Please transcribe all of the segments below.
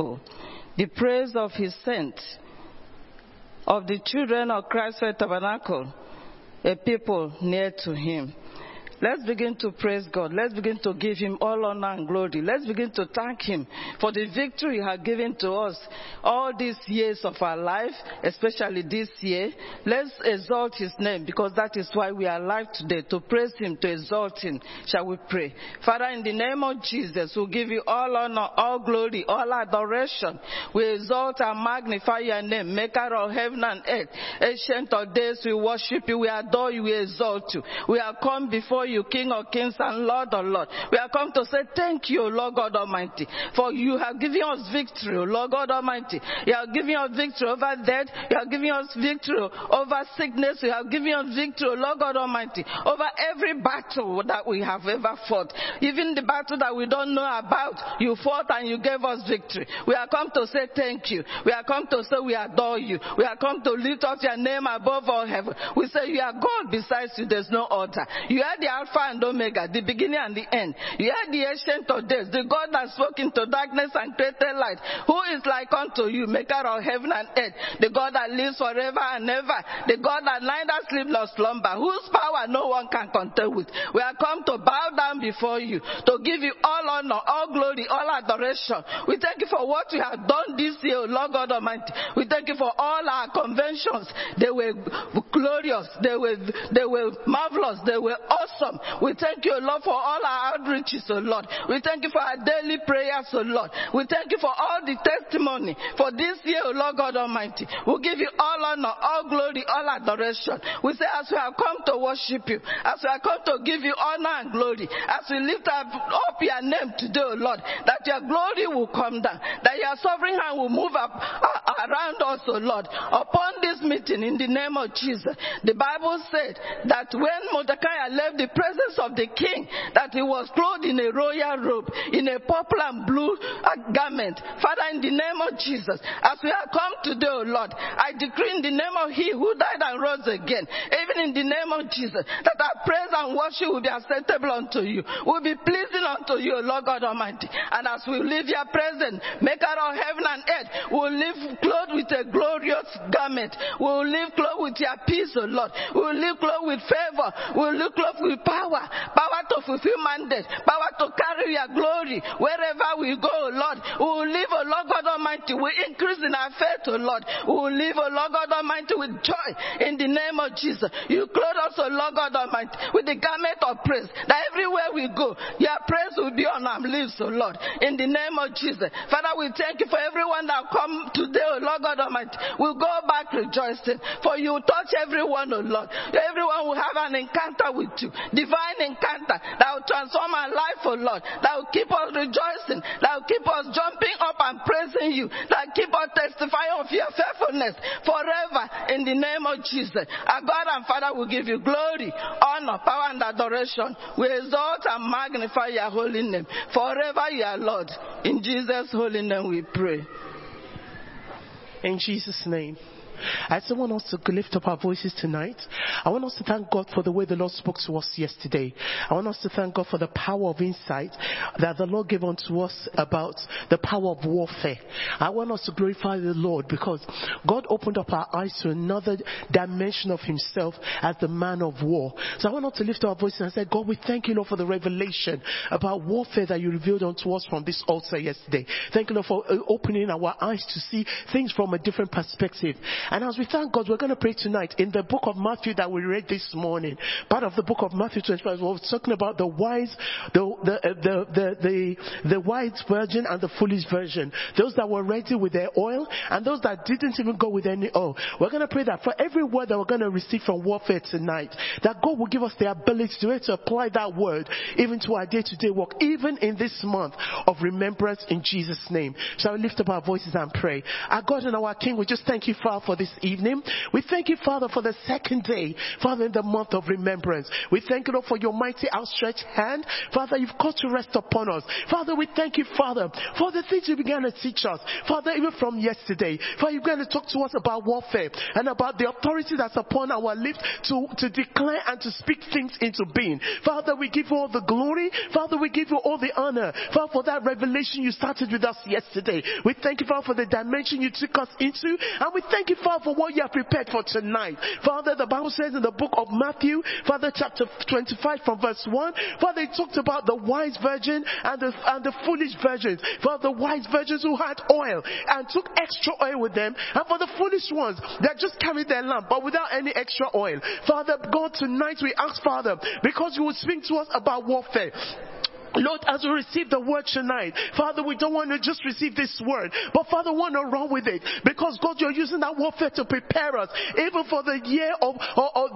people, the praise of his saints, of the children of Christ's tabernacle, a people near to him. Let's begin to praise God. Let's begin to give Him all honor and glory. Let's begin to thank Him for the victory He has given to us all these years of our life, especially this year. Let's exalt His name because that is why we are alive today, to praise Him, to exalt Him. Shall we pray? Father, in the name of Jesus, we give you all honor, all glory, all adoration. We exalt and magnify your name, maker of heaven and earth. Ancient of days, we worship you, we adore you, we exalt you. We have come before you, King of kings and Lord of lords. We have come to say thank you, Lord God Almighty, for you have given us victory, Lord God Almighty. You have given us victory over death. You have given us victory over sickness. You have given us victory, Lord God Almighty, over every battle that we have ever fought. Even the battle that we don't know about, you fought and you gave us victory. We have come to say thank you. We have come to say we adore you. We have come to lift up your name above all heaven. We say you are God besides you, there's no other. You are the Alpha and Omega, the beginning and the end. You are the ancient of days, the God that spoke into darkness and created light. Who is like unto you, maker of heaven and earth, the God that lives forever and ever, the God that neither sleep nor slumber, whose power no one can contend with. We are come to bow down before you, to give you all honor, all glory, all adoration. We thank you for what you have done this year, Lord God Almighty. We thank you for all our conventions. They were glorious, they were, they were marvelous, they were awesome. We thank you, Lord, for all our outreaches, oh Lord. We thank you for our daily prayers, oh Lord. We thank you for all the testimony for this year, oh Lord God Almighty. We give you all honor, all glory, all adoration. We say, as we have come to worship you, as we have come to give you honor and glory, as we lift up, your name today, oh Lord, that your glory will come down, that your sovereign hand will move up uh, around us, oh Lord, upon this meeting in the name of Jesus. The Bible said that when Mordecai left the presence of the king, that he was clothed in a royal robe, in a purple and blue uh, garment. Father, in the name of Jesus, as we have come today, O Lord, I decree in the name of He who died and rose again, even in the name of Jesus, that our praise and worship will be acceptable unto you, will be pleasing unto you, O Lord God Almighty. And as we leave your presence, maker of heaven and earth, we'll live clothed with a glorious garment. We'll live clothed with your peace, O Lord. We'll live clothed with favor. We'll live clothed with power, power to fulfill mandate, power to carry your glory wherever we go, Lord. We will live, O Lord God Almighty, we increase in our faith, O Lord. We will live, O Lord God Almighty, with joy in the name of Jesus. You clothe us, O Lord God Almighty, with the garment of praise, that everywhere we go, your praise will be on our lips, O Lord, in the name of Jesus. Father, we thank you for everyone that come today, O Lord God Almighty. We'll go back rejoicing, for you touch everyone, O Lord. Everyone will have an encounter with you, divine encounter that will transform our life, oh Lord, that will keep us rejoicing, that will keep us jumping up and praising you, that will keep us testifying of your faithfulness forever in the name of Jesus. Our God and Father will give you glory, honor, power, and adoration. We exalt and magnify your holy name. Forever you are Lord. In Jesus' holy name we pray. In Jesus' name. I just want us to lift up our voices tonight. I want us to thank God for the way the Lord spoke to us yesterday. I want us to thank God for the power of insight that the Lord gave unto us about the power of warfare. I want us to glorify the Lord because God opened up our eyes to another dimension of Himself as the man of war. So I want us to lift our voices and say, God, we thank you, Lord, for the revelation about warfare that you revealed unto us from this altar yesterday. Thank you, Lord, for uh, opening our eyes to see things from a different perspective. And as we thank God, we're going to pray tonight in the book of Matthew that we read this morning. Part of the book of Matthew 25, we're talking about the wise, the, the, uh, the, the, the, the wise virgin and the foolish virgin. Those that were ready with their oil and those that didn't even go with any oil. We're going to pray that for every word that we're going to receive from warfare tonight, that God will give us the ability to, to apply that word even to our day to day work, even in this month of remembrance in Jesus' name. Shall we lift up our voices and pray? Our God and our King, we just thank you, Father, for this evening. We thank you, Father, for the second day, Father, in the month of remembrance. We thank you, Lord, for your mighty outstretched hand. Father, you've called to rest upon us. Father, we thank you, Father, for the things you began to teach us. Father, even from yesterday, Father, you began to talk to us about warfare and about the authority that's upon our lips to, to declare and to speak things into being. Father, we give you all the glory. Father, we give you all the honor. Father, for that revelation you started with us yesterday. We thank you, Father, for the dimension you took us into. And we thank you, Father, for what you have prepared for tonight. Father, the Bible says in the book of Matthew, Father, chapter 25 from verse 1, Father, it talked about the wise virgin and the, and the foolish virgins. Father, the wise virgins who had oil and took extra oil with them. And for the foolish ones that just carried their lamp but without any extra oil. Father, God, tonight we ask, Father, because you will speak to us about warfare. Lord, as we receive the word tonight, Father, we don't want to just receive this word, but Father, we want to run with it because God, you're using that warfare to prepare us, even for the year of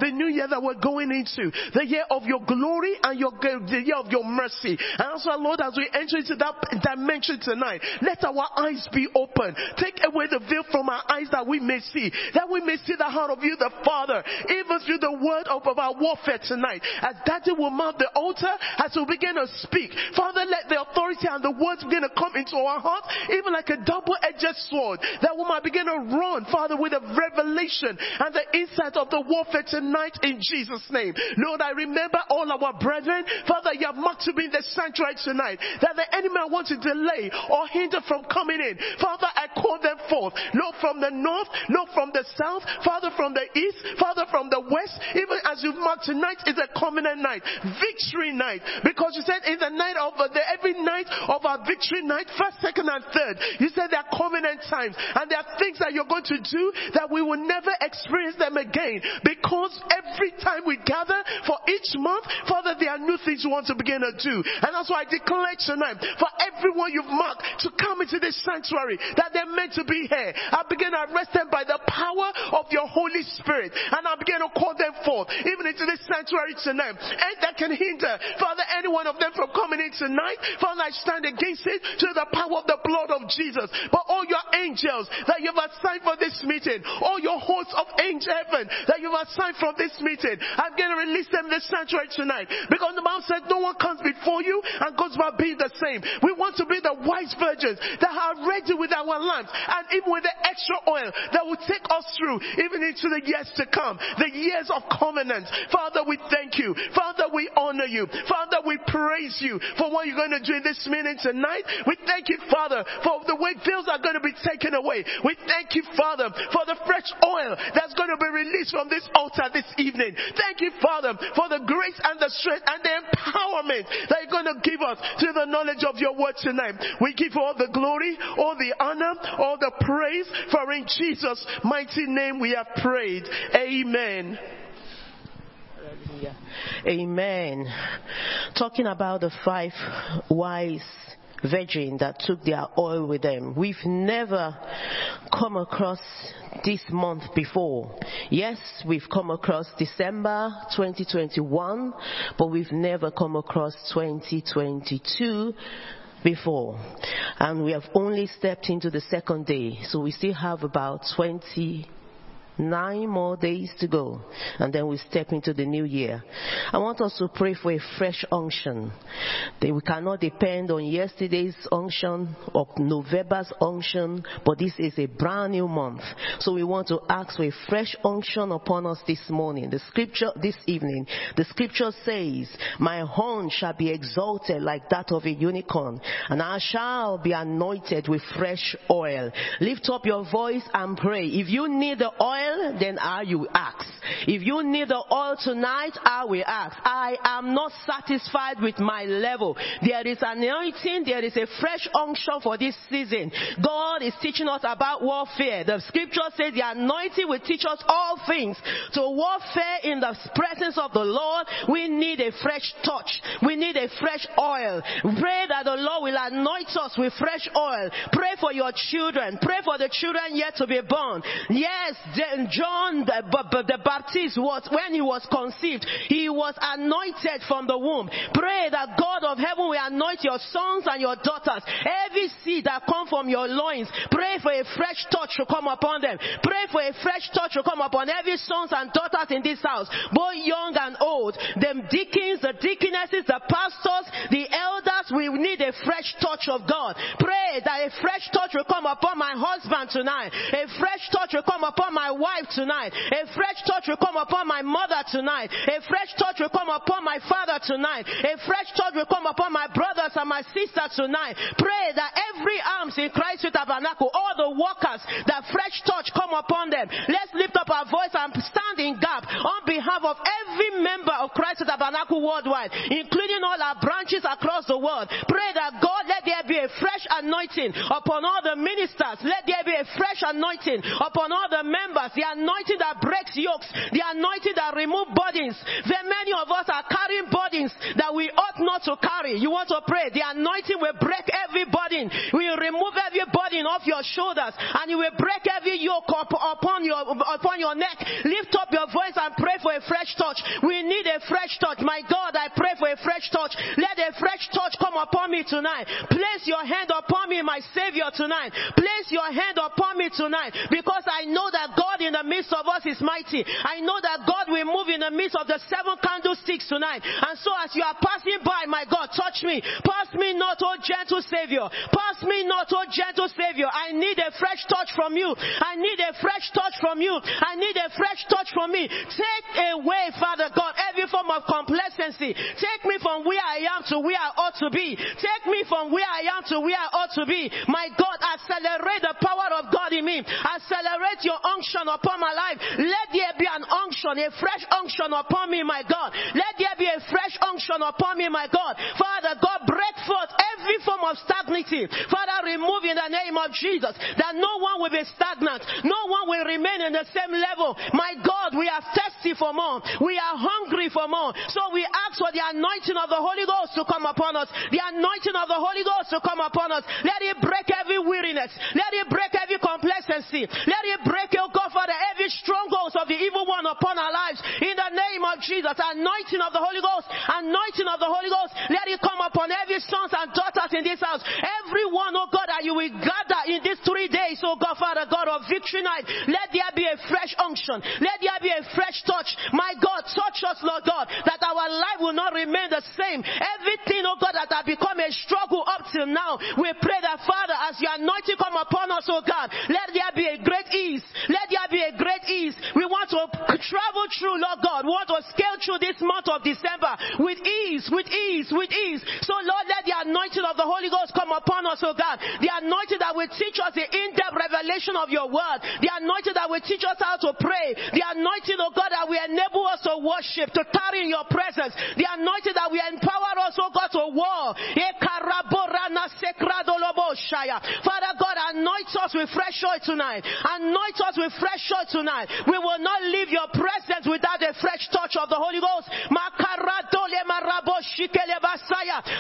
the new year that we're going into, the year of your glory and your the year of your mercy. And also, Lord, as we enter into that dimension tonight, let our eyes be open. Take away the veil from our eyes that we may see, that we may see the heart of you, the Father, even through the word of, of our warfare tonight. As Daddy will mount the altar, as we begin to speak speak. Father, let the authority and the words begin to come into our heart, even like a double-edged sword, that we might begin to run, Father, with a revelation and the insight of the warfare tonight in Jesus' name. Lord, I remember all our brethren, Father, you have marked to be in the sanctuary tonight, that the enemy wants to delay or hinder from coming in. Father, I call them forth. Lord, from the north, Lord, from the south, Father, from the east, Father, from the west, even as you've marked tonight is a covenant night, victory night, because you said in the night of uh, the, every night of our victory night, first, second, and third. You said there are covenant times, and there are things that you're going to do that we will never experience them again. Because every time we gather for each month, Father, there are new things you want to begin to do. And that's why I declare tonight for everyone you've marked to come into this sanctuary that they're meant to be here. I begin to arrest them by the power of your Holy Spirit, and I begin to call them forth, even into this sanctuary tonight. And that can hinder, Father, any one of them from coming in tonight, Father, I stand against it to the power of the blood of Jesus. But all your angels that you've assigned for this meeting, all your hosts of angel heaven that you've assigned for this meeting, I'm going to release them in the sanctuary tonight. Because the Bible said no one comes before you and goes by being the same. We want to be the wise virgins that are ready with our lamps and even with the extra oil that will take us through even into the years to come, the years of covenant. Father, we thank you. Father, we honor you. Father, we praise you for what you're going to do in this meeting tonight. We thank you, Father, for the way veils are going to be taken away. We thank you, Father, for the fresh oil that's going to be released from this altar this evening. Thank you, Father, for the grace and the strength and the empowerment that you're going to give us to the knowledge of your word tonight. We give all the glory, all the honor, all the praise, for in Jesus' mighty name we have prayed. Amen. Amen. Talking about the five wise virgin that took their oil with them. We've never come across this month before. Yes, we've come across December 2021, but we've never come across 2022 before. And we have only stepped into the second day, so we still have about 20 Nine more days to go, and then we step into the new year. I want us to pray for a fresh unction. We cannot depend on yesterday's unction or November's unction, but this is a brand new month. So we want to ask for a fresh unction upon us this morning. The scripture this evening, the scripture says, My horn shall be exalted like that of a unicorn, and I shall be anointed with fresh oil. Lift up your voice and pray. If you need the oil, oil, then I will ask. If you need the oil tonight, I will ask. I am not satisfied with my level. There is anointing, there is a fresh unction for this season. God is teaching us about warfare. The scripture says the anointing will teach us all things. To warfare in the presence of the Lord, we need a fresh touch. We need a fresh oil. Pray that the Lord will anoint us with fresh oil. Pray for your children. Pray for the children yet to be born. Yes, when John the, the Baptist was, when he was conceived, he was anointed from the womb. Pray that God of heaven will anoint your sons and your daughters. Every seed that come from your loins, pray for a fresh touch to come upon them. Pray for a fresh touch to come upon every sons and daughters in this house, both young and old. The deacons, the deaconesses, the pastors, the elders, we need a fresh touch of God. Pray that a fresh touch will come upon my husband tonight. A fresh touch will come upon my wife tonight. A fresh touch will come upon my mother tonight. A fresh touch will come upon my father tonight. A fresh touch will come upon my brothers and my sisters tonight. Pray that every arms in Christ Faith Tabernacle, all the workers, that fresh touch come upon them. Let's lift up our voice and stand in gap on behalf of every member of Christ Faith Tabernacle worldwide, including all our branches across the world. Pray that God let there be a fresh anointing upon all the ministers. Let there be a fresh anointing upon all the members. The anointing that breaks yokes. The anointing that removes burdens. Very many of us are carrying burdens that we ought not to carry. You want to pray. The anointing will break every burden. We will remove every burden off your shoulders and it will break every yoke up upon your upon your neck. Lift up your voice and pray for a fresh touch. We need a fresh touch. My God, I pray for a fresh touch. Let a fresh touch come upon me tonight. Place your hand upon my Savior, tonight. Place your hand upon me tonight because I know that God in the midst of us is mighty. I know that God will move in the midst of the seven candlesticks tonight. And so as you are passing by, my God, touch me. Pass me not, oh gentle Savior. Pass me not, oh gentle Savior. I need a fresh touch from you. I need a fresh touch from you. I need a fresh touch from me. Take away, Father God, every form of complacency. Take me from where I am to where I ought to be. Take me from where I am to where I ought to be. My God, accelerate the power of God in me. Accelerate your unction upon my life. Let there be an unction, a fresh unction upon me, my God. Let there be a fresh unction upon me, my God. Father God, break forth every form of stagnancy. Father, remove in the name of Jesus that no one will be stagnant. No one will remain in the same level. My God, we are thirsty for more. We are hungry for more. So we ask for the anointing of the Holy Ghost to come upon us. The anointing of the Holy Ghost to come upon us. Let it break every weariness. Let it break every complacency. Let it break, oh God, Father, every strongholds of the evil one upon our lives. In the name of Jesus, anointing of the Holy Ghost, anointing of the Holy Ghost. Let it come upon every sons and daughters in this house. Everyone, oh God, that you will gather in these three days, oh God, Father, God of victory night. Let there be a fresh unction. Let there be a fresh touch. My God, touch us, Lord God, that our life will not remain the same. Everything, oh God, that has become a struggle up till now, we pray that, Father, as your anointing come upon us, oh God, let there be a great ease. Let there be a great ease. We want to travel through, Lord God. We want to scale through this month of December with ease, with ease, with ease. So, Lord, let the anointing of the Holy Ghost come upon us, oh God. The anointing that will teach us the in-depth revelation of your word. The anointing that will teach us how to pray. The anointing, oh God, that will enable us to worship, to tarry in your presence. The anointing that will empower us, oh God, to war. Father God, anoint us with fresh oil tonight. Anoint us with fresh oil tonight. We will not leave your presence without a fresh touch of the Holy Ghost.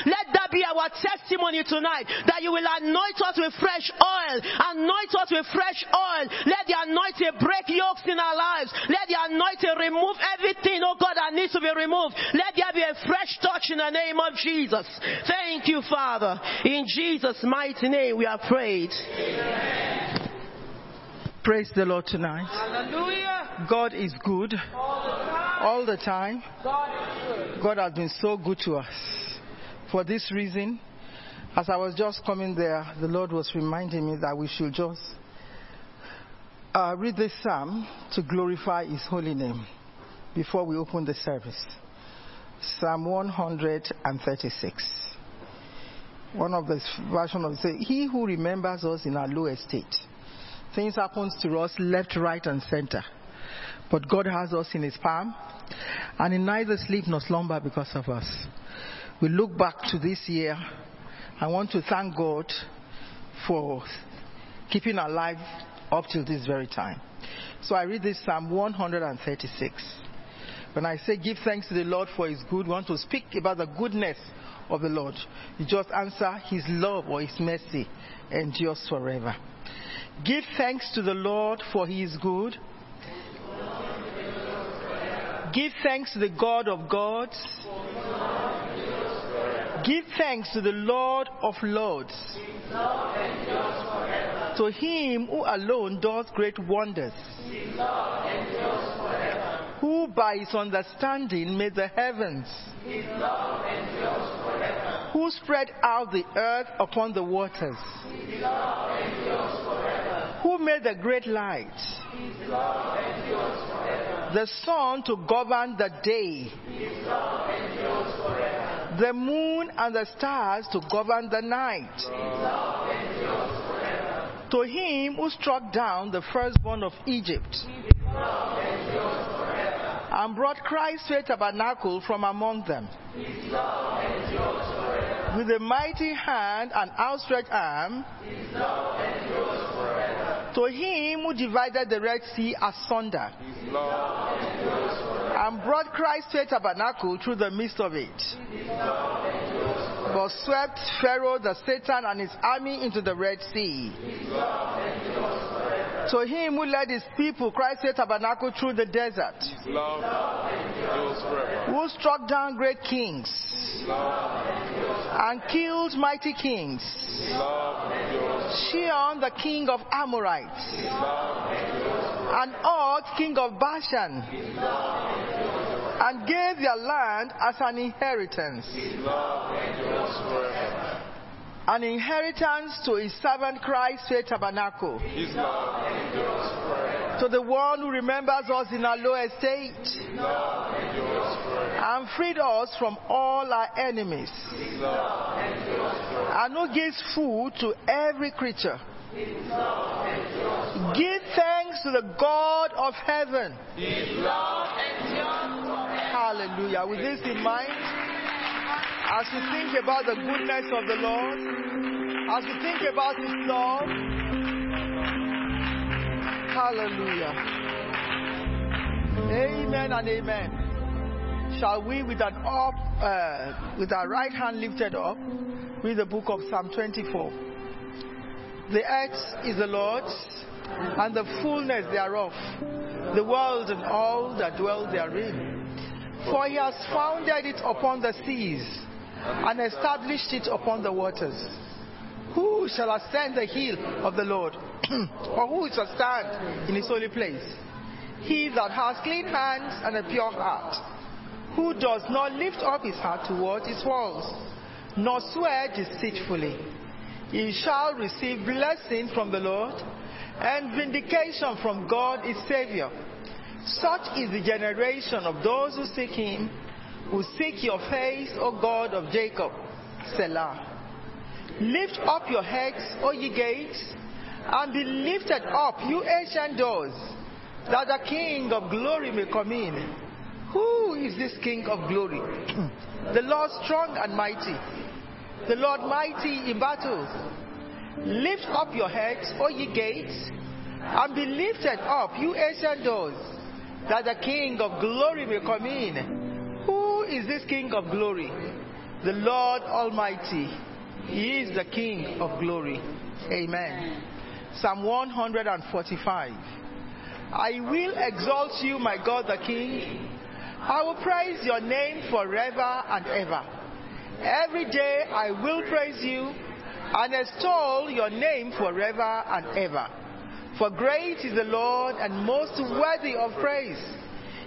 Let that be our testimony tonight that you will anoint us with fresh oil. Anoint us with fresh oil. Let the anointing break yokes in our lives. Let the anointing remove everything, oh God, that needs to be removed. Let there be a fresh touch in the name of Jesus. Thank you, Father. In Jesus' mighty name we are prayed. Praise the Lord tonight. Hallelujah. God is good all the time. God has been so good to us. For this reason, as I was just coming there, the Lord was reminding me that we should just uh, read this psalm to glorify His holy name before we open the service. Psalm 136. One of the versions of it says, He who remembers us in our low estate. Things happen to us left, right, and center. But God has us in His palm, and He neither sleep nor slumber because of us. We look back to this year. I want to thank God for keeping life up till this very time. So I read this Psalm 136. When I say give thanks to the Lord for His good, we want to speak about the goodness of the Lord. You just answer His love or His mercy endures forever. Give thanks to the Lord for He is good. Give thanks to the God of gods. Give thanks to the Lord of lords. To him who alone does great wonders. Who by his understanding made the heavens. Who spread out the earth upon the waters. Who made the great light. The sun to govern the day. The moon and the stars to govern the night. To him who struck down the firstborn of Egypt and brought Christ to a tabernacle from among them. With a mighty hand and outstretched arm, to him who divided the Red Sea asunder and brought Christ to a tabernacle through the midst of it. But swept Pharaoh the Satan and his army into the Red Sea. To him who led his people, Christ a tabernacle through the desert. Who struck down great kings and killed mighty kings. Sihon, the king of Amorites, and Og, king of Bashan, and gave their land as an inheritance. An inheritance to his servant Christ to a tabernacle. To the one who remembers us in our low estate and freed us from all our enemies. And who gives food to every creature. Give thanks to the God of heaven. Hallelujah. With this in mind, as we think about the goodness of the Lord, as we think about His love, hallelujah. Amen and amen. Shall we, with an up, uh, with our right hand lifted up, read the book of Psalm 24. The earth is the Lord's, and the fullness thereof, the world and all that dwell therein. For he has founded it upon the seas, and established it upon the waters. Who shall ascend the hill of the Lord? or who shall stand in his holy place? He that has clean hands and a pure heart, who does not lift up his heart towards his walls, nor swear deceitfully. He shall receive blessing from the Lord and vindication from God his Savior. Such is the generation of those who seek him, who seek your face, O God of Jacob. Selah. Lift up your heads, O ye gates, and be lifted up, you ancient doors, that the King of glory may come in. Who is this King of glory? the Lord strong and mighty, the Lord mighty in battle. Lift up your heads, O ye gates, and be lifted up, you ancient doors, that the King of glory may come in. Who is this King of glory? The Lord Almighty. He is the King of glory. Amen. Psalm 145. I will exalt you, my God the King. I will praise your name forever and ever. Every day I will praise you and extol your name forever and ever. For great is the Lord and most worthy of praise.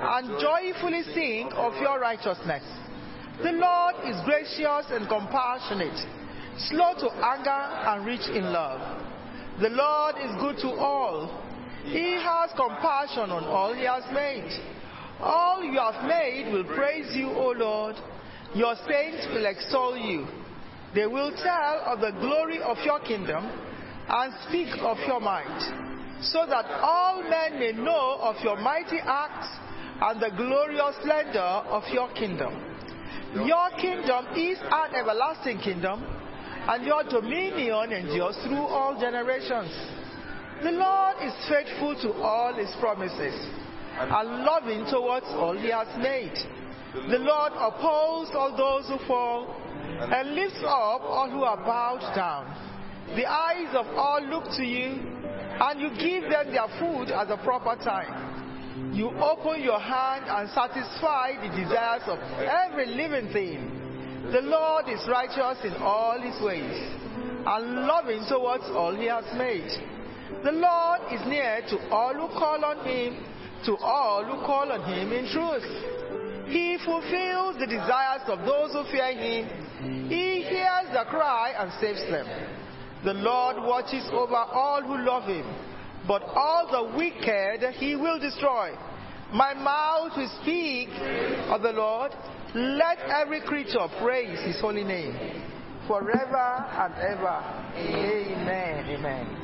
and joyfully sing of your righteousness. The Lord is gracious and compassionate, slow to anger and rich in love. The Lord is good to all. He has compassion on all he has made. All you have made will praise you, O Lord. Your saints will extol you. They will tell of the glory of your kingdom and speak of your might, so that all men may know of your mighty acts and the glorious splendor of your kingdom. Your kingdom is an everlasting kingdom, and your dominion endures through all generations. The Lord is faithful to all his promises and loving towards all he has made. The Lord upholds all those who fall and lifts up all who are bowed down. The eyes of all look to you, and you give them their food at the proper time. You open your hand and satisfy the desires of every living thing. The Lord is righteous in all his ways and loving towards all he has made. The Lord is near to all who call on him, to all who call on him in truth. He fulfills the desires of those who fear him. He hears the cry and saves them. The Lord watches over all who love him, but all the wicked he will destroy. My mouth will speak of the Lord. Let every creature praise his holy name forever and ever. Amen. Amen.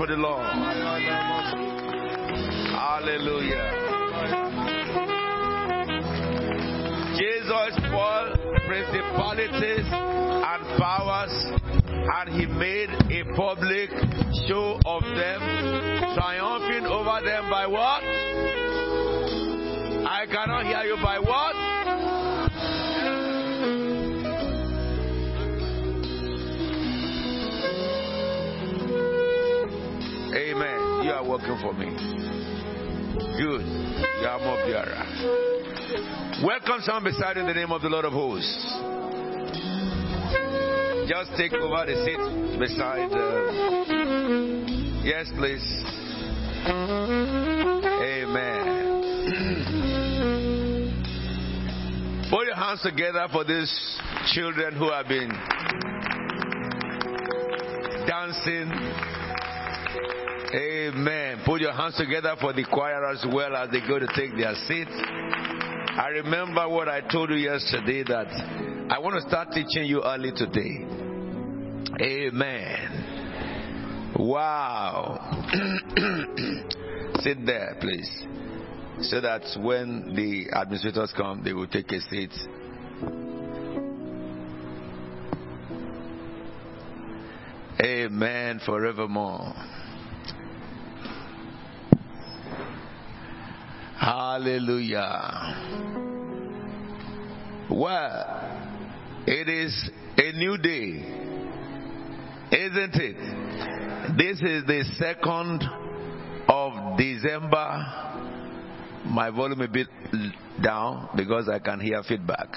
for the Lord. Have someone beside you in the name of the Lord of hosts. Just take over the seat beside. Uh, yes, please. Amen. Put your hands together for these children who have been dancing. Amen. Put your hands together for the choir as well as they go to take their seats. I remember what I told you yesterday that I want to start teaching you early today. Amen. Wow. Sit there, please. So that when the administrators come, they will take a seat. Amen forevermore. Hallelujah. Well, it is a new day, isn't it? This is the second of December. My volume a bit down because I can hear feedback.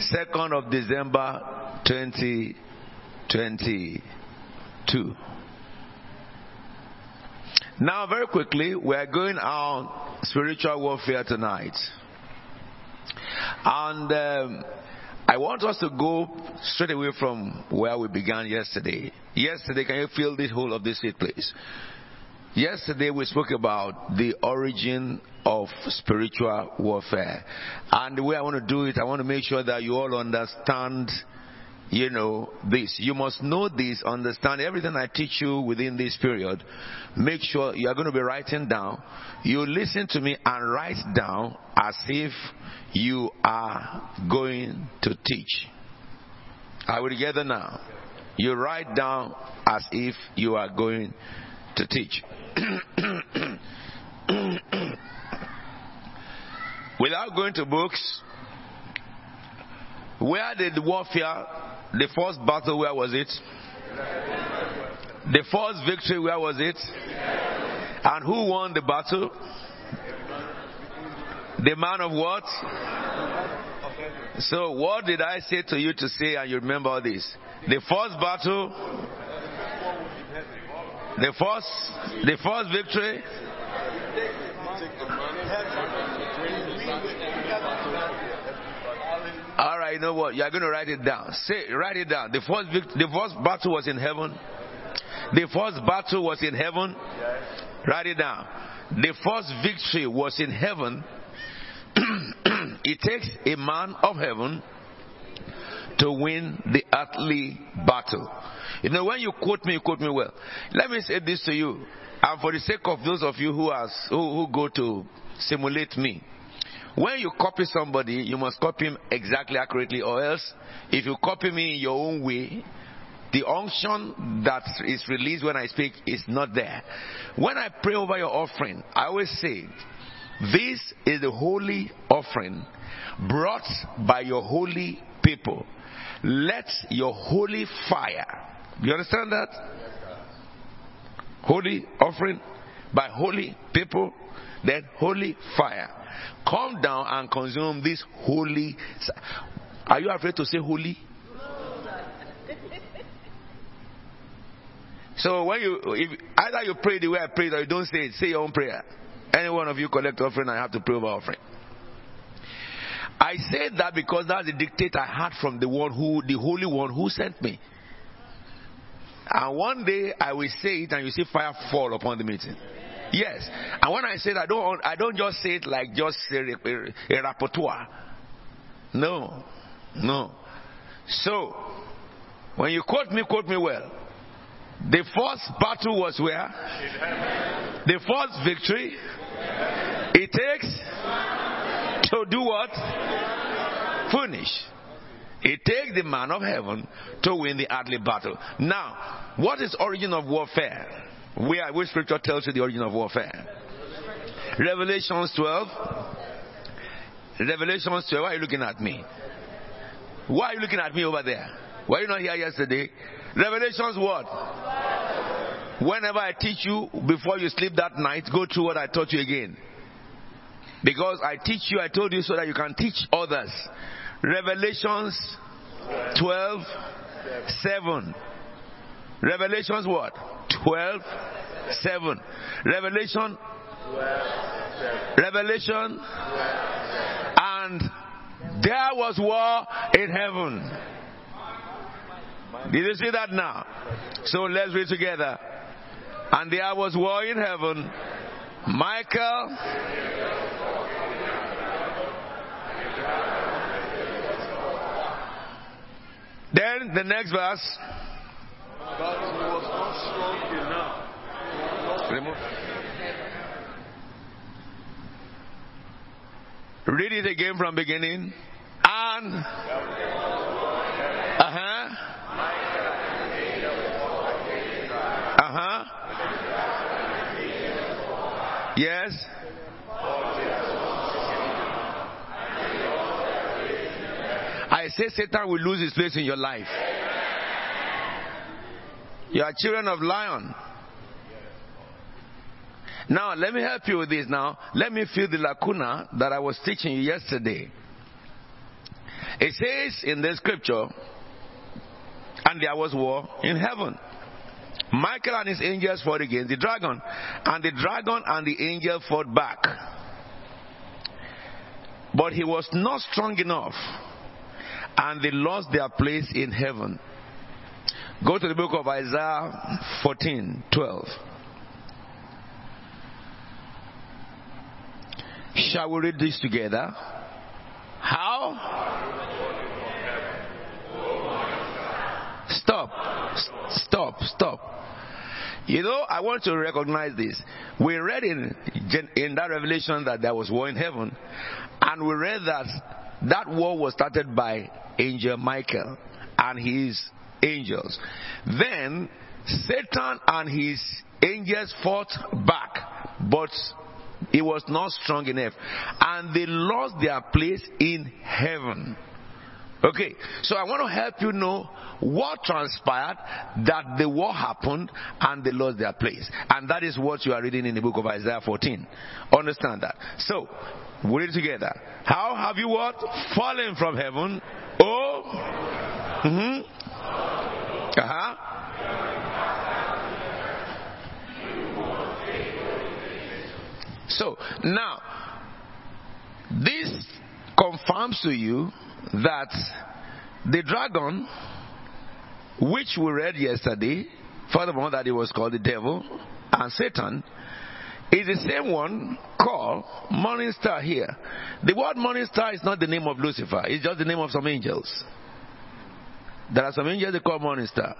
Second of December 2022. Now, very quickly, we are going on spiritual warfare tonight. And um, I want us to go straight away from where we began yesterday. Yesterday, can you feel the whole of this seat, please? Yesterday, we spoke about the origin of spiritual warfare. And the way I want to do it, I want to make sure that you all understand you know this. You must know this, understand everything I teach you within this period. Make sure you are going to be writing down. You listen to me and write down as if you are going to teach. Are we together now? You write down as if you are going to teach. Without going to books, where did warfare the first battle, where was it? The first victory, where was it? And who won the battle? The man of what? So, what did I say to you to say, and you remember all this? The first battle, the first, the first victory. All right, you know what? You are going to write it down. Say, write it down. The first, the first battle was in heaven. The first battle was in heaven. Write it down. The first victory was in heaven. it takes a man of heaven to win the earthly battle. You know, when you quote me, you quote me well. Let me say this to you, and for the sake of those of you who, has, who, who go to simulate me. When you copy somebody, you must copy him exactly accurately, or else, if you copy me in your own way, the unction that is released when I speak is not there. When I pray over your offering, I always say, This is the holy offering brought by your holy people. Let your holy fire. You understand that? Holy offering by holy people, then holy fire come down and consume this holy. Are you afraid to say holy? So when you, if either you pray the way I prayed or you don't say it, say your own prayer. Any one of you collect offering, I have to pray over offering. I said that because that's the dictate I had from the one who, the Holy One who sent me. And one day I will say it and you see fire fall upon the meeting. Yes. And when I say that, I don't, I don't just say it like just a, a, a rapporteur. No. No. So, when you quote me, quote me well. The first battle was where? The first victory. It takes to do what? Finish. It takes the man of heaven to win the earthly battle. Now, what is origin of warfare? Where, which scripture tells you the origin of warfare? Revelations 12. Revelations 12. Why are you looking at me? Why are you looking at me over there? Were you not here yesterday? Revelations what? Whenever I teach you, before you sleep that night, go through what I taught you again. Because I teach you, I told you so that you can teach others. Revelations 12, 7. Revelations what? 12, 7. Revelation 12, Revelation and there was war in heaven. Did you see that now? So let's read together. And there was war in heaven. Michael. Then the next verse. But was not strong enough. Read it again from beginning. And uh huh. Uh huh. Yes. I say Satan will lose his place in your life. You are children of lion. Now, let me help you with this now. Let me fill the lacuna that I was teaching you yesterday. It says in the scripture, and there was war in heaven. Michael and his angels fought against the dragon, and the dragon and the angel fought back. But he was not strong enough, and they lost their place in heaven. Go to the book of Isaiah 14 12. Shall we read this together? How? Stop. Stop. Stop. You know, I want to recognize this. We read in, in that revelation that there was war in heaven, and we read that that war was started by angel Michael and his angels. Then Satan and his angels fought back, but it was not strong enough. And they lost their place in heaven. Okay, so I want to help you know what transpired that the war happened and they lost their place. And that is what you are reading in the book of Isaiah 14. Understand that. So, we read together. How have you what? Fallen from heaven. Oh. Mm-hmm. So, now, this confirms to you that the dragon, which we read yesterday, furthermore, that it was called the devil and Satan, is the same one called morning star here. The word morning star is not the name of Lucifer, it's just the name of some angels. There are some angels they call morning star.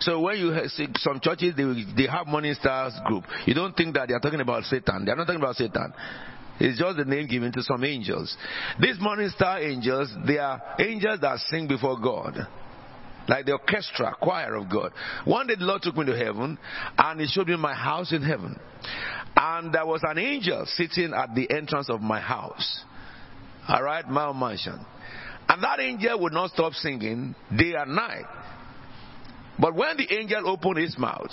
So when you see some churches, they, they have morning stars group. You don't think that they are talking about Satan. They are not talking about Satan. It's just the name given to some angels. These morning star angels, they are angels that sing before God. Like the orchestra, choir of God. One day the Lord took me to heaven and He showed me my house in heaven. And there was an angel sitting at the entrance of my house. Alright, my mansion. And that angel would not stop singing day and night. But when the angel opened his mouth,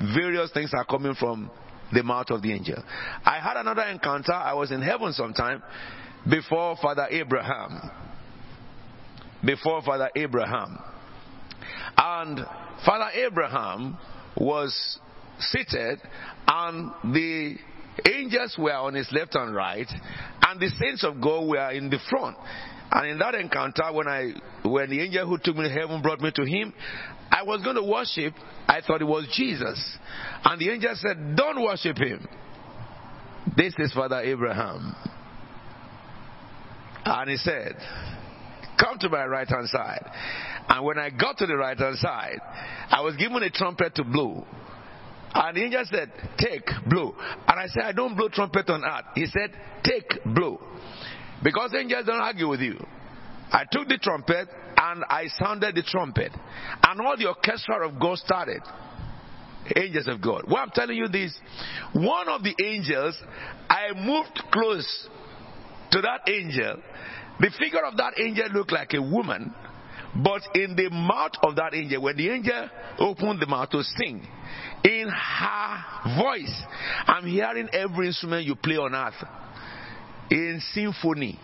various things are coming from the mouth of the angel. I had another encounter. I was in heaven sometime before Father Abraham. Before Father Abraham. And Father Abraham was seated, and the angels were on his left and right, and the saints of God were in the front. And in that encounter, when I when the angel who took me to heaven brought me to him, I was going to worship. I thought it was Jesus, and the angel said, "Don't worship him. This is Father Abraham." And he said, "Come to my right hand side." And when I got to the right hand side, I was given a trumpet to blow. And the angel said, Take, blow. And I said, I don't blow trumpet on earth. He said, Take, blow. Because angels don't argue with you. I took the trumpet and I sounded the trumpet. And all the orchestra of God started. Angels of God. Well, I'm telling you this. One of the angels, I moved close to that angel. The figure of that angel looked like a woman. But in the mouth of that angel, when the angel opened the mouth to sing, in her voice, I'm hearing every instrument you play on earth in symphony.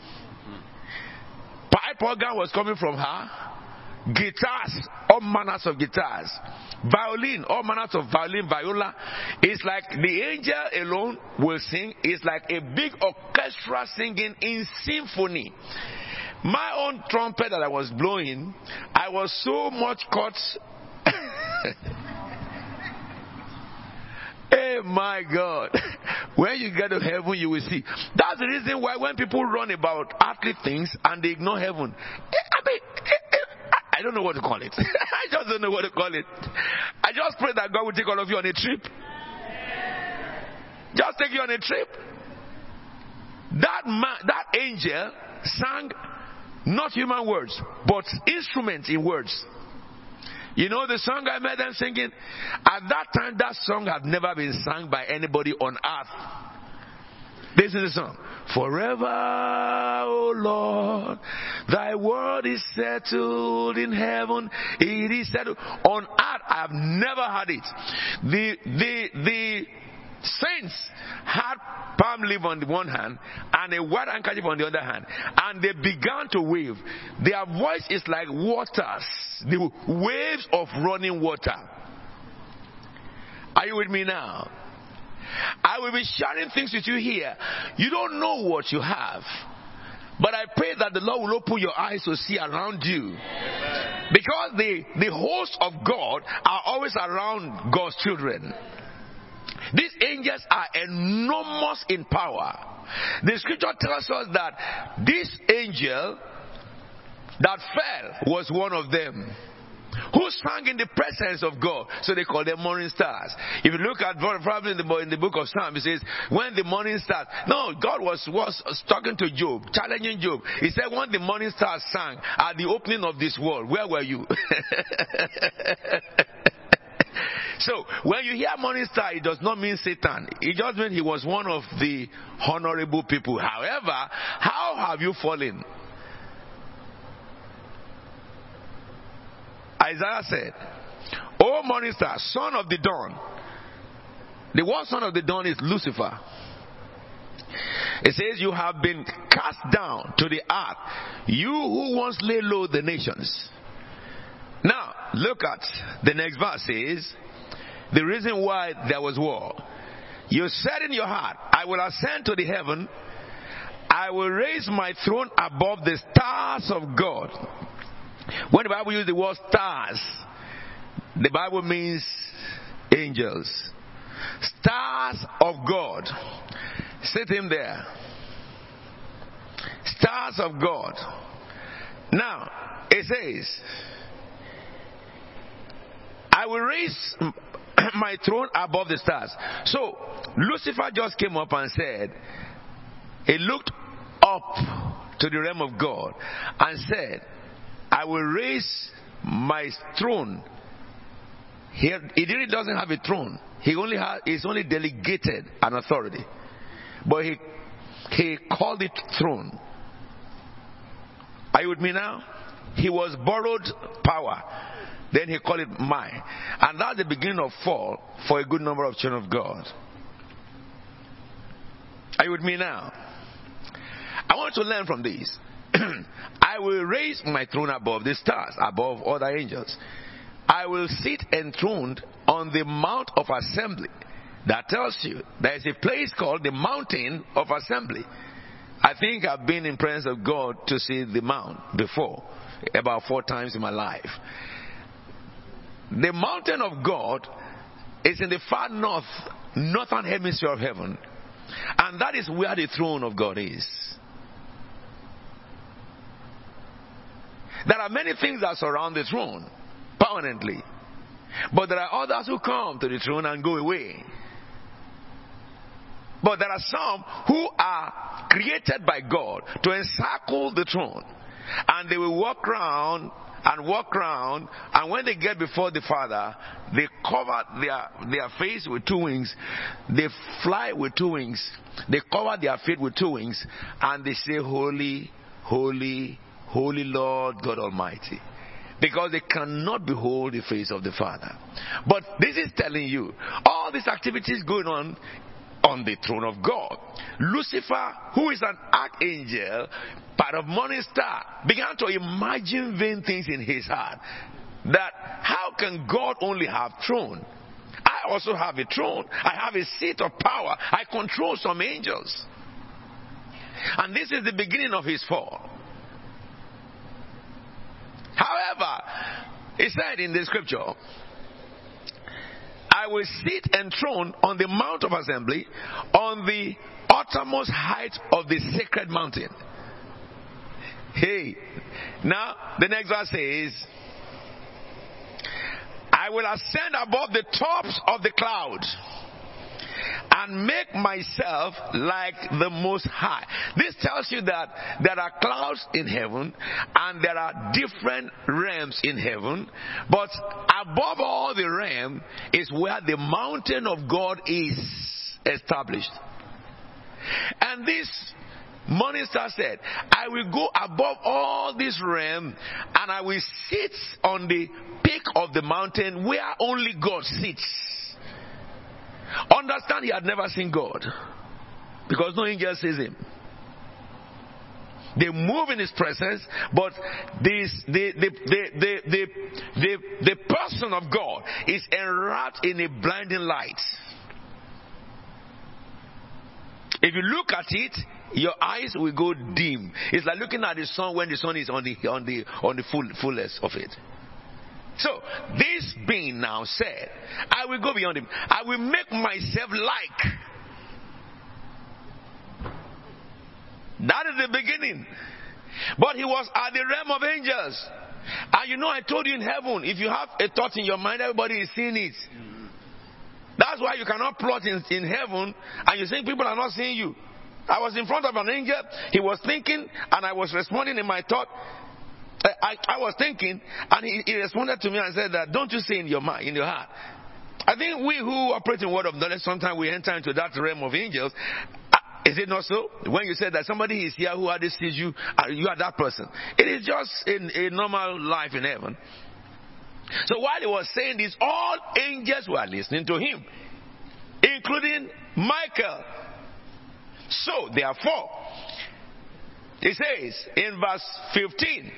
Pipe organ was coming from her. Guitars, all manners of guitars. Violin, all manners of violin, viola. It's like the angel alone will sing. It's like a big orchestra singing in symphony. My own trumpet that I was blowing, I was so much caught. Hey, my God. When you get to heaven, you will see. That's the reason why when people run about earthly things and they ignore heaven, eh, I mean, eh, eh, I don't know what to call it. I just don't know what to call it. I just pray that God will take all of you on a trip. Just take you on a trip. That man, that angel sang not human words, but instruments in words. You know the song I made them singing? At that time, that song had never been sung by anybody on earth. This is the song. Forever, O Lord. Thy word is settled in heaven. It is settled on earth. I have never had it. The, the, the saints had palm leaf on the one hand and a white handkerchief on the other hand, and they began to wave. Their voice is like waters, the waves of running water. Are you with me now? I will be sharing things with you here. You don't know what you have. But I pray that the Lord will open your eyes to see around you. Because the, the hosts of God are always around God's children. These angels are enormous in power. The scripture tells us that this angel that fell was one of them who sang in the presence of God. So they call them morning stars. If you look at probably in the, in the book of Psalms, it says, when the morning stars, no, God was, was talking to Job, challenging Job. He said, when the morning stars sang at the opening of this world, where were you? So when you hear morning star, it does not mean Satan. It just means he was one of the honorable people. However, how have you fallen? Isaiah said, O morning star, son of the dawn. The one son of the dawn is Lucifer. It says, You have been cast down to the earth, you who once lay low the nations. Now, look at the next verse says, the reason why there was war. You said in your heart, I will ascend to the heaven, I will raise my throne above the stars of God. When the Bible uses the word stars, the Bible means angels. Stars of God. Sit him there. Stars of God. Now, it says, I will raise my throne above the stars. So, Lucifer just came up and said, he looked up to the realm of God and said, I will raise my throne. He, he really doesn't have a throne. He only has, he's only delegated an authority. But he, he called it throne. Are you with me now? He was borrowed power. Then he called it mine. And that's the beginning of fall for a good number of children of God. Are you with me now? I want to learn from this. I will raise my throne above the stars, above other angels. I will sit enthroned on the Mount of Assembly. That tells you there is a place called the Mountain of Assembly. I think I've been in presence of God to see the mount before, about four times in my life. The mountain of God is in the far north, northern hemisphere of heaven. And that is where the throne of God is. There are many things that surround the throne permanently. But there are others who come to the throne and go away. But there are some who are created by God to encircle the throne. And they will walk around and walk around, and when they get before the Father, they cover their, their face with two wings, they fly with two wings, they cover their feet with two wings, and they say, Holy, Holy, Holy Lord God Almighty. Because they cannot behold the face of the Father. But this is telling you, all these activities going on on the throne of God. Lucifer, who is an archangel, part of morning star, began to imagine vain things in his heart. That how can God only have throne? I also have a throne. I have a seat of power. I control some angels. And this is the beginning of his fall. However, he said in the scripture, I will sit enthroned on the Mount of Assembly, on the uttermost height of the sacred mountain. Hey, now the next verse says, I will ascend above the tops of the clouds and make myself like the most high. This tells you that there are clouds in heaven and there are different realms in heaven, but above all the realm is where the mountain of God is established. And this Morning Star said, I will go above all this realm and I will sit on the peak of the mountain where only God sits. Understand he had never seen God because no angel sees him. They move in his presence, but this, the, the, the, the, the, the, person of God is enwrapped in a blinding light. If you look at it, your eyes will go dim. It's like looking at the sun when the sun is on the on the on the full fullness of it. So this being now said, I will go beyond him. I will make myself like. That is the beginning. But he was at the realm of angels. And you know, I told you in heaven, if you have a thought in your mind, everybody is seeing it. That's why you cannot plot in, in heaven and you think people are not seeing you. I was in front of an angel, he was thinking, and I was responding in my thought. I, I was thinking, and he, he responded to me and said that, don't you see in your mind, in your heart? I think we who operate in word of knowledge, sometimes we enter into that realm of angels. Uh, Is it not so? When you say that somebody is here who hardly sees you, you are that person. It is just in a normal life in heaven. So while he was saying this, all angels were listening to him, including Michael. So therefore, he says in verse 15,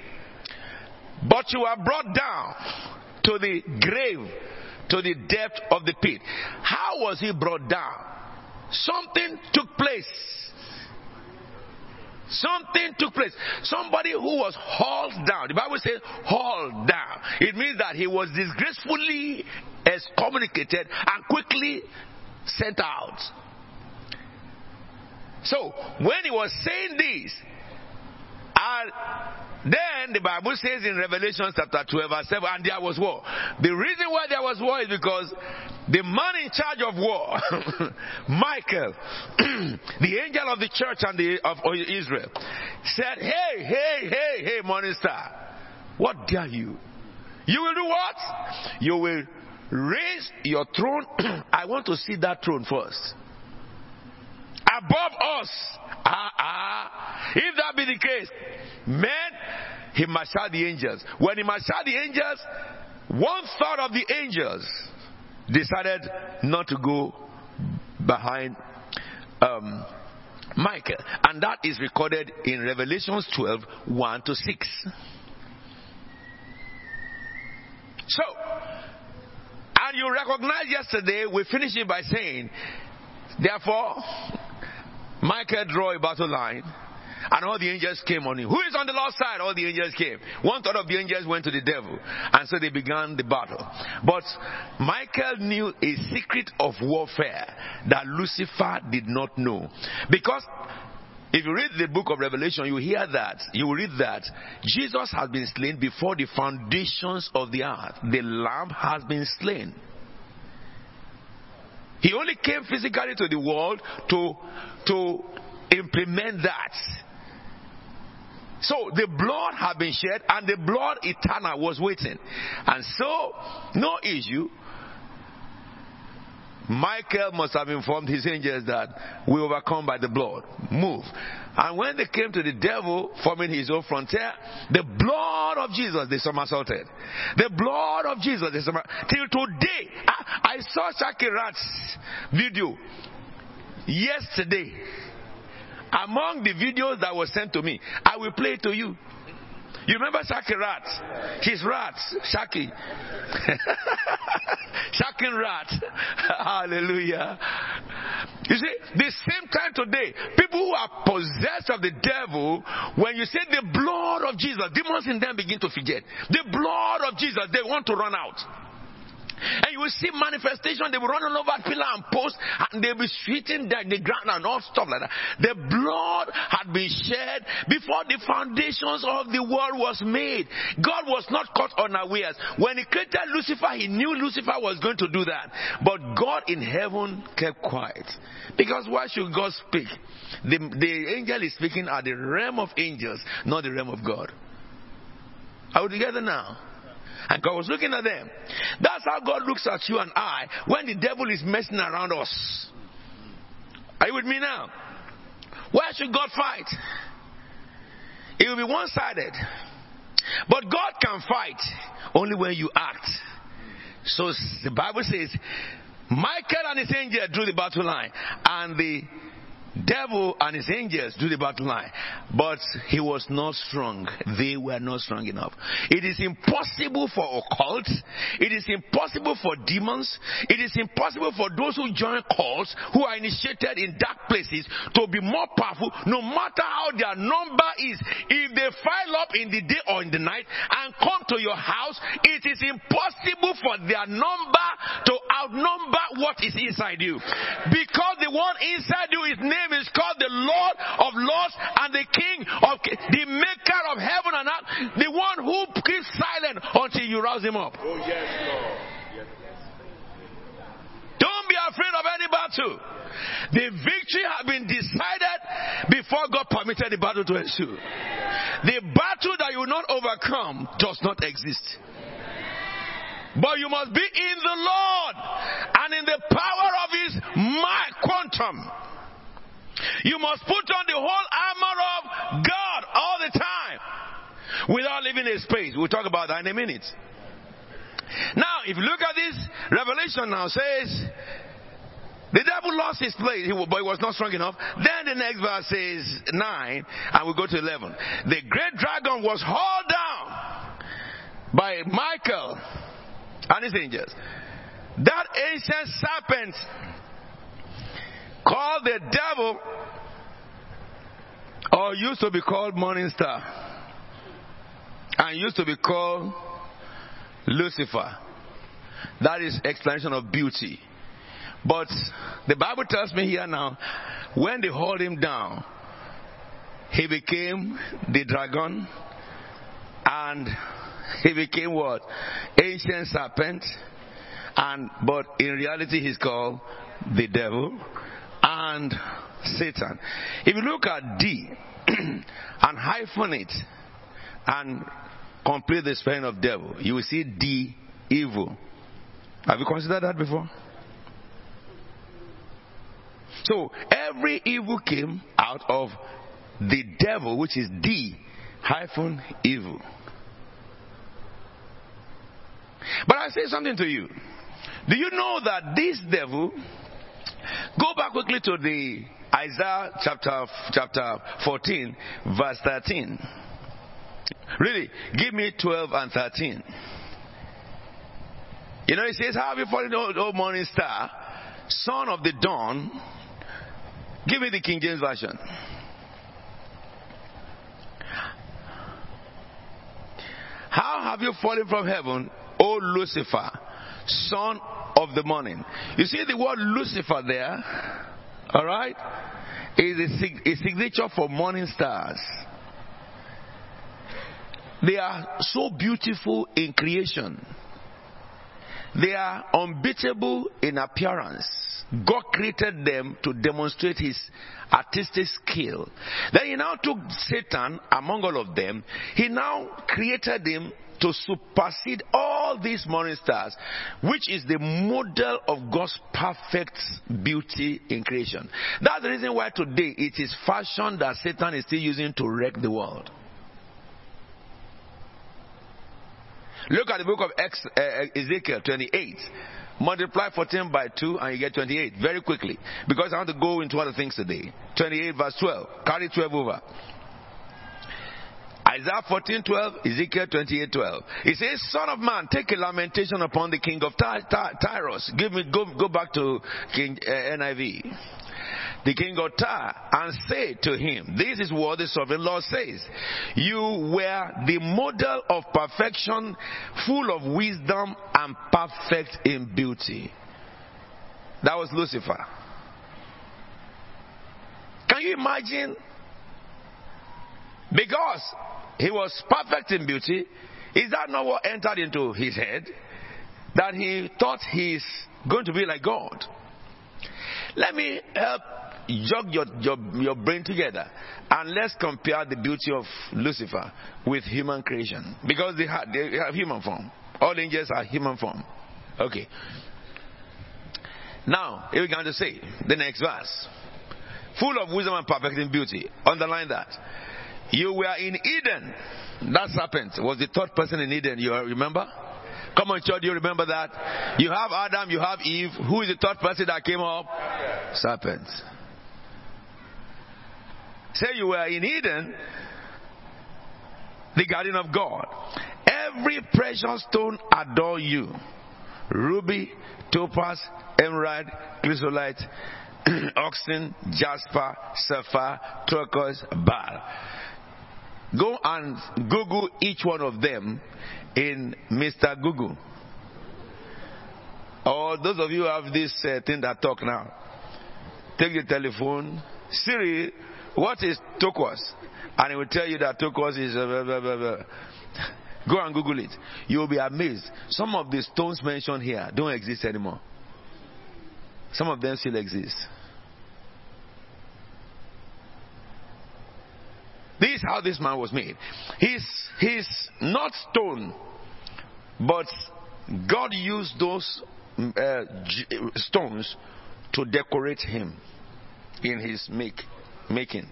but you are brought down to the grave, to the depth of the pit. How was he brought down? Something took place. Something took place. Somebody who was hauled down. The Bible says hauled down. It means that he was disgracefully excommunicated and quickly sent out. So, when he was saying this, and then the Bible says in Revelation chapter 12, verse 7, and there was war. The reason why there was war is because the man in charge of war, Michael, the angel of the church and the, of Israel, said, Hey, hey, hey, hey, morning star, what dare you? You will do what? You will raise your throne. I want to see that throne first. Above us. Ah, ah. If that be the case, man, he marshaled the angels. When he marshaled the angels, one third of the angels decided not to go behind um, Michael. And that is recorded in Revelations 12 1 to 6. So, and you recognize yesterday, we finished it by saying, therefore, Michael drew a battle line. And all the angels came on him. Who is on the Lord's side? All the angels came. One third of the angels went to the devil. And so they began the battle. But Michael knew a secret of warfare that Lucifer did not know. Because if you read the book of Revelation, you hear that, you read that Jesus has been slain before the foundations of the earth. The lamb has been slain. He only came physically to the world to, to implement that. So the blood had been shed and the blood eternal was waiting. And so, no issue. Michael must have informed his angels that we overcome by the blood. Move. And when they came to the devil forming his own frontier, the blood of Jesus they somersaulted. The blood of Jesus they somersaulted. Till today, I, I saw Shakirat's video yesterday. Among the videos that were sent to me, I will play to you. You remember Shaki Rat? His rat, Shaki. Shaking rat. Hallelujah. You see, the same time today, people who are possessed of the devil, when you say the blood of Jesus, demons in them begin to forget. The blood of Jesus, they want to run out. And you will see manifestation. They will run all over pillar and post, and they'll be sweating the, the ground and all stuff like that. The blood had been shed before the foundations of the world was made. God was not caught unawares. When He created Lucifer, He knew Lucifer was going to do that. But God in heaven kept quiet. Because why should God speak? The, the angel is speaking at the realm of angels, not the realm of God. Are we together now? And God was looking at them. That's how God looks at you and I when the devil is messing around us. Are you with me now? Why should God fight? It will be one sided. But God can fight only when you act. So the Bible says, Michael and his angel drew the battle line, and the devil and his angels do the battle line. But he was not strong. They were not strong enough. It is impossible for occults. It is impossible for demons. It is impossible for those who join cults, who are initiated in dark places, to be more powerful, no matter how their number is. If they file up in the day or in the night and come to your house, it is impossible for their number to outnumber what is inside you. Because the one inside you, his name is called the Lord of Lords and the King of the Maker of heaven and earth, the one who keeps silent until you rouse him up. Oh, yes, Lord. Don't be afraid of any battle. The victory has been decided before God permitted the battle to ensue. The battle that you will not overcome does not exist. But you must be in the Lord and in the power of His might, quantum. You must put on the whole armor of God all the time without leaving a space. We'll talk about that in a minute. Now, if you look at this, Revelation now says, the devil lost his place, he, but he was not strong enough. Then the next verse says 9, and we go to 11. The great dragon was hauled down by Michael and his angels. That ancient serpent called the devil, or used to be called Morning Star, and used to be called Lucifer. That is explanation of beauty. But the Bible tells me here now, when they hauled him down, he became the dragon and he became what? Ancient serpent. And but in reality he's called the devil and Satan. If you look at D and hyphen it and complete the spelling of devil, you will see D evil. Have you considered that before? So every evil came out of the devil, which is D hyphen evil. But I say something to you. Do you know that this devil, go back quickly to the Isaiah chapter, chapter 14, verse 13. Really, give me 12 and 13. You know, it says, How have you fallen, O, o morning star, son of the dawn? Give me the King James Version. How have you fallen from heaven, O Lucifer, son of the morning? You see the word Lucifer there, all right, is a, sig- a signature for morning stars. They are so beautiful in creation. They are unbeatable in appearance. God created them to demonstrate his artistic skill. Then he now took Satan among all of them. He now created him to supersede all these morning stars, which is the model of God's perfect beauty in creation. That's the reason why today it is fashion that Satan is still using to wreck the world. Look at the book of Ex- uh, Ezekiel 28. Multiply 14 by 2 and you get 28 very quickly. Because I want to go into other things today. 28 verse 12. Carry 12 over. Isaiah 14 12, Ezekiel 28 12. It says, Son of man, take a lamentation upon the king of Ty- Ty- Tyros. Give me, go, go back to King uh, NIV the king of Tyre, and say to him, This is what the sovereign Lord says. You were the model of perfection, full of wisdom and perfect in beauty. That was Lucifer. Can you imagine? Because he was perfect in beauty, is that not what entered into his head? That he thought he's going to be like God. Let me help jog your, your, your brain together and let's compare the beauty of Lucifer with human creation. Because they have, they have human form. All angels are human form. Okay. Now, here we're going to say the next verse. full of wisdom and perfect in beauty. Underline that. You were in Eden. That serpent was the third person in Eden. You remember? Come on, church, you remember that? You have Adam, you have Eve. Who is the third person that came up? Serpent. Say you were in Eden, the garden of God. Every precious stone adore you. Ruby, topaz, emerald, chrysolite, onyx, jasper, sapphire, turquoise, beryl. Go and Google each one of them in Mr. Google. Or those of you who have this uh, thing that talk now, take your telephone, Siri, what is turquoise? And it will tell you that turquoise is. Uh, blah, blah, blah, Go and Google it. You will be amazed. Some of the stones mentioned here don't exist anymore. Some of them still exist. This is how this man was made. He's, he's not stone, but God used those uh, stones to decorate him in his make, making.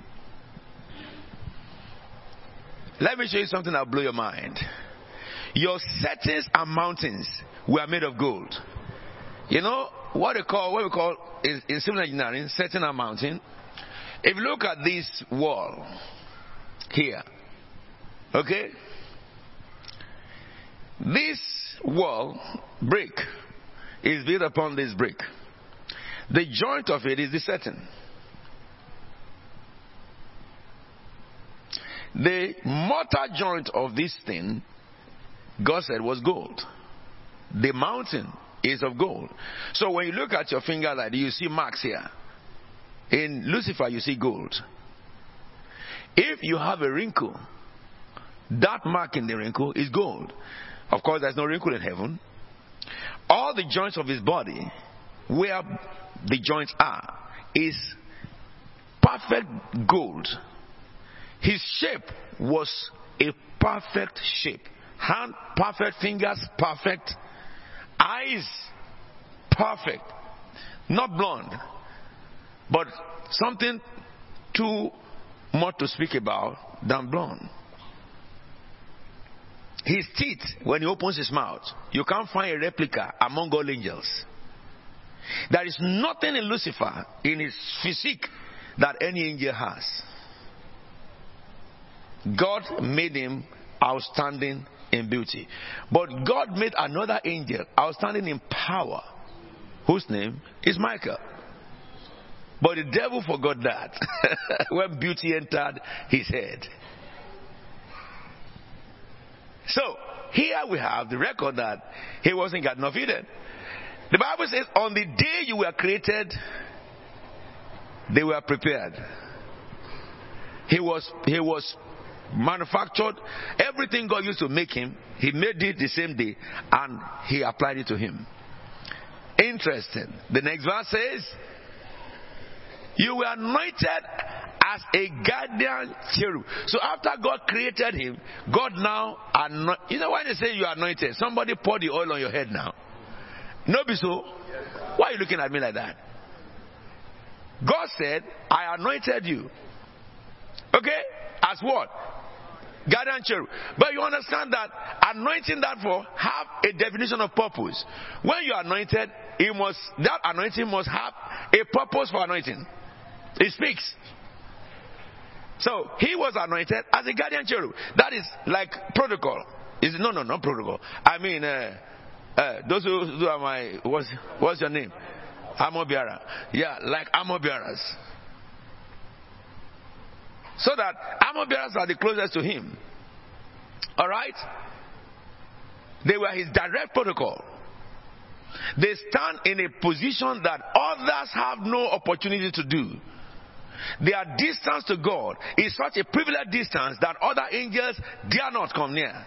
Let me show you something that'll blow your mind. Your settings and mountains were made of gold. You know what they call what we call in, in civil engineering setting a mountain. If you look at this wall, here. Okay? This wall, brick, is built upon this brick. The joint of it is the setting. The mortar joint of this thing, God said, was gold. The mountain is of gold. So when you look at your finger like you see marks here. In Lucifer, you see gold. If you have a wrinkle, that mark in the wrinkle is gold. Of course, there's no wrinkle in heaven. All the joints of his body, where the joints are, is perfect gold. His shape was a perfect shape. Hand, perfect. Fingers, perfect. Eyes, perfect. Not blonde, but something too more to speak about than blonde. His teeth, when he opens his mouth, you can't find a replica among all angels. There is nothing in Lucifer, in his physique, that any angel has. God made him outstanding in beauty. But God made another angel outstanding in power, whose name is Michael. But the devil forgot that when beauty entered his head. So, here we have the record that he was in Garden of Eden. The Bible says, on the day you were created, they were prepared. He was, he was manufactured. Everything God used to make him, he made it the same day and he applied it to him. Interesting. The next verse says, you were anointed as a guardian cherub. So after God created him, God now anoint. You know why they say you are anointed? Somebody pour the oil on your head now. No, be so. Why are you looking at me like that? God said, I anointed you. Okay? As what? Guardian cherub. But you understand that anointing that for have a definition of purpose. When you are anointed, it must that anointing must have a purpose for anointing. He speaks. So he was anointed as a guardian cherub. That is like protocol. Is no, no, not protocol. I mean, uh, uh, those who, who, are my what's what's your name? Armor. Yeah, like armor. So that armor are the closest to him. All right. They were his direct protocol. They stand in a position that others have no opportunity to do. Their distance to God is such a privileged distance that other angels dare not come near,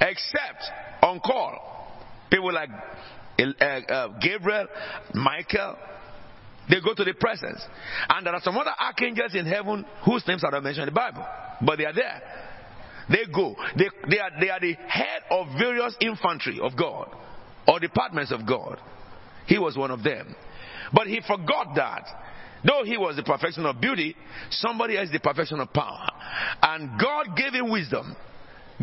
except on call. People like uh, uh, Gabriel, Michael, they go to the presence. And there are some other archangels in heaven whose names are not mentioned in the Bible, but they are there. They go. They, they, are, they are the head of various infantry of God or departments of God. He was one of them. But he forgot that Though he was the perfection of beauty, somebody else the perfection of power. And God gave him wisdom.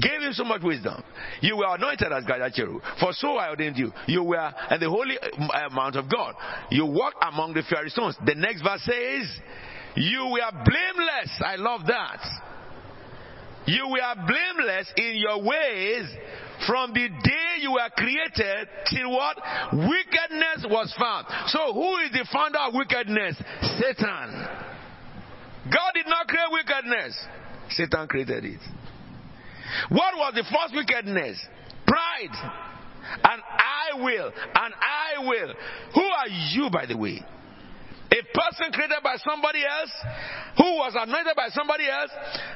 Gave him so much wisdom. You were anointed as guardian cherub. For so I ordained you. You were at the holy uh, mount of God. You walked among the fiery stones. The next verse says, You were blameless. I love that. You were blameless in your ways from the day you were created till what? Wickedness was found. So who is the founder of wickedness? Satan. God did not create wickedness. Satan created it. What was the first wickedness? Pride. And I will. And I will. Who are you, by the way? A person created by somebody else, who was anointed by somebody else,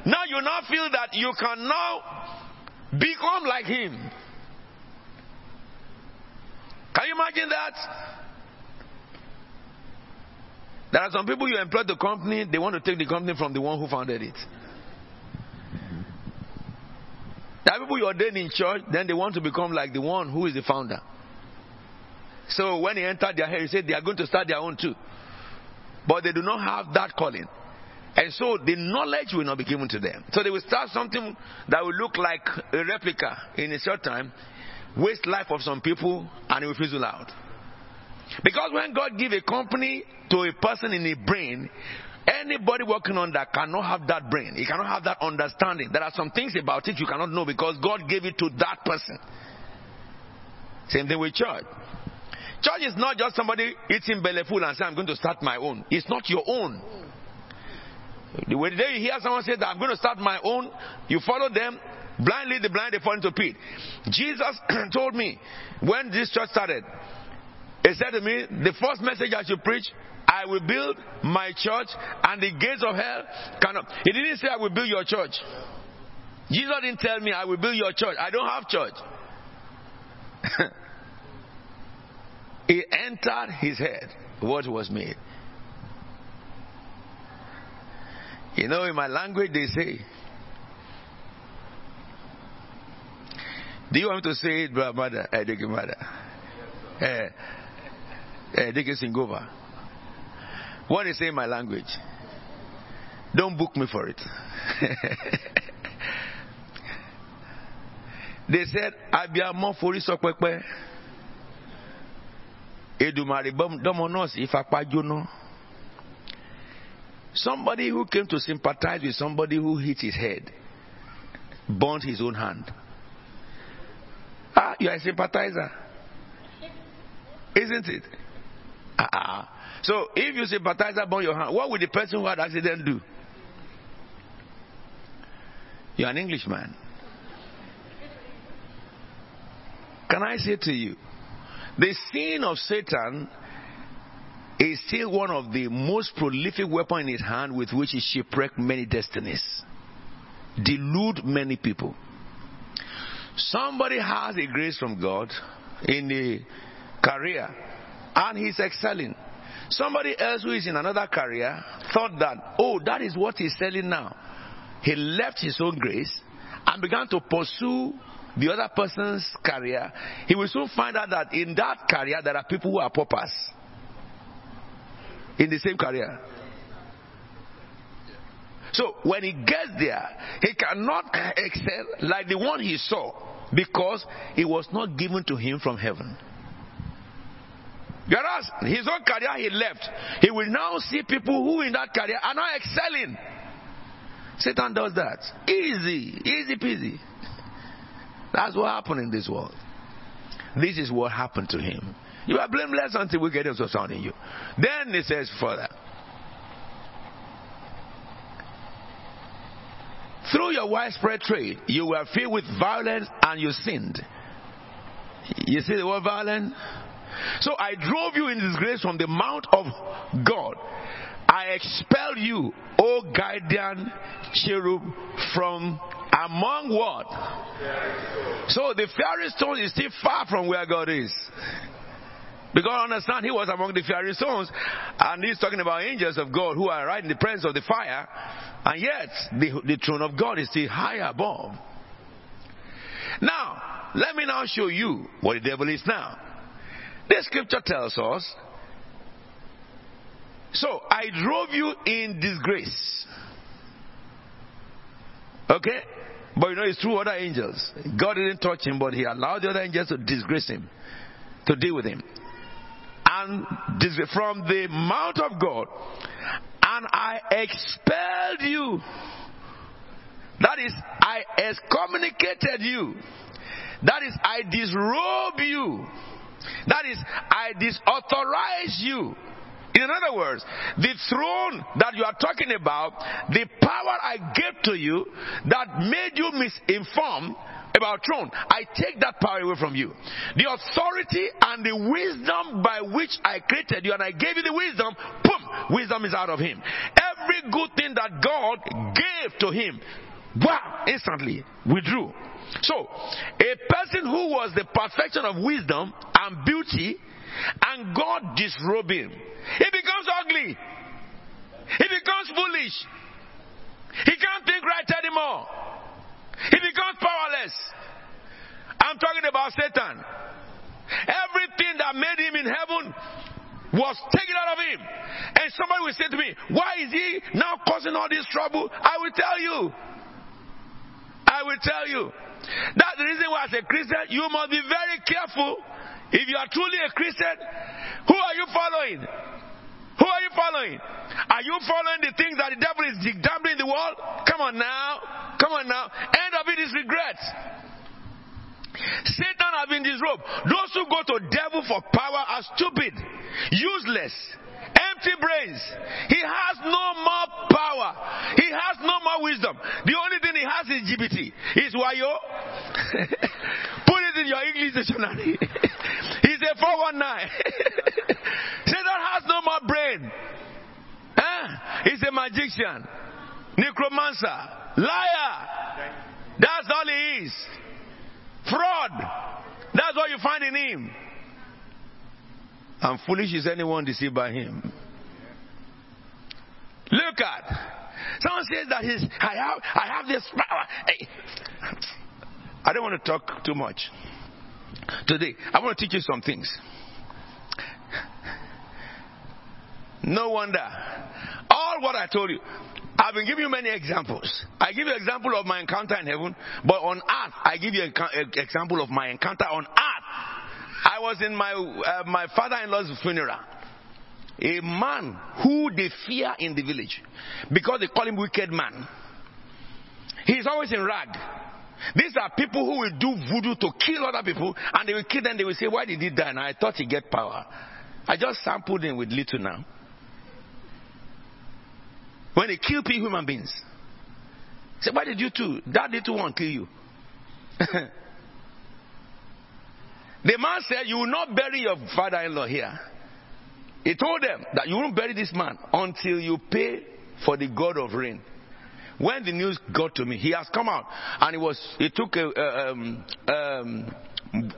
now you now feel that you can now become like him. Can you imagine that? There are some people you employ the company, they want to take the company from the one who founded it. There are people you ordain in church, then they want to become like the one who is the founder. So when he entered their head, he said they are going to start their own too. But they do not have that calling. And so the knowledge will not be given to them. So they will start something that will look like a replica in a short time, waste life of some people, and it will fizzle out. Because when God give a company to a person in a brain, anybody working on that cannot have that brain. He cannot have that understanding. There are some things about it you cannot know because God gave it to that person. Same thing with church. Church is not just somebody eating belly full and say, I'm going to start my own. It's not your own. The day you hear someone say that I'm going to start my own, you follow them, blindly the blind they fall into pit. Jesus told me when this church started, he said to me, the first message I should preach, I will build my church and the gates of hell cannot. He didn't say I will build your church. Jesus didn't tell me I will build your church. I don't have church. it entered his head what was made. You know, in my language, they say, Do you want me to say it, brother, mother, eh, Dike mother? Eh, eh, Dike Singova. What they say in my language? Don't book me for it. they said, Abiamo fori sokwepe. Edumare domo nọọsì ifapa jóná. Somebody who came to sympathize with somebody who hit his head, burnt his own hand. Ah, you are a sympathizer. Isn't it? Ah, so if you sympathize burn your hand, what would the person who had accident do? You're an Englishman. Can I say to you, the sin of Satan is still one of the most prolific weapons in his hand with which he shipwrecked many destinies, delude many people. Somebody has a grace from God in the career and he's excelling. Somebody else who is in another career thought that, oh, that is what he's selling now. He left his own grace and began to pursue the other person's career. He will soon find out that in that career there are people who are paupers in the same career. So when he gets there, he cannot excel like the one he saw because it was not given to him from heaven. Whereas his own career he left, he will now see people who in that career are not excelling. Satan does that. Easy, easy peasy. That's what happened in this world. This is what happened to him. You are blameless until we get into sound in you. Then it says further. Through your widespread trade, you were filled with violence and you sinned. You see the word violence? So I drove you in disgrace from the mount of God. I expelled you, O guardian cherub, from among what? So the fiery stone is still far from where God is. Because understand, he was among the fiery stones, and he's talking about angels of God who are right in the presence of the fire, and yet the, the throne of God is still higher above. Now, let me now show you what the devil is now. This scripture tells us So I drove you in disgrace. Okay? But you know, it's through other angels. God didn't touch him, but he allowed the other angels to disgrace him, to deal with him. And from the mount of God, and I expelled you. That is, I excommunicated you. That is, I disrobe you. That is, I disauthorize you. In other words, the throne that you are talking about, the power I gave to you that made you misinformed about throne, I take that power away from you. The authority and the wisdom by which I created you and I gave you the wisdom, boom, wisdom is out of him. Every good thing that God gave to him, wow, instantly withdrew. So, a person who was the perfection of wisdom and beauty, and God disrobe him, he becomes ugly. He becomes foolish. He can't think right anymore. He becomes powerless. I'm talking about Satan. Everything that made him in heaven was taken out of him. And somebody will say to me, Why is he now causing all this trouble? I will tell you. I will tell you. That's the reason why, as a Christian, you must be very careful. If you are truly a Christian, who are you following? Who are you following? Are you following the things that the devil is dabbling in the world? Come on now. Come on now. End of it is regret. Satan has been disrobed. Those who go to devil for power are stupid, useless, empty brains. He has no more power. He has no more wisdom. The only thing he has is GBT. Is wayo. Put it in your English dictionary. He's a 419. Satan has no more brain. Huh? He's a magician, necromancer, liar. That's all he is. Fraud. That's what you find in him. And foolish is anyone deceived by him. Look at. Someone says that he's, I have, I have this power. Hey. I don't want to talk too much. Today, I want to teach you some things. No wonder. All what I told you, I've been giving you many examples. I give you example of my encounter in heaven, but on earth, I give you an example of my encounter on earth. I was in my uh, my father-in-law's funeral. A man who they fear in the village because they call him wicked man. He's always in rag. These are people who will do voodoo to kill other people, and they will kill them. They will say, "Why did he die?" And I thought he get power. I just sampled him with little now. When they kill people, human beings. Say, why did you two? That little one kill you. the man said, You will not bury your father in law here. He told them that you won't bury this man until you pay for the God of rain. When the news got to me, he has come out and he was he took a, um, um,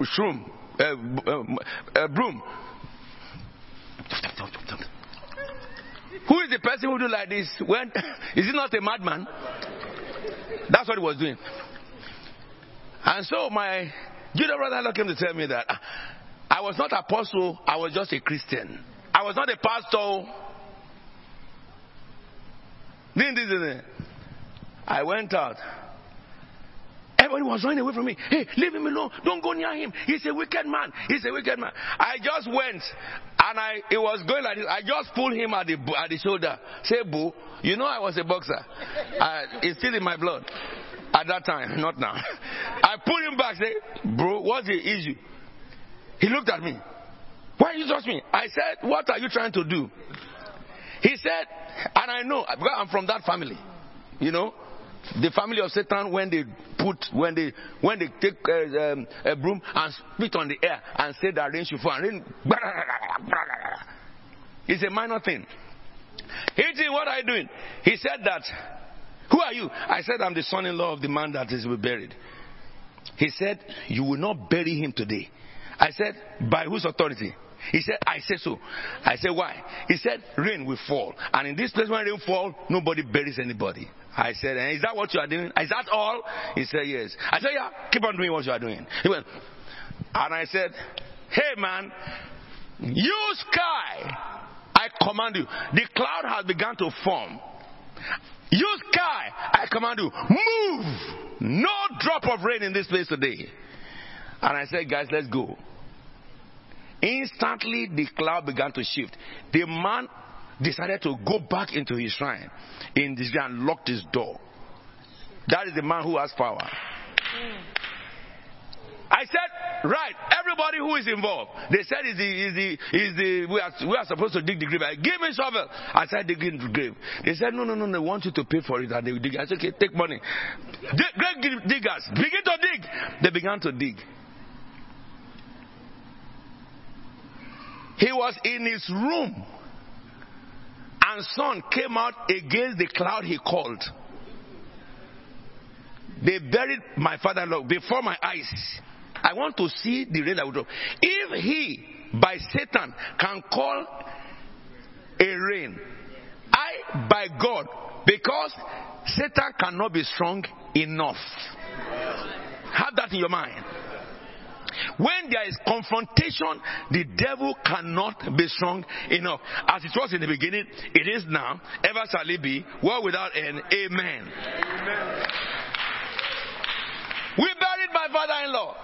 shroom, a, a broom. Who is the person who do like this? When is he not a madman? That's what he was doing. And so my Judah brother came to tell me that ah, I was not apostle, I was just a Christian. I was not a pastor. I went out. Everybody was running away from me. Hey, leave him alone. Don't go near him. He's a wicked man. He's a wicked man. I just went and I it was going like this. I just pulled him at the at the shoulder. Say, boo, you know I was a boxer. I, it's still in my blood. At that time, not now. I pulled him back. Say, bro, what's the issue? He looked at me. Why you touch me? I said, what are you trying to do? He said, and I know because I'm from that family. You know, the family of Satan when they put when they when they take uh, um, a broom and spit on the air and say that rain should fall and rain. It's a minor thing. He said, "What are you doing?" He said that. Who are you? I said, "I'm the son-in-law of the man that is to be buried." He said, "You will not bury him today." I said, "By whose authority?" He said, I said so. I said, why? He said, rain will fall. And in this place when rain fall, nobody buries anybody. I said, eh, is that what you are doing? Is that all? He said, yes. I said, yeah, keep on doing what you are doing. He went, and I said, hey man, you sky. I command you. The cloud has begun to form. You sky, I command you, move. No drop of rain in this place today. And I said, guys, let's go. Instantly, the cloud began to shift. The man decided to go back into his shrine in this and locked his door. That is the man who has power. Hmm. I said, right, everybody who is involved. They said, is the, is the, is the, we are, we are supposed to dig the grave. I give me shovel. I said, digging the grave. They said, no, no, no, they want you to pay for it and they dig. I said, okay, take money. Dig, great diggers, begin to dig. They began to dig. He was in his room and sun came out against the cloud he called. They buried my father-in-law before my eyes. I want to see the rain that will drop. If he, by Satan, can call a rain, I, by God, because Satan cannot be strong enough. Have that in your mind. When there is confrontation, the devil cannot be strong enough. As it was in the beginning, it is now, ever shall it be, world without end. Amen. Amen. We buried my father in law.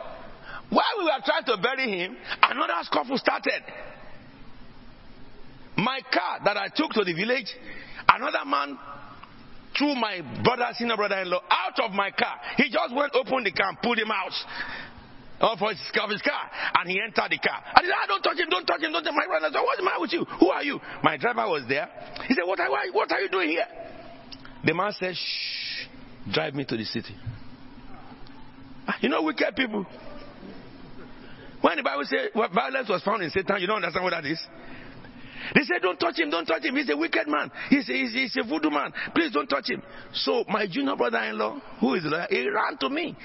While we were trying to bury him, another scuffle started. My car that I took to the village, another man threw my brother, senior brother in law, out of my car. He just went, opened the car, and pulled him out. For his, of his car. And he entered the car. He said, ah, don't touch him, don't touch him, don't touch my brother. I said, what's the matter with you? Who are you? My driver was there. He said, what are, what are you doing here? The man said, shh, drive me to the city. Ah, you know wicked people. When the Bible says violence was found in Satan, you don't understand what that is? They said, Don't touch him, don't touch him. He's a wicked man. He's a, he's, he's a voodoo man. Please don't touch him. So my junior brother in law, who is there, he ran to me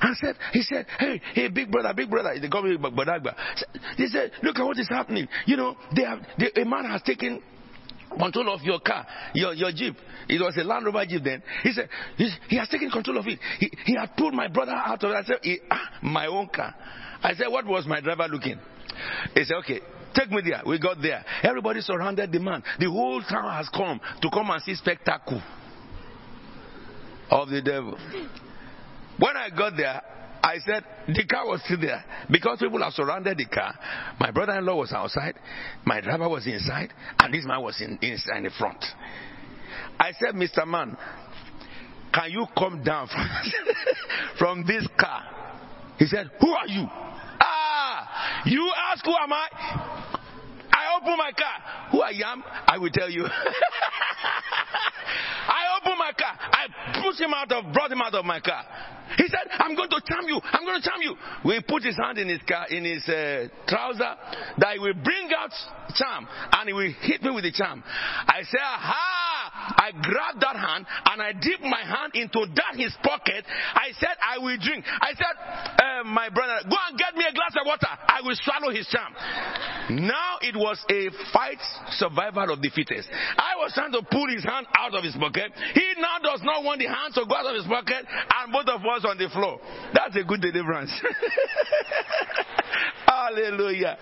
and said, He said, Hey, hey, big brother, big brother. Call me Badagba. He said, Look at what is happening. You know, they have, they, a man has taken control of your car, your, your jeep. It was a Land Rover jeep then. He said, he has taken control of it. He, he had pulled my brother out of it. I said, ah, my own car. I said, what was my driver looking? He said, okay, take me there. We got there. Everybody surrounded the man. The whole town has come to come and see spectacle of the devil. When I got there, I said, the car was still there. Because people have surrounded the car, my brother in law was outside, my driver was inside, and this man was in, inside the front. I said, Mr. Man, can you come down from, from this car? He said, Who are you? You ask who am I? I open my car. Who I am, I will tell you. I open my car. I push him out of, brought him out of my car. He said, I'm going to charm you. I'm going to charm you. We put his hand in his car, in his uh, trouser, that he will bring out charm, and he will hit me with the charm. I said, aha! I grabbed that hand and I dipped my hand into that his pocket. I said, I will drink. I said, uh, my brother, go and get me a glass of water. I will swallow his charm. Now it was a fight survival of the fittest. I was trying to pull his hand out of his pocket. He now does not want the hand to go out of his pocket and both of us on the floor. That's a good deliverance. Hallelujah.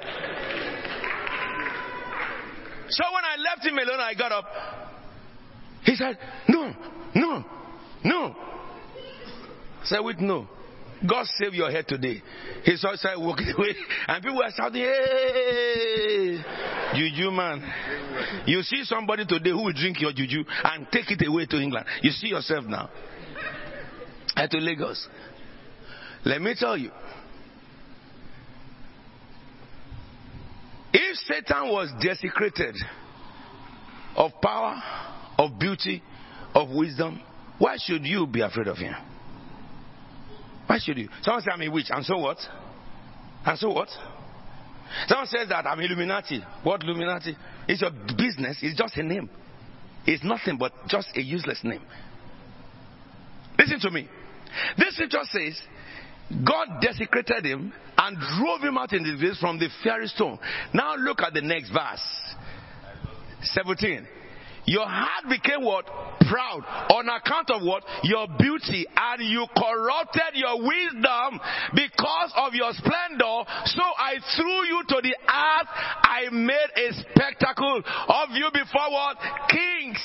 So when I left him alone, I got up. He said, No, no, no. Said, With no. God save your head today. He started walking away, and people were shouting, Hey, Juju man. You see somebody today who will drink your Juju and take it away to England. You see yourself now. And to Lagos. Let me tell you. If Satan was desecrated of power, of beauty, of wisdom, why should you be afraid of him? Why should you? Someone say I'm a witch, and so what? And so what? Someone says that I'm Illuminati. What Illuminati? It's your business, it's just a name. It's nothing but just a useless name. Listen to me. This scripture says God desecrated him and drove him out in the village from the fiery stone. Now look at the next verse. 17. Your heart became what? Proud. On account of what? Your beauty. And you corrupted your wisdom because of your splendor. So I threw you to the earth. I made a spectacle of you before what? Kings.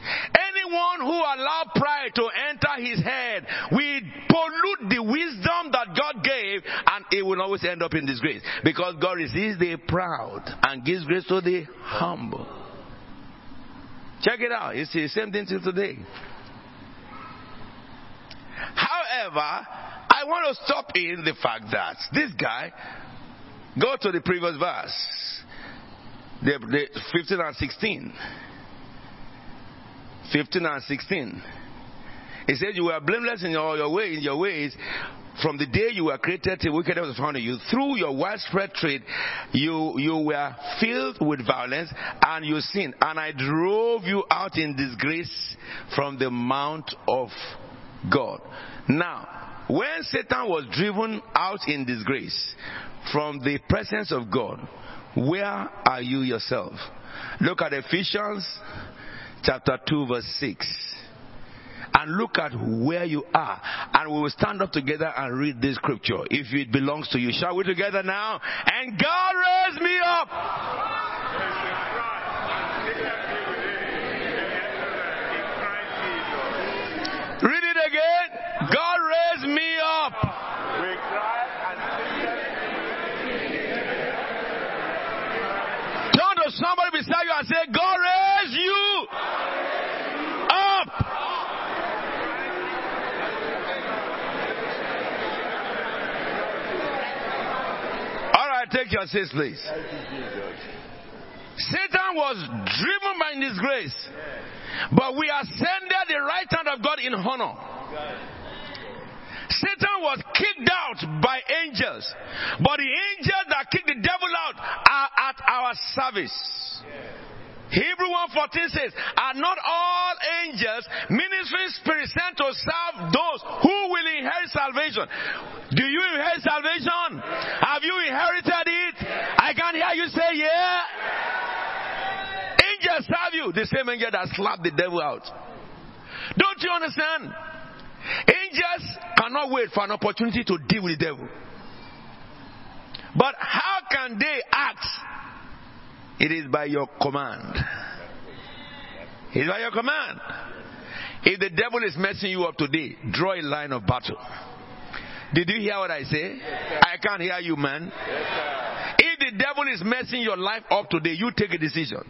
Anyone who allow pride to enter his head will pollute the wisdom that God gave and it will always end up in disgrace. Because God resists the proud and gives grace to the humble. Check it out. It's the same thing till today. However, I want to stop in the fact that this guy, go to the previous verse, the, the 15 and 16. 15 and 16. He said, You were blameless in all your ways, in your ways. From the day you were created till wickedness was found in you, through your widespread trade, you, you were filled with violence and you sinned. And I drove you out in disgrace from the mount of God. Now, when Satan was driven out in disgrace from the presence of God, where are you yourself? Look at Ephesians chapter 2 verse 6 and look at where you are. And we will stand up together and read this scripture. If it belongs to you shall we together now? And god raise me up read it again god raised me up turn to somebody beside you and say god raised you up All take please. Satan was driven by disgrace, but we ascended the right hand of God in honor. Satan was kicked out by angels, but the angels that kicked the devil out are at our service. Hebrew 1.14 says, Are not all angels ministering spirits sent to serve those who will inherit salvation? Do you inherit salvation? Have you inherited it? I can hear you say, Yeah. The same angel that slapped the devil out. Don't you understand? Angels cannot wait for an opportunity to deal with the devil. But how can they act? It is by your command. It is by your command. If the devil is messing you up today, draw a line of battle. Did you hear what I say? I can't hear you, man. if the devil is messing your life up today, you take a decision.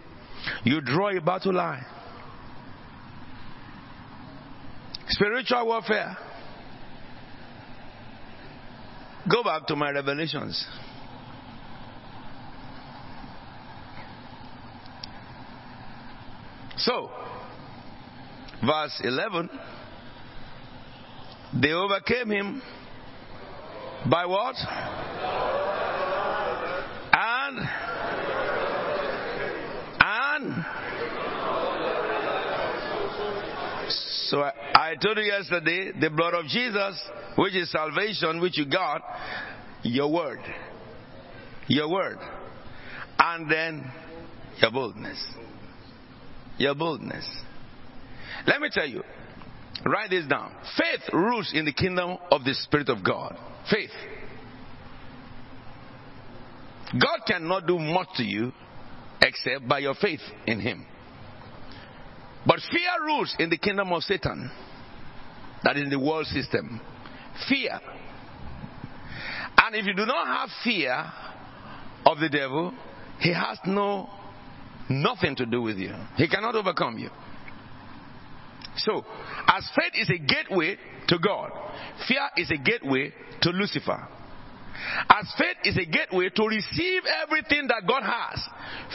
You draw a battle line. Spiritual warfare. Go back to my revelations. So, verse 11, they overcame him by what? And, so I, I told you yesterday, the blood of Jesus, which is salvation, which you got, your word. Your word. And then your boldness your boldness. Let me tell you, write this down. Faith rules in the kingdom of the Spirit of God. Faith. God cannot do much to you except by your faith in Him. But fear rules in the kingdom of Satan. That is the world system. Fear. And if you do not have fear of the devil, he has no nothing to do with you. He cannot overcome you. So, as faith is a gateway to God, fear is a gateway to Lucifer. As faith is a gateway to receive everything that God has,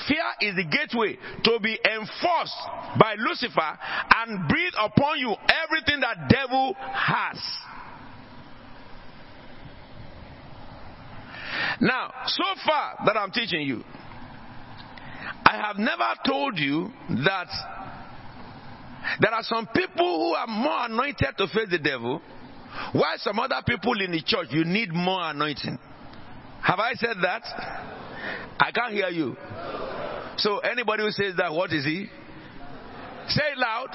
fear is the gateway to be enforced by Lucifer and breathe upon you everything that devil has. Now, so far that I'm teaching you, I have never told you that there are some people who are more anointed to face the devil, while some other people in the church, you need more anointing. Have I said that? I can't hear you. So anybody who says that, what is he? Say it loud.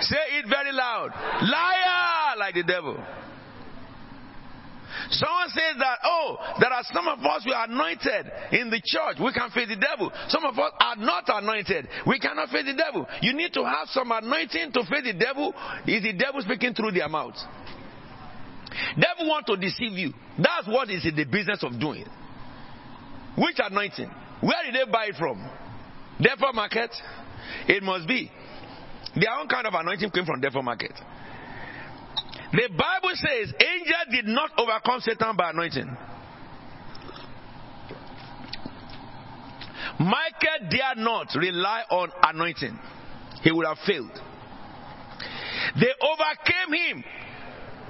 Say it very loud. Liar like the devil. Someone says that, oh, there are some of us who are anointed in the church. We can face the devil. Some of us are not anointed. We cannot face the devil. You need to have some anointing to face the devil. Is the devil speaking through their mouth? Devil want to deceive you. That's what is in the business of doing. Which anointing? Where did they buy it from? Devil market? It must be. Their own kind of anointing came from devil market. The Bible says angels did not overcome Satan by anointing. Michael dare not rely on anointing. He would have failed. They overcame him,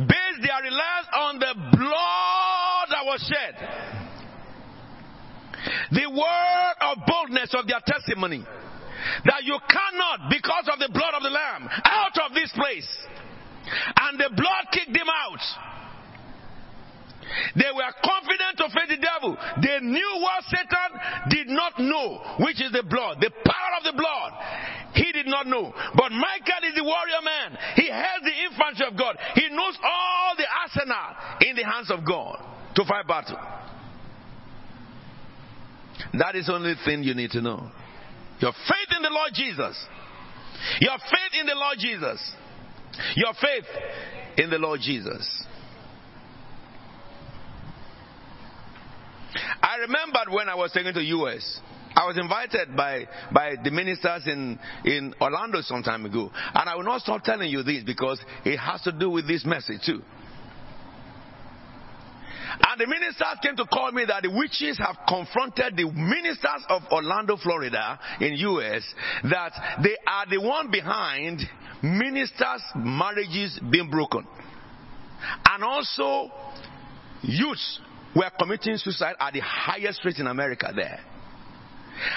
based their reliance on the blood that was shed. The word of boldness of their testimony. That you cannot, because of the blood of the Lamb, out of this place. And the blood kicked them out. They were confident to face the devil. They knew what Satan did not know, which is the blood, the power of the blood. He did not know. But Michael is the warrior man. He has the infantry of God. He knows all the arsenal in the hands of God to fight battle. That is the only thing you need to know. Your faith in the Lord Jesus. Your faith in the Lord Jesus. Your faith in the Lord Jesus. I remembered when I was taken to US. I was invited by, by the ministers in, in Orlando some time ago. And I will not stop telling you this because it has to do with this message too. And the ministers came to call me that the witches have confronted the ministers of Orlando, Florida, in US, that they are the one behind ministers' marriages being broken. And also, youths were committing suicide at the highest rate in America there.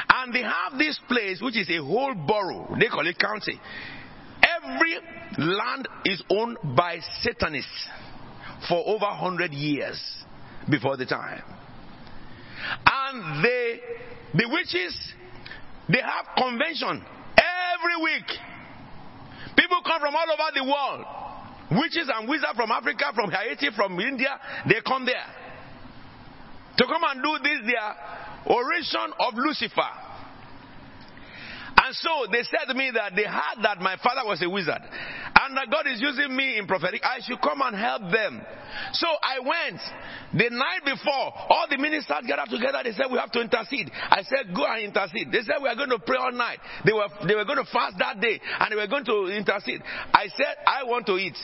And they have this place, which is a whole borough, they call it county. Every land is owned by Satanists for over 100 years before the time. And they, the witches, they have convention every week. People come from all over the world. Witches and wizards from Africa, from Haiti, from India, they come there to come and do this their oration of Lucifer. And so they said to me that they heard that my father was a wizard and that God is using me in prophetic. I should come and help them. So I went. The night before, all the ministers gathered together. They said, We have to intercede. I said, Go and intercede. They said, We are going to pray all night. They were, they were going to fast that day and they were going to intercede. I said, I want to eat.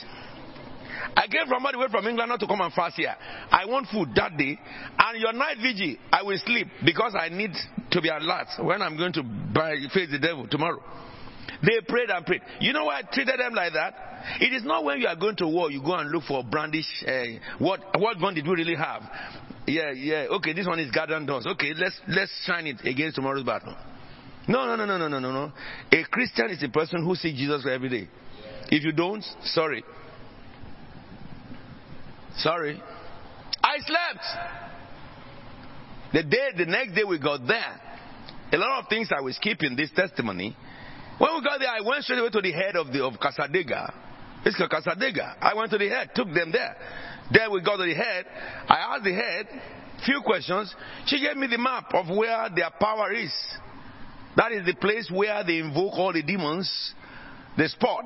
I came from all the way from England not to come and fast here. I want food that day. And your night vigil, I will sleep because I need to be alert when I'm going to buy, face the devil tomorrow. They prayed and prayed. You know why I treated them like that? It is not when you are going to war, you go and look for brandish. Uh, what what gun did we really have? Yeah, yeah. Okay, this one is garden doors. Okay, let's let's shine it against tomorrow's battle. No, no, no, no, no, no, no, no. A Christian is a person who sees Jesus every day. If you don't, sorry. Sorry. I slept. The day, the next day we got there, a lot of things I was keeping this testimony. When we got there, I went straight away to the head of the of Cassadaga. It's called Cassadaga. I went to the head, took them there. Then we got to the head. I asked the head few questions. She gave me the map of where their power is. That is the place where they invoke all the demons, the spot.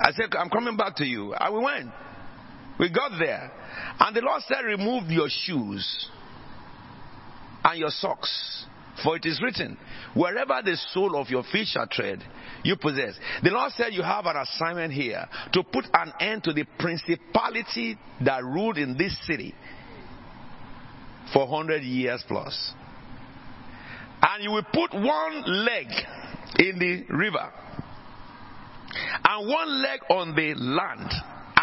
I said, I'm coming back to you. And we went. We got there. And the Lord said, Remove your shoes and your socks. For it is written, wherever the sole of your feet shall tread, you possess. The Lord said you have an assignment here to put an end to the principality that ruled in this city for 100 years plus. And you will put one leg in the river and one leg on the land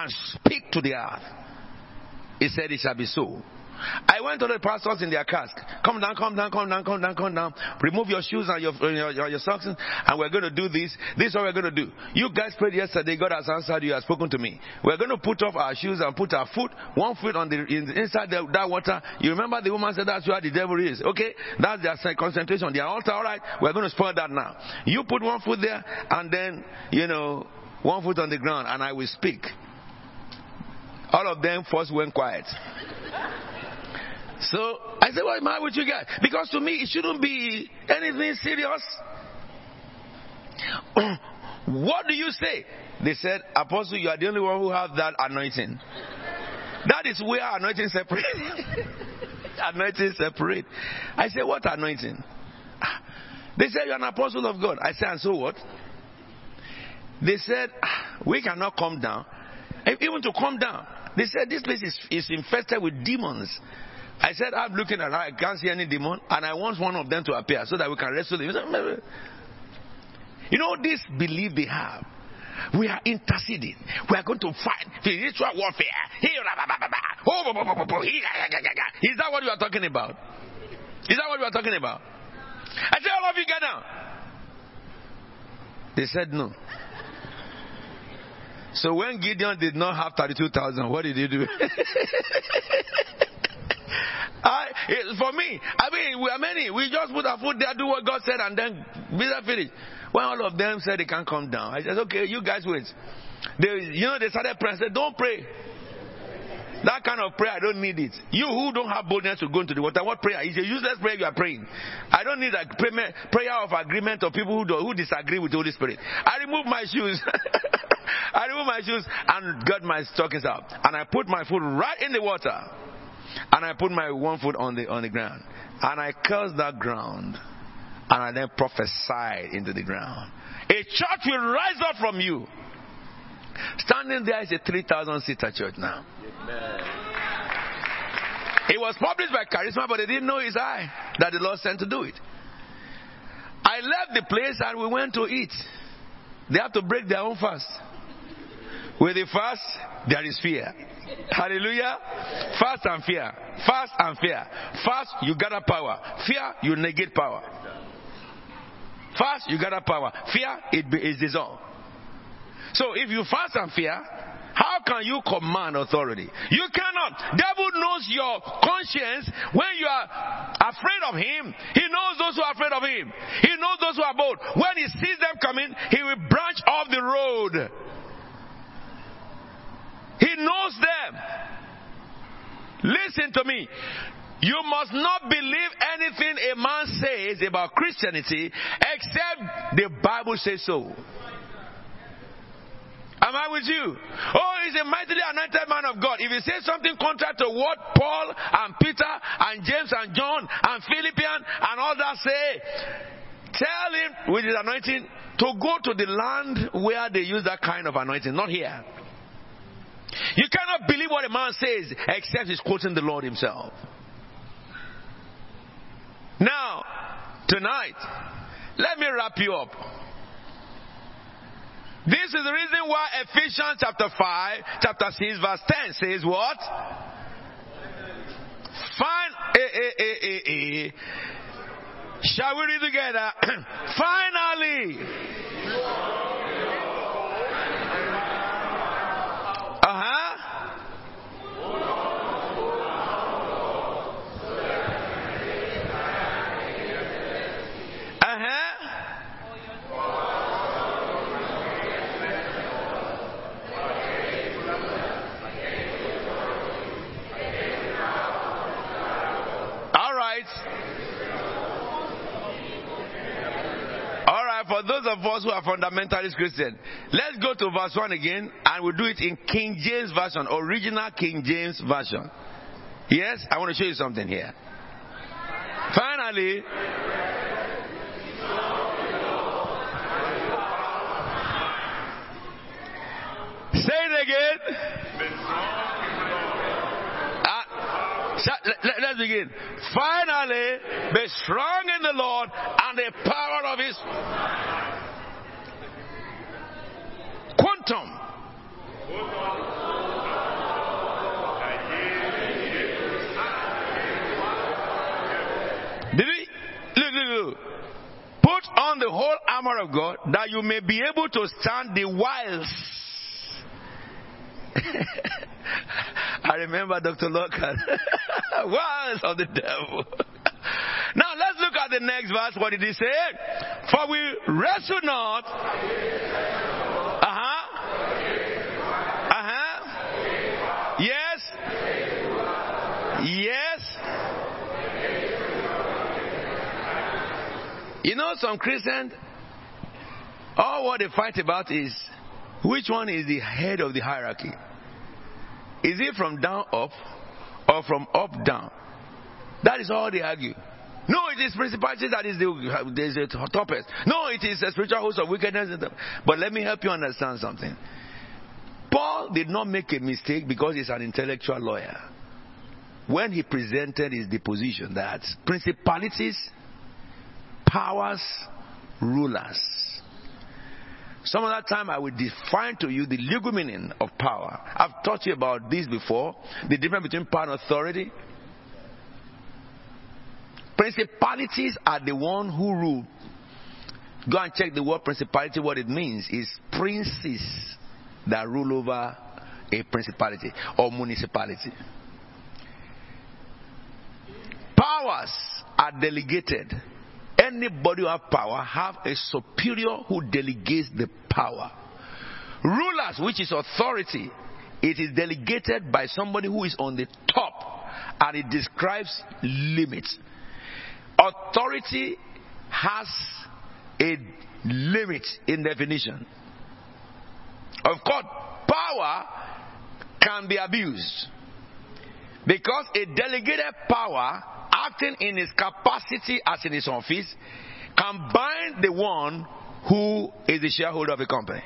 and speak to the earth. He said, It shall be so. I went to the pastors in their cask. Come down, come down, come down, come down, come down. Remove your shoes and your, your, your, socks, and we're going to do this. This is what we're going to do. You guys prayed yesterday. God has answered you, has spoken to me. We're going to put off our shoes and put our foot, one foot on the in, inside the, that water. You remember the woman said that's where the devil is. Okay, that's their concentration. Their altar. All right, we're going to spoil that now. You put one foot there, and then you know one foot on the ground, and I will speak. All of them first went quiet. So I said, What am I with you guys? Because to me, it shouldn't be anything serious. what do you say? They said, Apostle, you are the only one who have that anointing. That is where anointing separate. anointing separate. I said, What anointing? They said, You're an apostle of God. I said, And so what? They said, ah, We cannot come down. Even to come down. They said, This place is, is infested with demons. I said, I'm looking around, I can't see any demon, and I want one of them to appear so that we can wrestle him. You know, this belief they have. We are interceding. We are going to fight spiritual warfare. Is that what you are talking about? Is that what you are talking about? I said, all of you get down. They said no. So when Gideon did not have 32,000, what did he do? I, it, for me, I mean, we are many. We just put our foot there, do what God said, and then be that finished. When all of them said they can't come down, I said, okay, you guys wait. They, you know, they started praying. Said, don't pray. That kind of prayer, I don't need it. You who don't have boldness to go into the water, what prayer? It's a useless prayer you are praying. I don't need a prayer of agreement of people who, do, who disagree with the Holy Spirit. I remove my shoes. I remove my shoes and got my stockings out. And I put my foot right in the water. And I put my one foot on the, on the ground. And I cursed that ground. And I then prophesied into the ground. A church will rise up from you. Standing there is a 3,000 seater church now. Amen. It was published by Charisma, but they didn't know his eye that the Lord sent to do it. I left the place and we went to eat. They have to break their own fast. With the fast, there is fear. Hallelujah. Fast and fear. Fast and fear. Fast, you gather power. Fear, you negate power. Fast, you gather power. Fear, it is dissolved. So if you fast and fear, how can you command authority? You cannot. Devil knows your conscience when you are afraid of him. He knows those who are afraid of him. He knows those who are bold. When he sees them coming, he will branch off the road. He knows them. Listen to me. You must not believe anything a man says about Christianity except the Bible says so. Am I with you? Oh, he's a mightily anointed man of God. If he says something contrary to what Paul and Peter and James and John and Philippians and all that say, tell him with his anointing to go to the land where they use that kind of anointing, not here. You cannot believe what a man says except he's quoting the Lord himself. Now, tonight, let me wrap you up. This is the reason why Ephesians chapter 5, chapter 6, verse 10 says what? Eh, eh, eh, eh, eh. Shall we read together? Finally. Uh huh. Uh huh. All right. All right, for those of us who are fundamentalist Christian, let's go to verse 1 again and we'll do it in King James Version, original King James Version. Yes, I want to show you something here. Finally, say it again let, us begin. Finally, be strong in the Lord and the power of His quantum. Did he? Look, look, look. Put on the whole armor of God that you may be able to stand the wiles. I remember Dr. Lockhart. wiles of the devil. Now let's look at the next verse. What did he say? For we wrestle not. Uh huh. Uh huh. Yes. Yes. You know, some Christians, all what they fight about is which one is the head of the hierarchy? Is it from down up or from up down? That is all they argue. No, it is principality that is the, is the. No, it is a spiritual host of wickedness. But let me help you understand something. Paul did not make a mistake because he's an intellectual lawyer. When he presented his deposition that principalities, powers, rulers. Some of that time I will define to you the legal meaning of power. I've taught you about this before. The difference between power and authority. Principalities are the one who rule. Go and check the word principality. What it means is princes that rule over a principality or municipality. Powers are delegated. Anybody who have power have a superior who delegates the power. Rulers, which is authority, it is delegated by somebody who is on the top and it describes limits. Authority has a limit in definition. Of course, power can be abused because a delegated power acting in his capacity as in his office can bind the one who is the shareholder of the company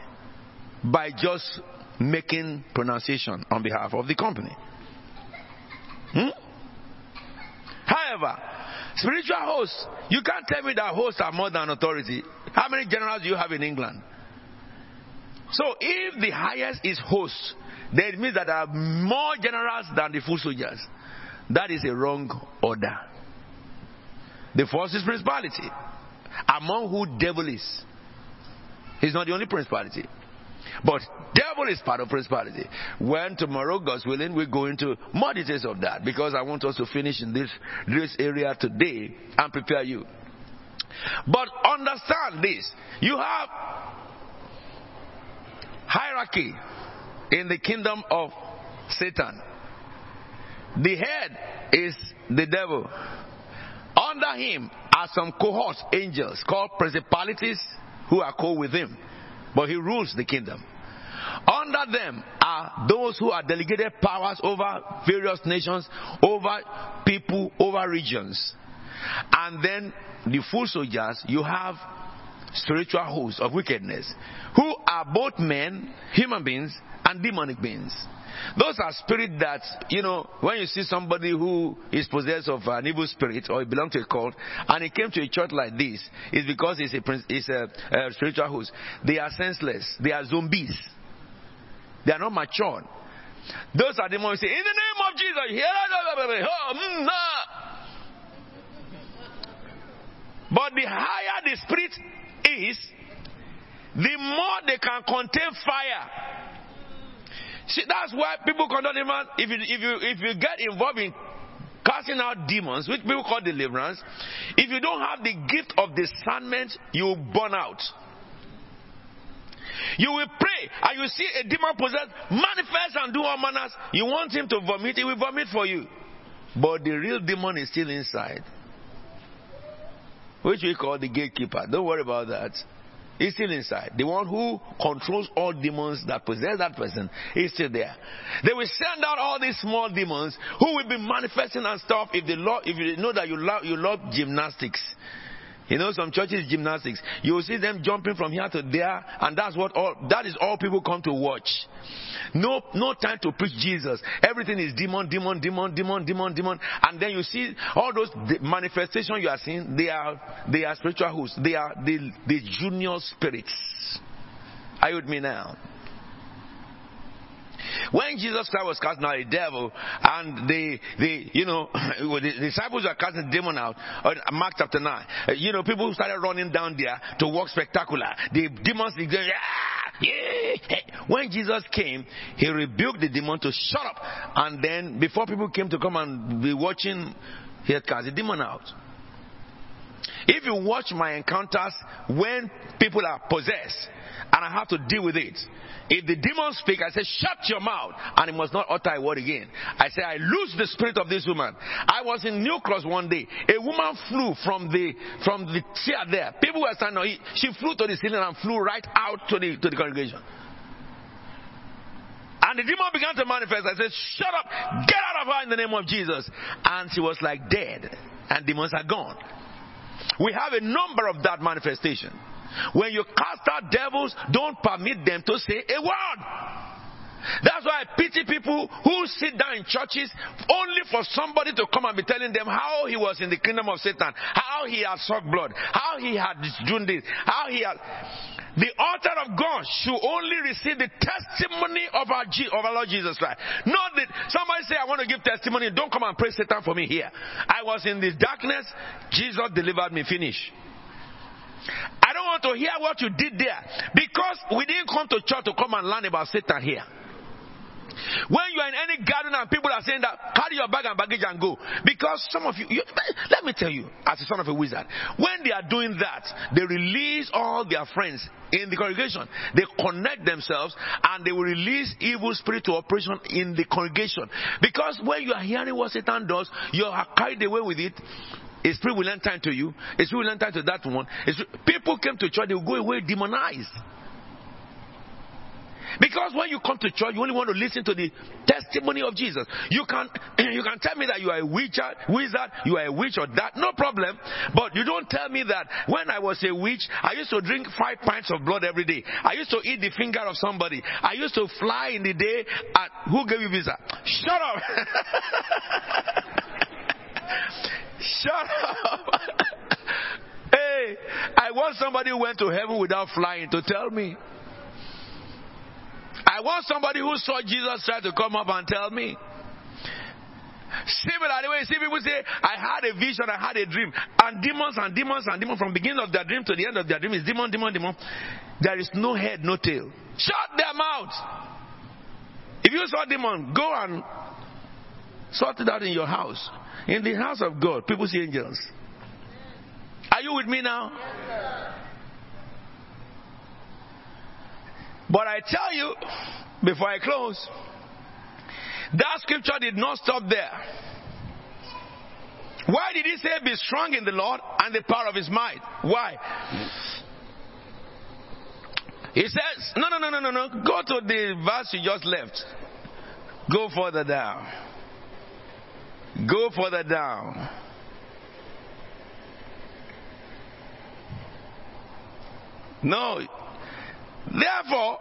by just making pronunciation on behalf of the company. Hmm? However, spiritual hosts, you can't tell me that hosts are more than authority. How many generals do you have in England? So if the highest is host, then it means that there are more generals than the foot soldiers. That is a wrong order. The first is principality, among who devil is. He's not the only principality. But devil is part of principality. When tomorrow, God's willing, we go into more details of that because I want us to finish in this, this area today and prepare you. But understand this. You have hierarchy in the kingdom of Satan. The head is the devil. Under him are some cohorts, angels, called principalities, who are co with him. But he rules the kingdom. Under them are those who are delegated powers over various nations, over people, over regions. And then the full soldiers, you have spiritual hosts of wickedness, who are both men, human beings, and demonic beings. Those are spirits that, you know, when you see somebody who is possessed of an evil spirit or belongs to a cult and he came to a church like this, it's because he's a, a, a spiritual host. They are senseless. They are zombies. They are not matured. Those are the ones who say, in the name of Jesus, but the higher the spirit is, the more they can contain fire. See, that's why people conduct deliverance. If you, if you, if you get involved in casting out demons, which people call deliverance, if you don't have the gift of discernment, you will burn out. You will pray and you see a demon possessed manifest and do all manners. You want him to vomit, he will vomit for you. But the real demon is still inside. Which we call the gatekeeper. Don't worry about that. He's still inside. The one who controls all demons that possess that person is still there. They will send out all these small demons who will be manifesting and stuff if they love, if you know that you love, you love gymnastics. You know, some churches gymnastics. You will see them jumping from here to there, and that's what all that is all people come to watch. No, no time to preach Jesus. Everything is demon, demon, demon, demon, demon, demon. And then you see all those manifestations you are seeing, they are they are spiritual hosts. They are the, the junior spirits. Are you with me now? When Jesus Christ was casting out a devil, and the the you know the disciples were casting the demon out, uh, Mark chapter nine, uh, you know people started running down there to walk spectacular. The demons began. "Ah, yeah." When Jesus came, he rebuked the demon to shut up, and then before people came to come and be watching, he had cast the demon out. If you watch my encounters when people are possessed and I have to deal with it, if the demon speak, I say, shut your mouth, and he must not utter a word again. I say, I lose the spirit of this woman. I was in New Cross one day. A woman flew from the from the chair there. People were standing. She flew to the ceiling and flew right out to the to the congregation. And the demon began to manifest. I said, Shut up, get out of her in the name of Jesus. And she was like dead, and demons are gone. We have a number of that manifestation. When you cast out devils, don't permit them to say a word. That's why I pity people who sit down in churches only for somebody to come and be telling them how he was in the kingdom of Satan, how he had sucked blood, how he had done this, how he had. The altar of God should only receive the testimony of our, of our Lord Jesus Christ. Not that somebody say, I want to give testimony. Don't come and praise Satan for me here. I was in this darkness. Jesus delivered me. Finish. I don't want to hear what you did there because we didn't come to church to come and learn about Satan here. When you are in any garden and people are saying that, carry your bag and baggage and go. Because some of you, you, let me tell you, as a son of a wizard, when they are doing that, they release all their friends in the congregation. They connect themselves and they will release evil spirit to operation in the congregation. Because when you are hearing what Satan does, you are carried away with it. A spirit will lend time to you. A spirit will lend time to that one. People came to church, they will go away demonized. Because when you come to church, you only want to listen to the testimony of Jesus. You can you can tell me that you are a witcher, wizard, you are a witch or that, no problem. But you don't tell me that when I was a witch, I used to drink five pints of blood every day. I used to eat the finger of somebody. I used to fly in the day. And who gave you visa? Shut up. Shut up. hey, I want somebody who went to heaven without flying to tell me. I want somebody who saw Jesus try to come up and tell me. Similarly, when you see people say, I had a vision, I had a dream, and demons and demons and demons from beginning of their dream to the end of their dream is demon, demon, demon. There is no head, no tail. Shut them out. If you saw demon, go and sort it out in your house. In the house of God, people see angels. Are you with me now? But I tell you, before I close, that scripture did not stop there. Why did he say, Be strong in the Lord and the power of his might? Why? He says, No, no, no, no, no, no. Go to the verse you just left. Go further down. Go further down. No. Therefore,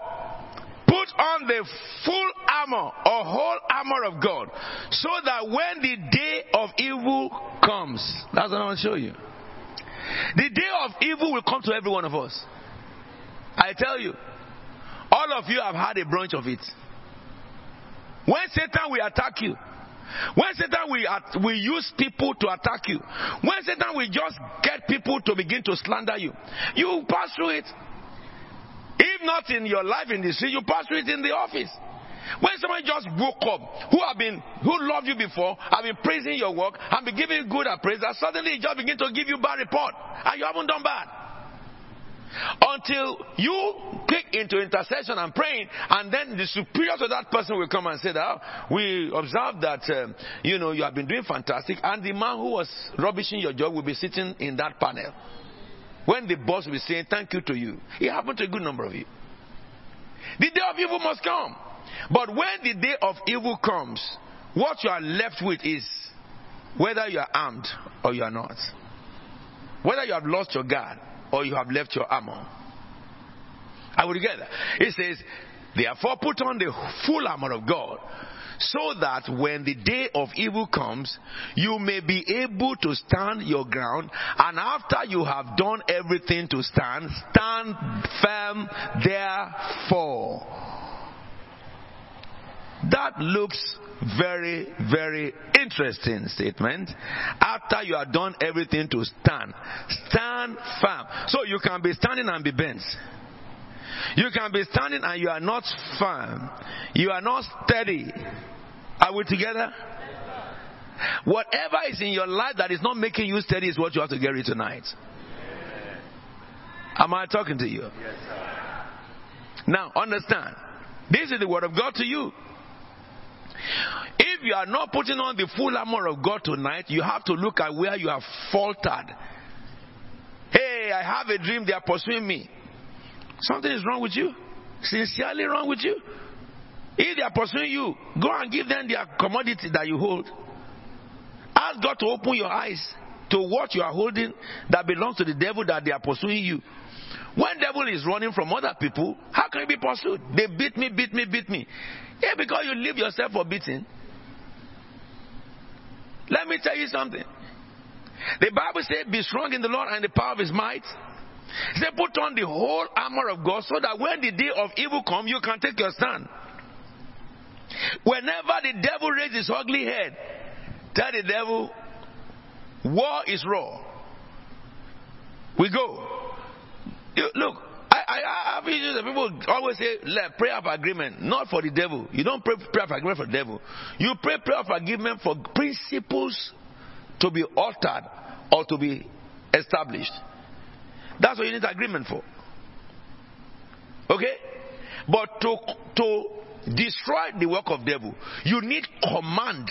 put on the full armor or whole armor of God so that when the day of evil comes, that's what I want to show you. The day of evil will come to every one of us. I tell you, all of you have had a branch of it. When Satan will attack you, when Satan will, will use people to attack you, when Satan will just get people to begin to slander you, you pass through it. If not in your life in the street, you pass through it in the office. When somebody just woke up, who have been, who loved you before, have been praising your work, have been giving you good appraisal, suddenly he just begin to give you bad report, and you haven't done bad. Until you kick into intercession and praying, and then the superior to that person will come and say that "Oh, we observed that um, you know you have been doing fantastic, and the man who was rubbishing your job will be sitting in that panel. When the boss will be saying thank you to you, it happened to a good number of you. The day of evil must come. But when the day of evil comes, what you are left with is whether you are armed or you are not. Whether you have lost your guard or you have left your armor. Are we together? It says, Therefore put on the full armor of God, so that when the day of evil comes, you may be able to stand your ground, and after you have done everything to stand, stand firm therefore. That looks very, very interesting statement. After you have done everything to stand, stand firm. So you can be standing and be bent. You can be standing and you are not firm. You are not steady. Are we together? Whatever is in your life that is not making you steady is what you have to get rid tonight. Am I talking to you? Now, understand. This is the word of God to you. If you are not putting on the full armor of God tonight, you have to look at where you have faltered. Hey, I have a dream, they are pursuing me. Something is wrong with you. Sincerely wrong with you. If they are pursuing you, go and give them their commodity that you hold. Ask God to open your eyes to what you are holding that belongs to the devil that they are pursuing you. When devil is running from other people, how can you be pursued? They beat me, beat me, beat me. Yeah, because you leave yourself for beating. Let me tell you something. The Bible says, Be strong in the Lord and the power of his might. He said, Put on the whole armor of God so that when the day of evil comes, you can take your stand. Whenever the devil raises his ugly head, tell the devil, War is raw. We go. You, look, I, I, I have issues that people always say like, prayer of agreement, not for the devil. You don't pray prayer of agreement for the devil. You pray prayer of agreement for principles to be altered or to be established. That's what you need agreement for. Okay? But to, to destroy the work of devil, you need command.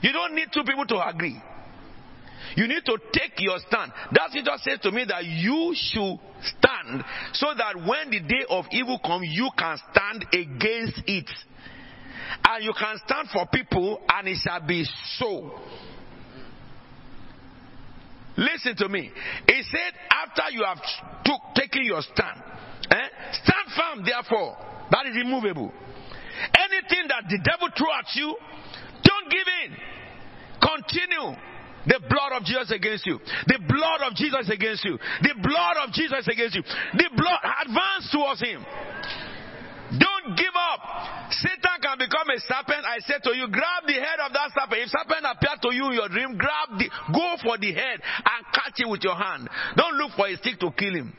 You don't need two people to agree. You need to take your stand. That's it just says to me that you should stand so that when the day of evil comes, you can stand against it. And you can stand for people and it shall be so. Listen to me. He said, after you have took, taken your stand, eh, stand firm, therefore. That is immovable. Anything that the devil throw at you, don't give in. Continue. The blood of Jesus against you. The blood of Jesus against you. The blood of Jesus against you. The blood advance towards him. Don't give up. Satan can become a serpent. I said to you, grab the head of that serpent. If serpent appear to you in your dream, grab the, go for the head and catch it with your hand. Don't look for a stick to kill him.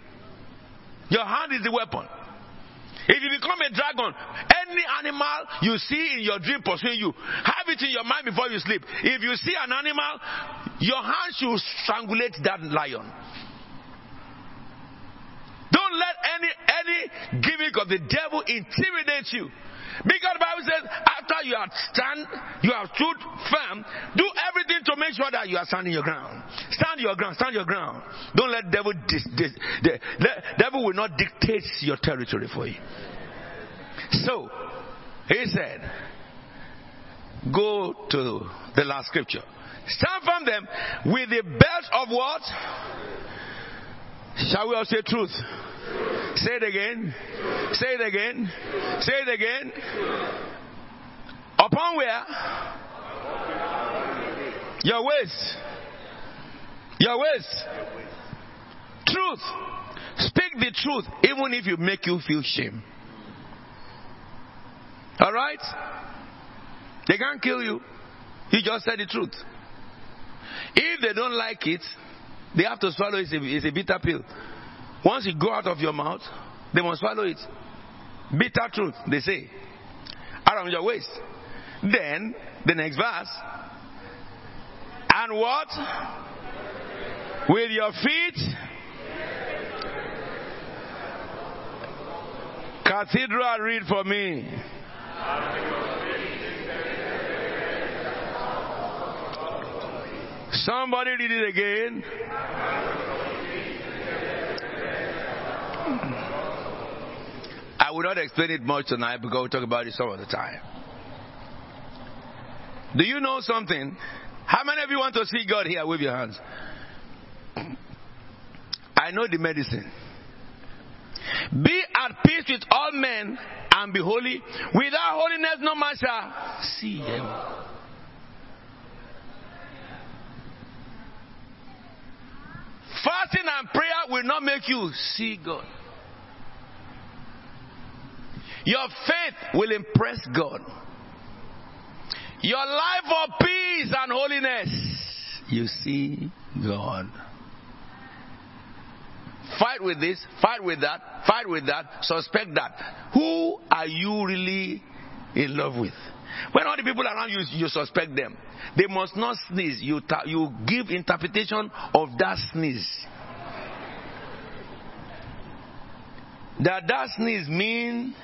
Your hand is the weapon. If you become a dragon, any animal you see in your dream pursuing you, have it in your mind before you sleep. If you see an animal, your hand should strangulate that lion. Don't let any any gimmick of the devil intimidate you. Because the Bible says, after you have stand, you have stood firm, do everything to make sure that you are standing your ground. Stand your ground, stand your ground. Don't let devil dis, dis, devil will not dictate your territory for you. So, he said, go to the last scripture. Stand from them with the belt of what? Shall we all say truth? Say it again. Say it again. Say it again. Upon where? Your waist. Your waist. Truth. Speak the truth, even if it make you feel shame. All right? They can't kill you. You just said the truth. If they don't like it, they have to swallow it. It's a bitter pill. Once it go out of your mouth, they must swallow it. Bitter truth, they say. Around your waist. Then, the next verse. And what? With your feet. Cathedral, read for me. Somebody read it again. I will not explain it much tonight because we'll talk about it some other time. Do you know something? How many of you want to see God here? Wave your hands. I know the medicine. Be at peace with all men and be holy. Without holiness, no man shall see him. Fasting and prayer will not make you see God. Your faith will impress God. Your life of peace and holiness, you see God. Fight with this, fight with that, fight with that, suspect that. Who are you really in love with? When all the people around you, you suspect them. They must not sneeze. You, ta- you give interpretation of that sneeze. That that sneeze mean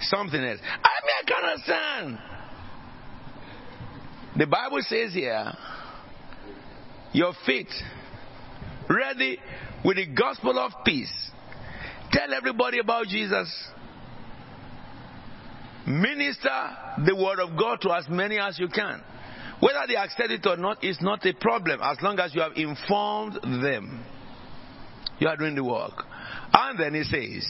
something else. I mean, I can understand. The Bible says here, your feet ready with the gospel of peace. Tell everybody about Jesus. Minister the word of God to as many as you can. Whether they accept it or not is not a problem as long as you have informed them. You are doing the work. And then he says,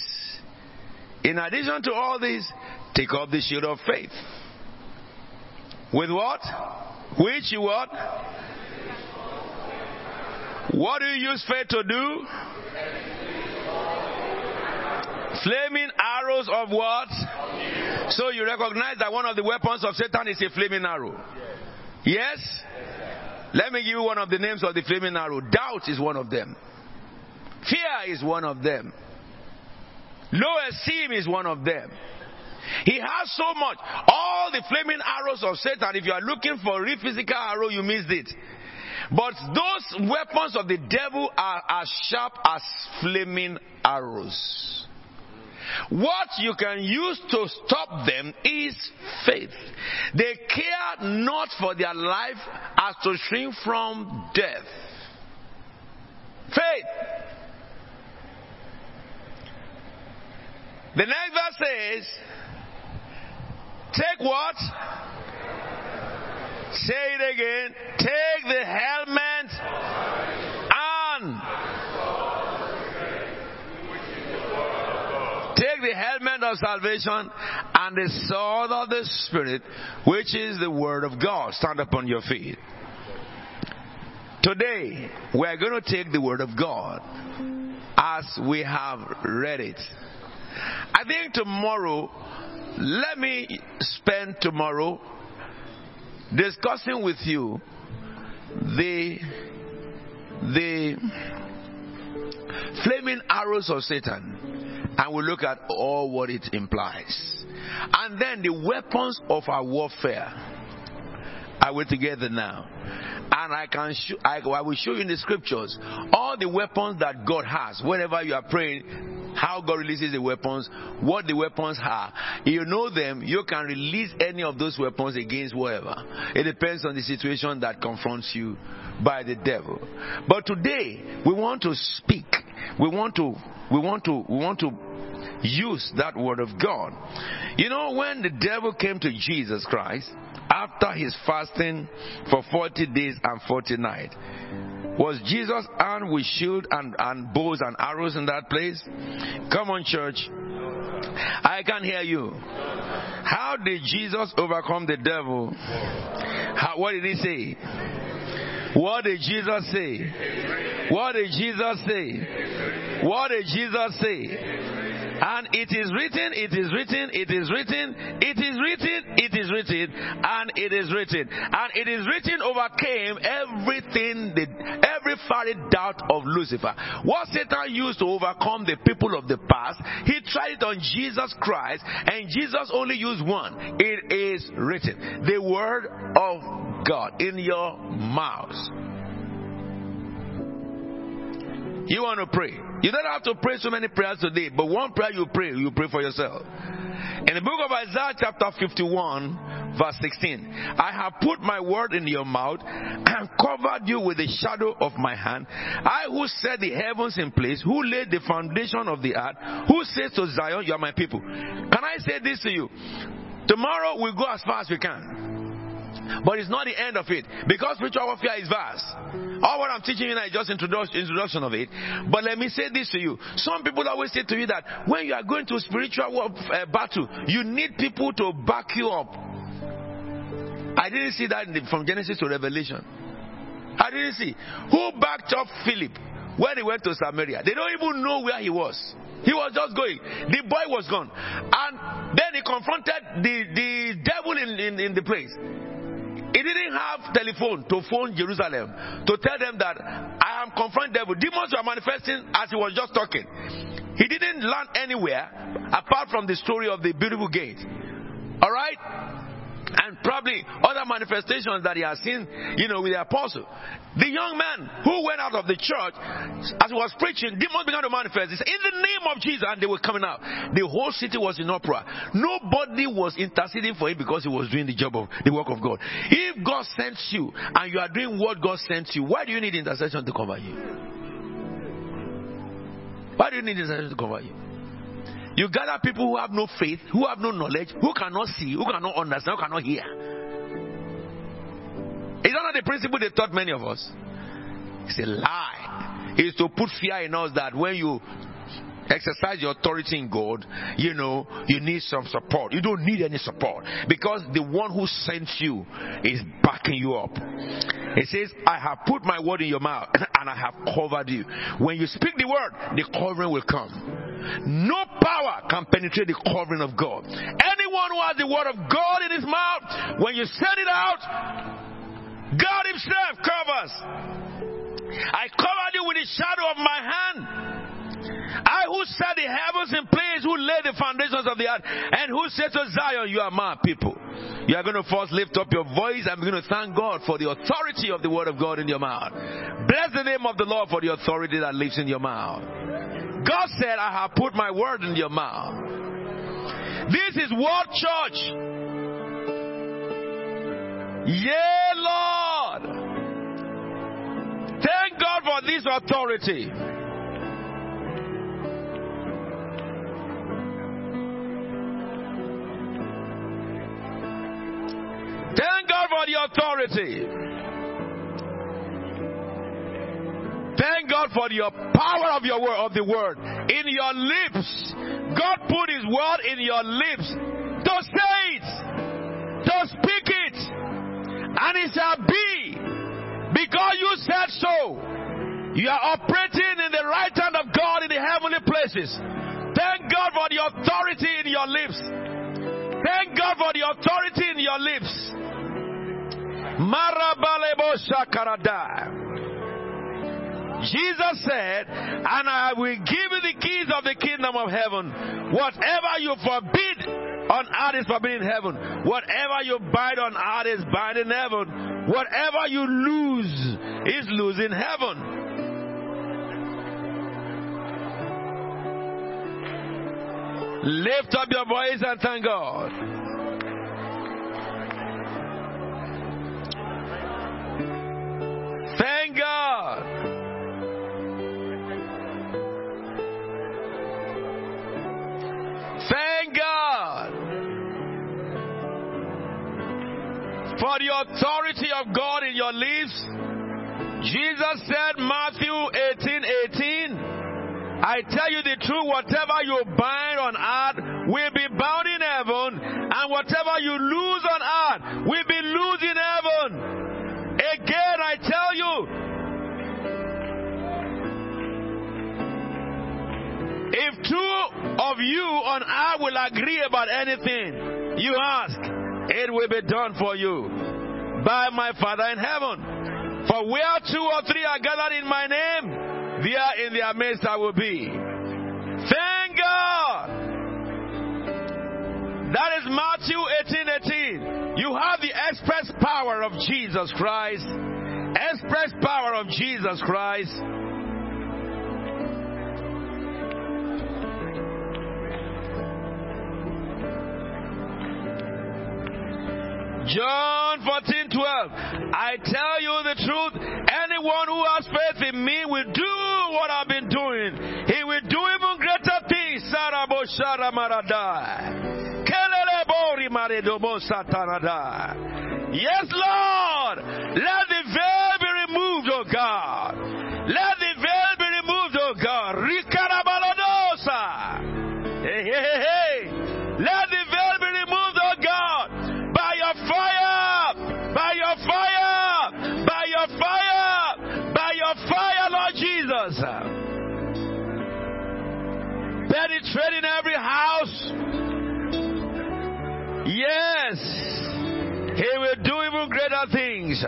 in addition to all this, take up the shield of faith. With what? Which you what? What do you use faith to do? Flaming arrows of what? So you recognize that one of the weapons of Satan is a flaming arrow. Yes? Let me give you one of the names of the flaming arrow. Doubt is one of them. Fear is one of them. Low esteem is one of them. He has so much. All the flaming arrows of Satan, if you are looking for a physical arrow, you missed it. But those weapons of the devil are as sharp as flaming arrows. What you can use to stop them is faith. They care not for their life as to shrink from death. Faith. The next verse says, Take what? Say it again. Take the helmet and take the helmet of salvation and the sword of the Spirit, which is the word of God. Stand upon your feet. Today, we are going to take the word of God as we have read it. I think tomorrow, let me spend tomorrow discussing with you the the flaming arrows of Satan and we'll look at all what it implies. And then the weapons of our warfare. Are we together now? And I can show, I, I will show you in the scriptures all the weapons that God has. Whenever you are praying, how God releases the weapons, what the weapons are. If you know them, you can release any of those weapons against whoever. It depends on the situation that confronts you by the devil. But today, we want to speak. We want to, we want to, we want to use that word of God. You know, when the devil came to Jesus Christ, after his fasting for 40 days and 40 nights, was Jesus armed with shield and, and bows and arrows in that place? Come on, church. I can hear you. How did Jesus overcome the devil? How, what did he say? What did Jesus say? What did Jesus say? What did Jesus say? And it is written, it is written, it is written, it is written, it is written, and it is written. And it is written overcame everything, the, every fiery doubt of Lucifer. What Satan used to overcome the people of the past, he tried it on Jesus Christ, and Jesus only used one. It is written. The word of God in your mouth. You want to pray. You don't have to pray so many prayers today, but one prayer you pray, you pray for yourself. In the book of Isaiah, chapter 51, verse 16, I have put my word in your mouth and covered you with the shadow of my hand. I who set the heavens in place, who laid the foundation of the earth, who says to Zion, You are my people. Can I say this to you? Tomorrow we'll go as far as we can. But it's not the end of it. Because spiritual warfare is vast. All what I'm teaching you now is just introduction, of it. But let me say this to you. Some people always say to you that when you are going to spiritual war, uh, battle, you need people to back you up. I didn't see that the, from Genesis to Revelation. I didn't see. Who backed up Philip? when he went to Samaria. They don't even know where he was. He was just going. The boy was gone. And then he confronted the, the devil in, in, in the place. He didn't have telephone to phone Jerusalem to tell them that I am confronting devil. Demons were manifesting as he was just talking. He didn't land anywhere apart from the story of the beautiful gate. All right? And probably other manifestations that he has seen, you know, with the apostle. The young man who went out of the church, as he was preaching, demons began to manifest. He said, In the name of Jesus, and they were coming out. The whole city was in uproar. Nobody was interceding for him because he was doing the job of the work of God. If God sends you and you are doing what God sends you, why do you need intercession to cover you? Why do you need intercession to cover you? You gather people who have no faith, who have no knowledge, who cannot see, who cannot understand, who cannot hear. Is that not the principle they taught many of us? It's a lie. It's to put fear in us that when you exercise your authority in God, you know, you need some support. You don't need any support because the one who sent you is backing you up. It says, I have put my word in your mouth and I have covered you. When you speak the word, the covering will come. No power can penetrate the covering of God. Anyone who has the word of God in his mouth, when you send it out, God himself covers. I covered you with the shadow of my hand. Set the heavens in place, who laid the foundations of the earth, and who said to Zion, You are my people. You are going to first lift up your voice and begin to thank God for the authority of the word of God in your mouth. Bless the name of the Lord for the authority that lives in your mouth. God said, I have put my word in your mouth. This is what church. Yeah, Lord. Thank God for this authority. Thank God for the power of your word, of the word in your lips. God put His word in your lips to say it, to speak it, and it shall be because you said so. You are operating in the right hand of God in the heavenly places. Thank God for the authority in your lips. Thank God for the authority in your lips. Jesus said, and I will give you the keys of the kingdom of heaven. Whatever you forbid on earth is forbidden in heaven. Whatever you bind on earth is bind in heaven. Whatever you lose is lose in heaven. Lift up your voice and thank God. Thank God. Thank God for the authority of God in your lives. Jesus said, Matthew 18 18, I tell you the truth, whatever you bind on earth will be bound in heaven, and whatever you lose on earth will be loose in heaven. Again, I tell you, If two of you on earth will agree about anything you ask, it will be done for you by my Father in heaven. For where two or three are gathered in my name, there in their midst I will be. Thank God. That is Matthew 18 18. You have the express power of Jesus Christ. Express power of Jesus Christ John 14, 12. I tell you the truth. Anyone who has faith in me will do what I've been doing. He will do even greater things. Yes, Lord. Let the veil be removed, oh God. Yes, He will do even greater things.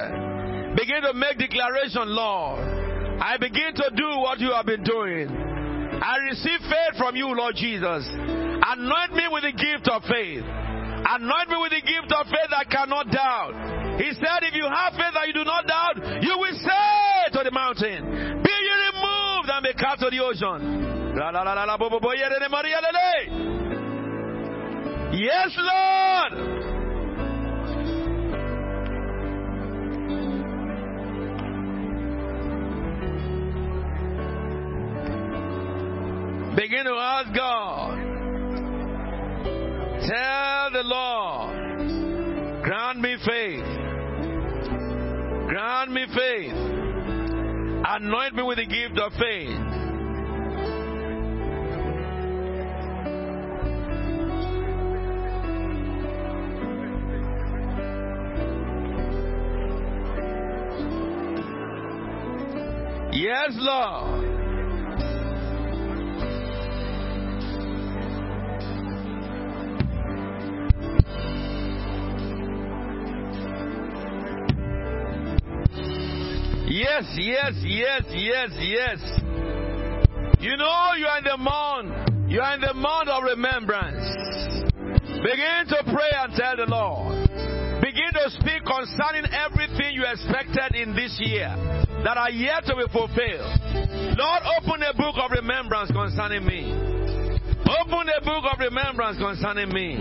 Begin to make declaration, Lord. I begin to do what you have been doing. I receive faith from you, Lord Jesus. Anoint me with the gift of faith. Anoint me with the gift of faith I cannot doubt. He said, if you have faith that you do not doubt, you will say to the mountain, be you removed and be cast to the ocean. Yes, Lord. Begin to ask God. Tell the Lord, grant me faith. Grant me faith. Anoint me with the gift of faith. Yes, Lord. Yes, yes, yes, yes, yes. You know you are in the month. You are in the month of remembrance. Begin to pray and tell the Lord. Begin to speak concerning everything you expected in this year that are yet to be fulfilled. Lord, open a book of remembrance concerning me. Open a book of remembrance concerning me.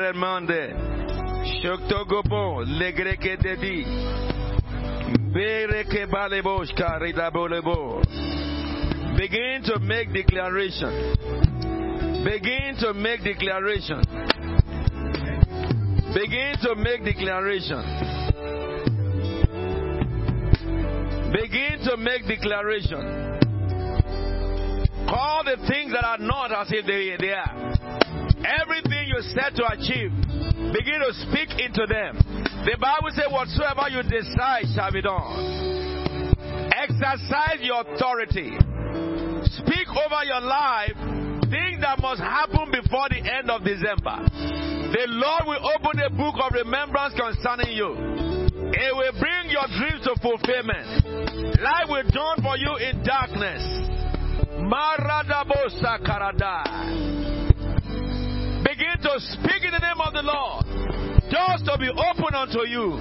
Armande. Legreke dedi. Bereke ridabolebo. Begin to make declaration. Begin to make declaration. Begin to make declaration. Begin to make declaration. Call the things that are not as if they, they are. Everything you set to achieve, begin to speak into them. The Bible says, Whatsoever you decide shall be done. Exercise your authority. Speak over your life things that must happen before the end of December. The Lord will open a book of remembrance concerning you. It will bring your dreams to fulfillment. Light will dawn for you in darkness. Maradabosa karadai. Begin to speak in the name of the Lord. Doors to be open unto you.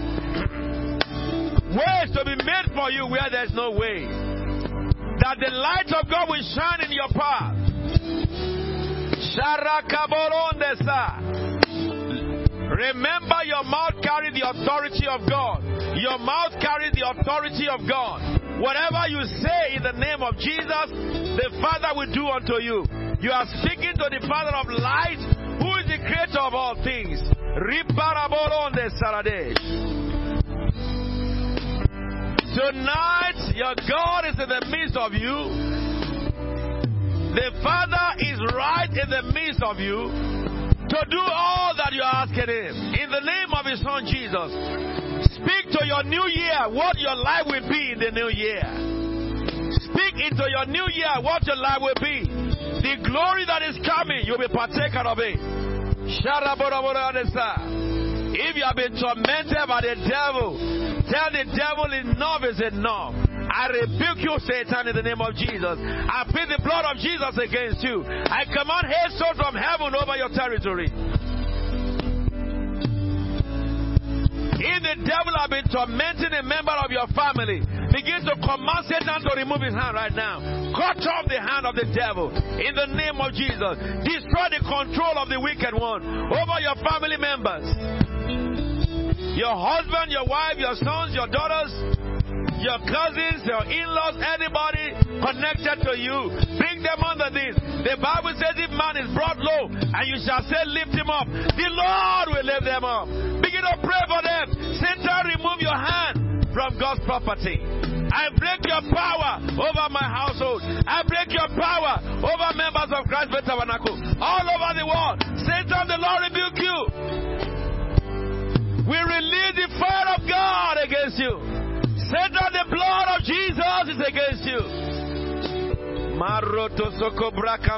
Ways to be made for you where there's no way. That the light of God will shine in your path. Remember, your mouth carries the authority of God. Your mouth carries the authority of God. Whatever you say in the name of Jesus, the Father will do unto you. You are speaking to the Father of light, creator of all things. Tonight, your God is in the midst of you. The Father is right in the midst of you to do all that you are asking Him. In the name of His Son Jesus, speak to your new year what your life will be in the new year. Speak into your new year what your life will be. The glory that is coming, you'll be partaker of it. If you have been tormented by the devil, tell the devil enough is enough. I rebuke you, Satan, in the name of Jesus. I plead the blood of Jesus against you. I command hailstone from heaven over your territory. If the devil has been tormenting a member of your family, Begin to command Satan to remove his hand right now. Cut off the hand of the devil in the name of Jesus. Destroy the control of the wicked one over your family members. Your husband, your wife, your sons, your daughters, your cousins, your in-laws, anybody connected to you, bring them under this. The Bible says if man is brought low and you shall say lift him up, the Lord will lift them up. Begin to pray for them. Satan, remove your hand from God's property. I break your power over my household. I break your power over members of Christ Faith Tabernacle all over the world. Satan, the Lord rebuke you. We release the fire of God against you. Satan, the blood of Jesus is against you. Maroto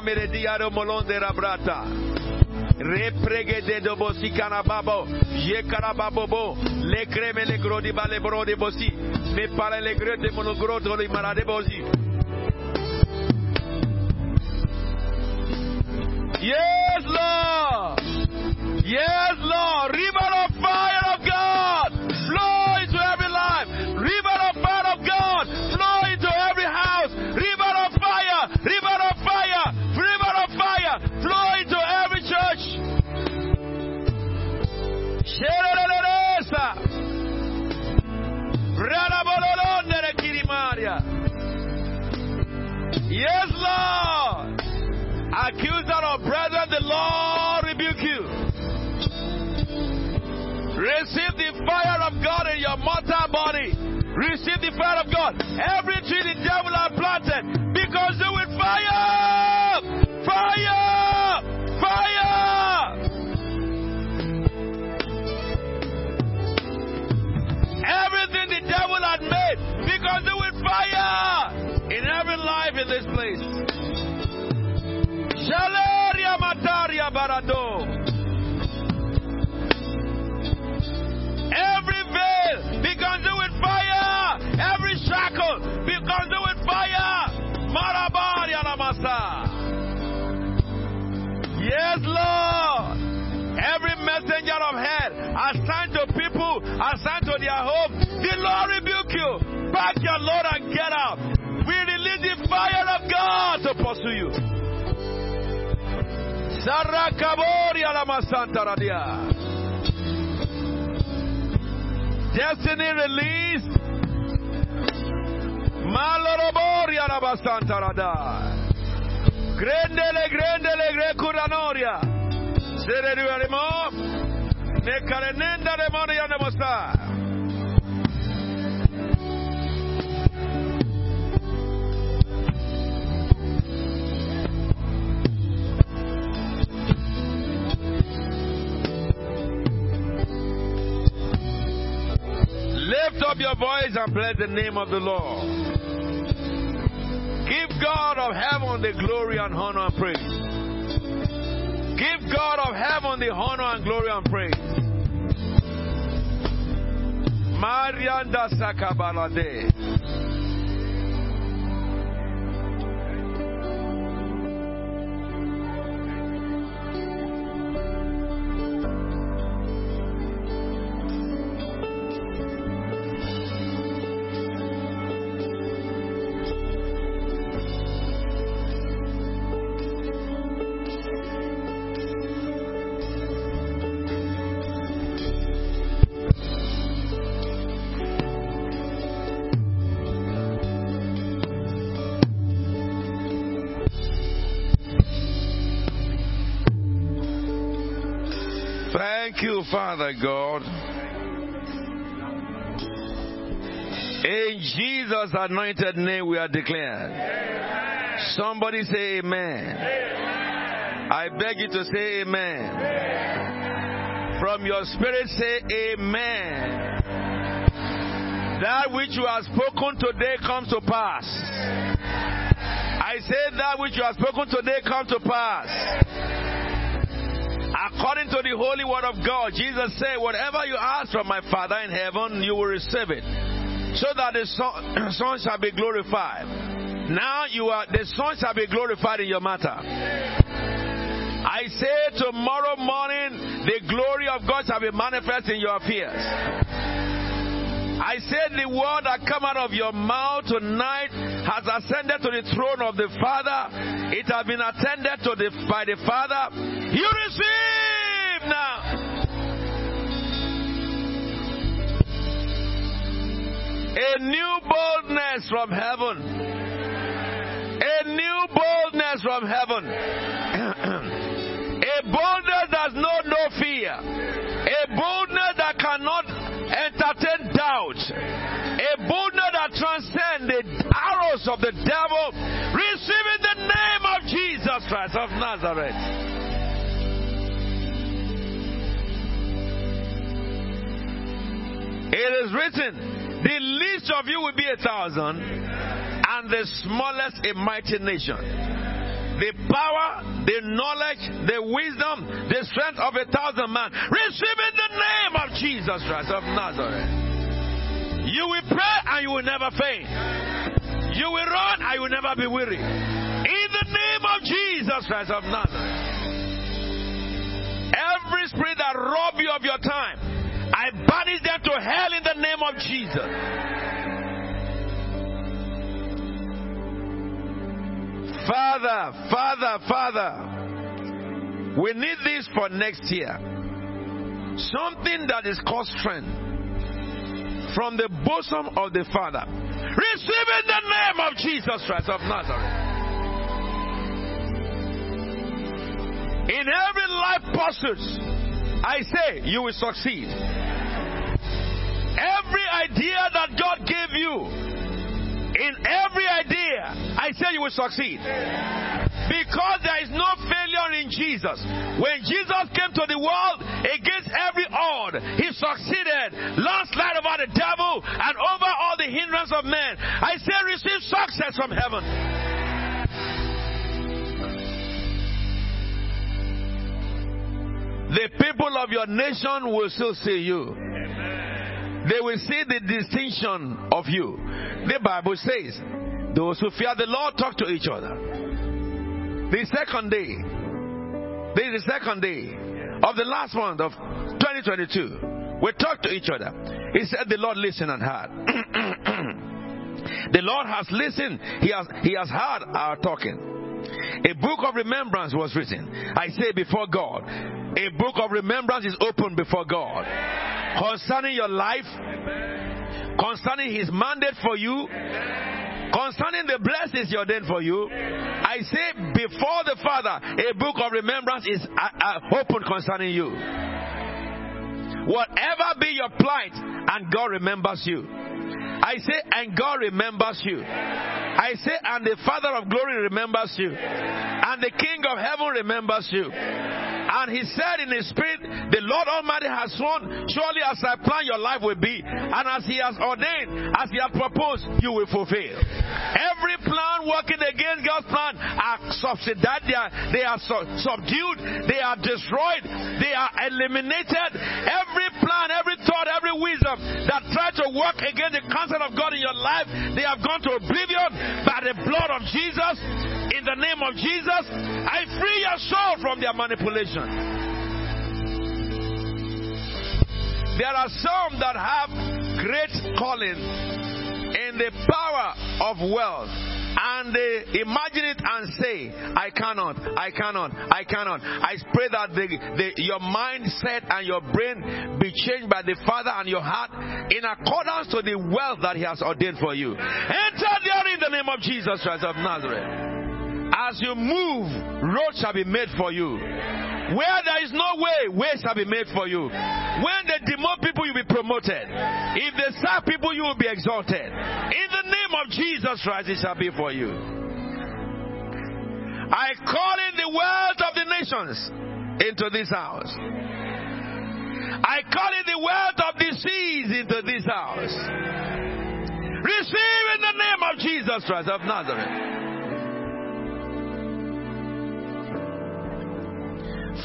merediaro molonde rabrata. Reprege de dobo sikana babo. Ye. Le creme le grodi bale brode bosi. Me pare le monogrodo li marade bosi. Yes, Lord. Yes, Lord. River of fire River of fire of God. Flow into every house. River of fire. River of fire. River of fire. Flow into every church. Yes, Lord. Accuser of brethren, the Lord rebuke you. Receive the fire of God in your mortal body. Receive the fire of God. Every tree the devil has planted, because they will fire! Fire! Fire! Everything the devil had made, because they will fire in every life in this place. Assigned to their home, the Lord rebuke you. Pack your load and get out. We release the fire of God to pursue you. Destiny released. Maloroboria labasanta rada. Grendele, grecuranoria. Sereruarimo. Ne. Lift up your voice and bless the name of the Lord. Give God of heaven the glory and honor and praise. Give God of heaven the honor and glory and praise. Marianda Sakabalade. Father God. In Jesus' anointed name, we are declared. Somebody say amen. I beg you to say amen. From your spirit, say amen. That which you have spoken today comes to pass. I say that which you have spoken today come to pass. According to the holy word of God, Jesus said, Whatever you ask from my Father in heaven, you will receive it. So that the Son, son shall be glorified. Now you are the Son shall be glorified in your matter. I say tomorrow morning the glory of God shall be manifest in your affairs. I said the word that come out of your mouth tonight has ascended to the throne of the Father. It has been attended to the, by the Father. You receive now. A new boldness from heaven. A new boldness from heaven. a boldness that knows no fear. A boldness that cannot entertain doubt. A boldness that transcends the arrows of the devil. Receive in the name of Jesus Christ of Nazareth. It is written, the least of you will be a thousand, and the smallest a mighty nation. The power, the knowledge, the wisdom, the strength of a thousand men. Receive in the name of Jesus Christ of Nazareth. You will pray and you will never faint. You will run and you will never be weary. In the name of Jesus Christ of Nazareth. Every spirit that rob you of your time, I banish them to hell in the name of Jesus. Father, Father, Father, we need this for next year. Something that is called strength from the bosom of the Father. Receive in the name of Jesus Christ of Nazareth. In every life pursuit, I say you will succeed. Every idea that God gave you, in every idea, I say you will succeed. Because there is no failure in Jesus. When Jesus came to the world against every odd, he succeeded. Landslide over the devil and over all the hindrance of men. I say receive success from heaven. The people of your nation will still see you. They will see the distinction of you. The Bible says, those who fear the Lord talk to each other. The second day, this is the second day of the last month of 2022. We talk to each other. He said, The Lord listened and heard. the Lord has listened, He has, he has heard our talking. A book of remembrance was written. I say before God, a book of remembrance is open before God concerning your life, concerning His mandate for you, concerning the blessings He ordained for you. I say before the Father, a book of remembrance is uh, uh, open concerning you. Whatever be your plight, and God remembers you. I say, and God remembers you. I say, and the Father of glory remembers you. And the King of heaven remembers you. And he said in his spirit, The Lord Almighty has sworn, surely as I plan your life will be, and as he has ordained, as he has proposed, you will fulfill. Every plan working against God's plan are subsidized, they are, they are su- subdued, they are destroyed, they are eliminated. Every plan, every thought, every wisdom that tried to work against the counsel of God in your life, they have gone to oblivion by the blood of Jesus. In the name of Jesus, I free your soul from their manipulation. There are some that have great calling in the power of wealth. And they imagine it and say, I cannot, I cannot, I cannot. I pray that the, the, your mindset and your brain be changed by the Father and your heart in accordance to the wealth that He has ordained for you. Enter there in the name of Jesus Christ of Nazareth. As you move, roads shall be made for you. Where there is no way, ways shall be made for you. When they demote people, you'll be promoted. If they serve people, you will be exalted. In the name of Jesus Christ, it shall be for you. I call in the wealth of the nations into this house. I call in the wealth of the seas into this house. Receive in the name of Jesus Christ of Nazareth.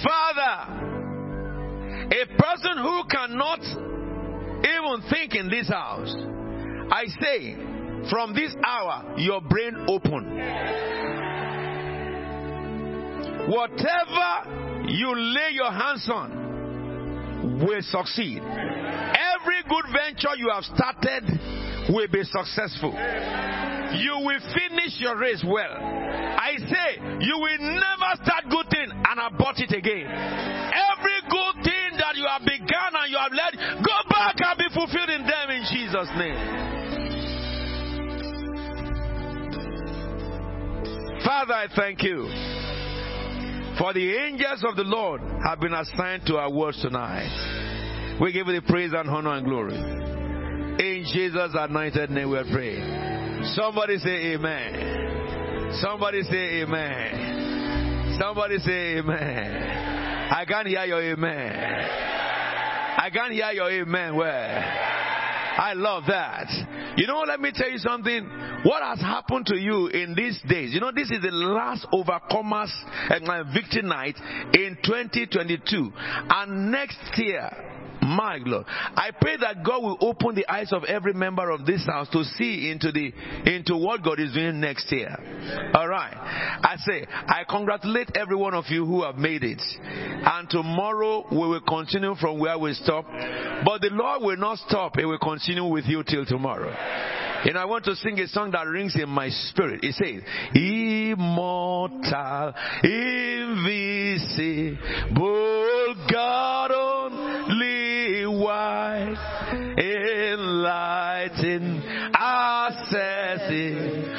Father, a person who cannot even think in this house, I say, from this hour, your brain open. Whatever you lay your hands on will succeed. Every good venture you have started will be successful. You will finish your race well. I say, you will never start good thing and abort it again. Every good thing that you have begun and you have led, go back and be fulfilled in them in Jesus' name. Father, I thank you for the angels of the Lord have been assigned to our words tonight. We give you the praise and honor and glory. In Jesus' anointed name we pray. Somebody say amen. Somebody say amen. Somebody say amen. I can't hear your amen. I can't hear your amen. Where? I love that. You know, let me tell you something. What has happened to you in these days? You know, this is the last overcomers and victory night in 2022. And next year, my Lord. I pray that God will open the eyes of every member of this house to see into the into what God is doing next year. All right. I say, I congratulate every one of you who have made it. And tomorrow we will continue from where we stop. But the Lord will not stop. He will continue with you till tomorrow. And I want to sing a song that rings in my spirit. It says, Immortal, invisible, God only wise, enlightened, accessible,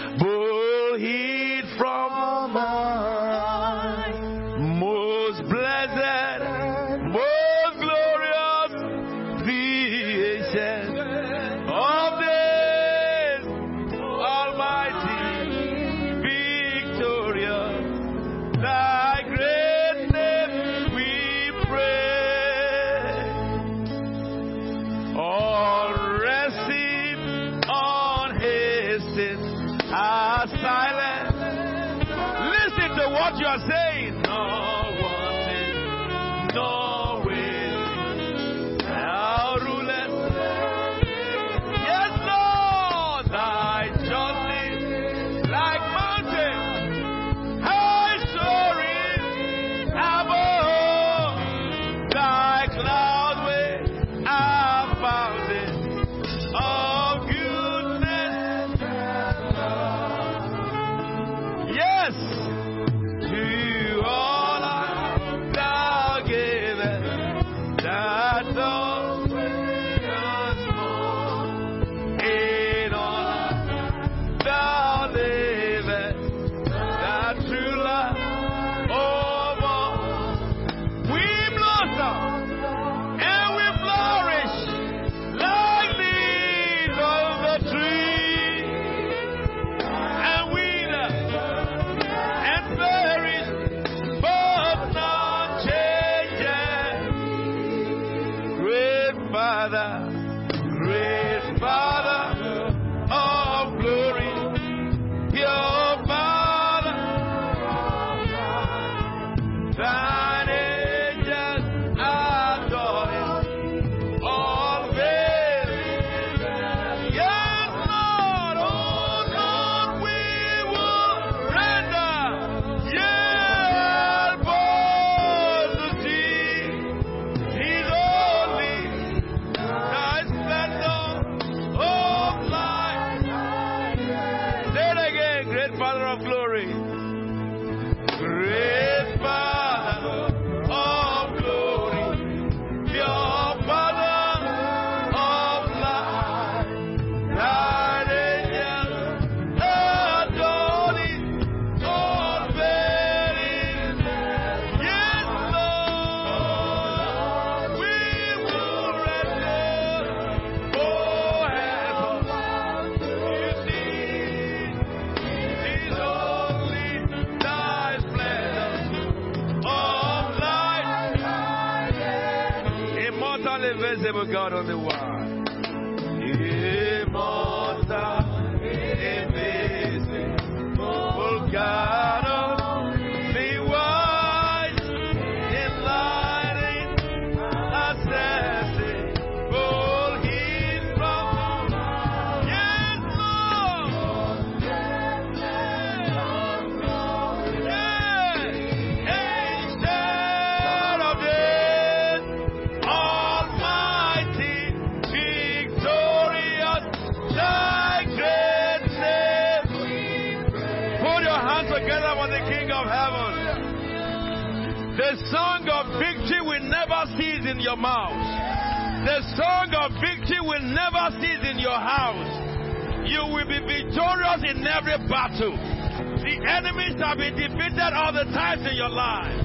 victorious in every battle. The enemies have been defeated all the times in your life.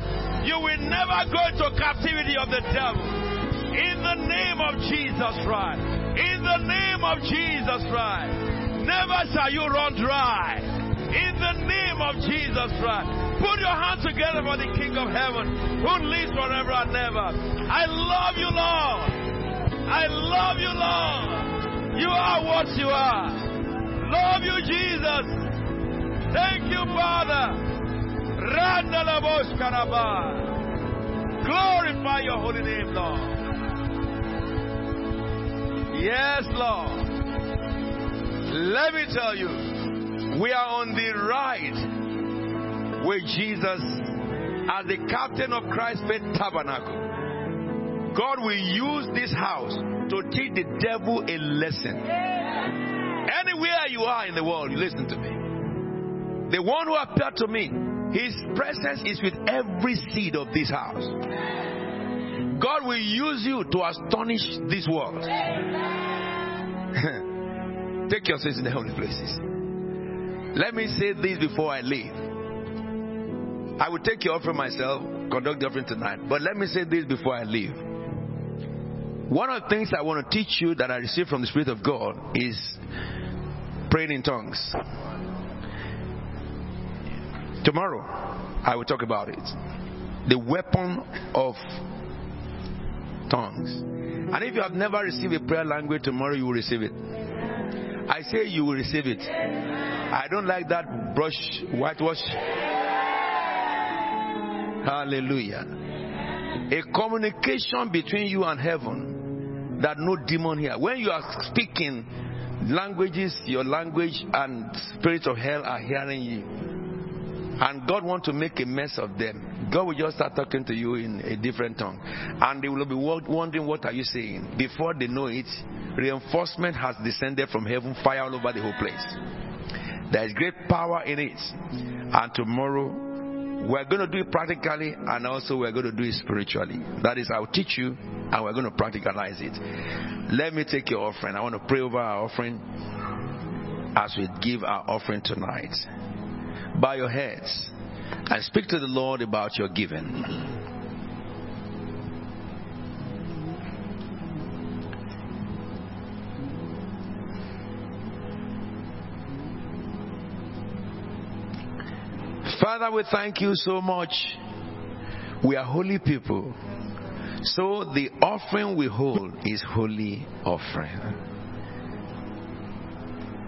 You will never go into captivity of the devil. In the name of Jesus Christ. In the name of Jesus Christ. Never shall you run dry. In the name of Jesus Christ. Put your hands together for the King of Heaven who lives forever and ever. I love you, Lord. I love you, Lord. You are what you are. You, Jesus. Thank you, Father. Glorify your holy name, Lord. Yes, Lord. Let me tell you, we are on the right with Jesus as the captain of Christ's Faith Tabernacle. God will use this house to teach the devil a lesson. You are in the world, you listen to me. The one who appeared to me, his presence is with every seed of this house. God will use you to astonish this world. Take your seats in the holy places. Let me say this before I leave. I will take your offering myself, conduct the offering tonight. But let me say this before I leave. One of the things I want to teach you that I received from the Spirit of God is praying in tongues. Tomorrow, I will talk about it. The weapon of tongues. And if you have never received a prayer language, tomorrow you will receive it. I say you will receive it. I don't like that brush, whitewash. Hallelujah. A communication between you and heaven that no demon here. When you are speaking languages, your language and spirits of hell are hearing you. And God wants to make a mess of them. God will just start talking to you in a different tongue. And they will be wondering, what are you saying? Before they know it, reinforcement has descended from heaven, fire all over the whole place. There is great power in it. And tomorrow, we're going to do it practically and also we're going to do it spiritually. That is, I'll teach you and we're going to practicalize it. Let me take your offering. I want to pray over our offering as we give our offering tonight. Bow your heads and speak to the Lord about your giving. Father, we thank you so much. We are holy people. So the offering we hold is holy offering.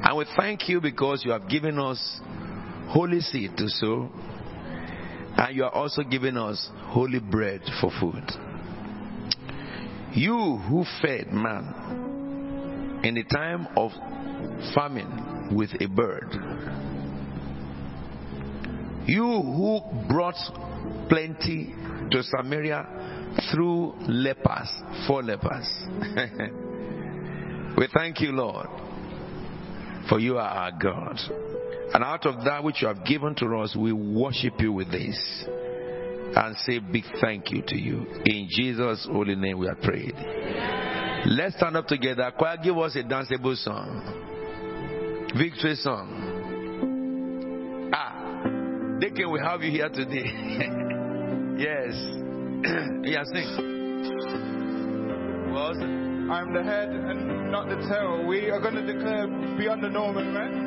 And we thank you because you have given us holy seed to sow. And you are also giving us holy bread for food. You who fed man in the time of famine with a bird. You who brought plenty to Samaria through lepers, four lepers. we thank you, Lord, for you are our God. And out of that which you have given to us, we worship you with this and say big thank you to you. In Jesus' holy name we are prayed. Let's stand up together. Choir, give us a danceable song. Victory song. Ah, Deacon, we have you here today. yes. yeah, sing. It? I'm the head and not the tail. We are going to declare beyond the norm, amen? I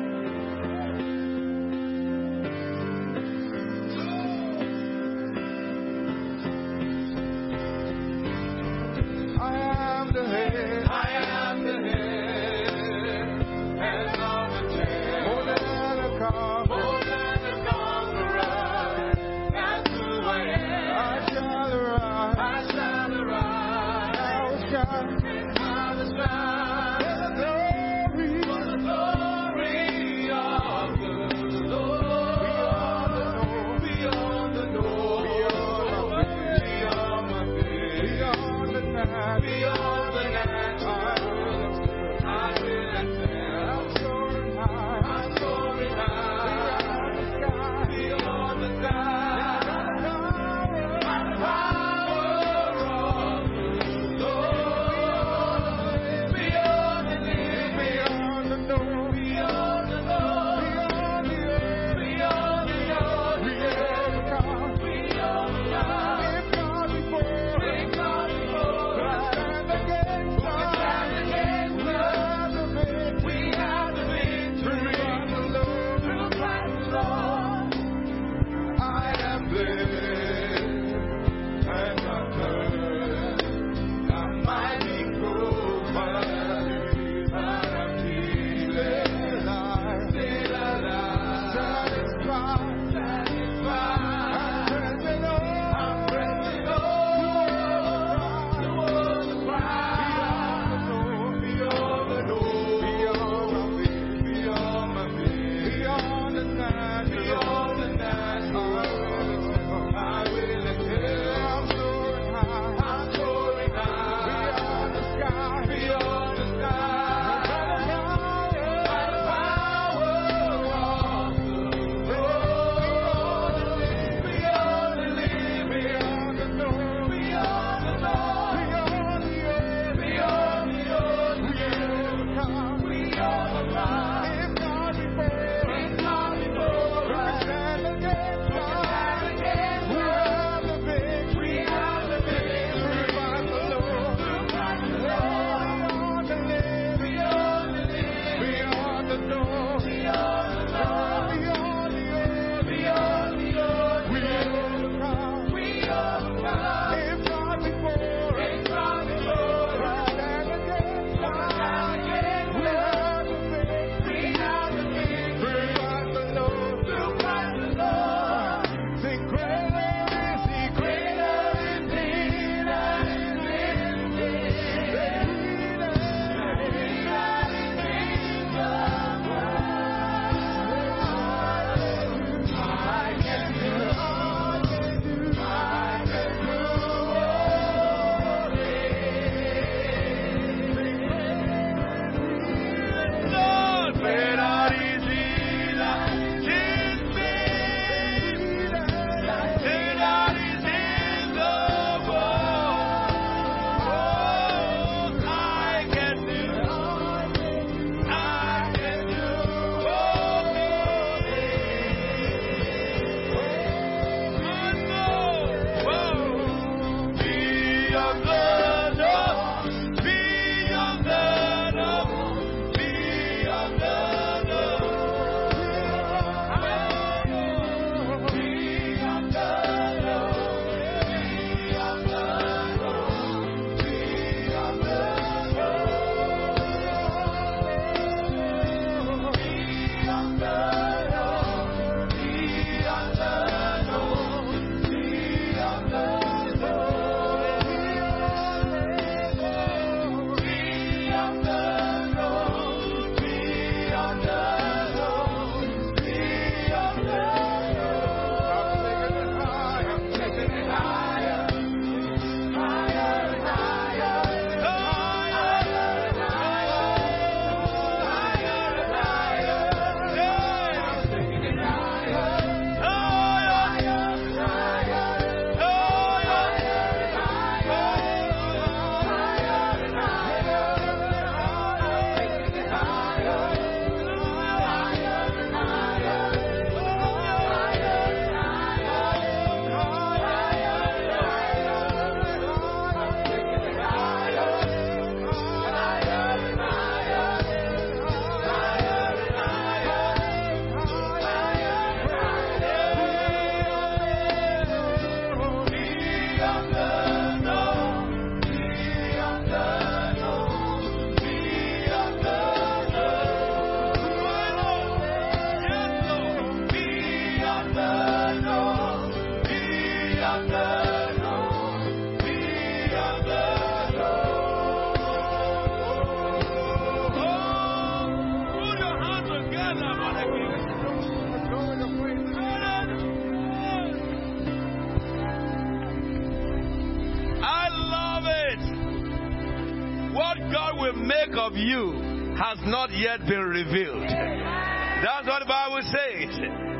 yet been revealed. That's what the Bible says.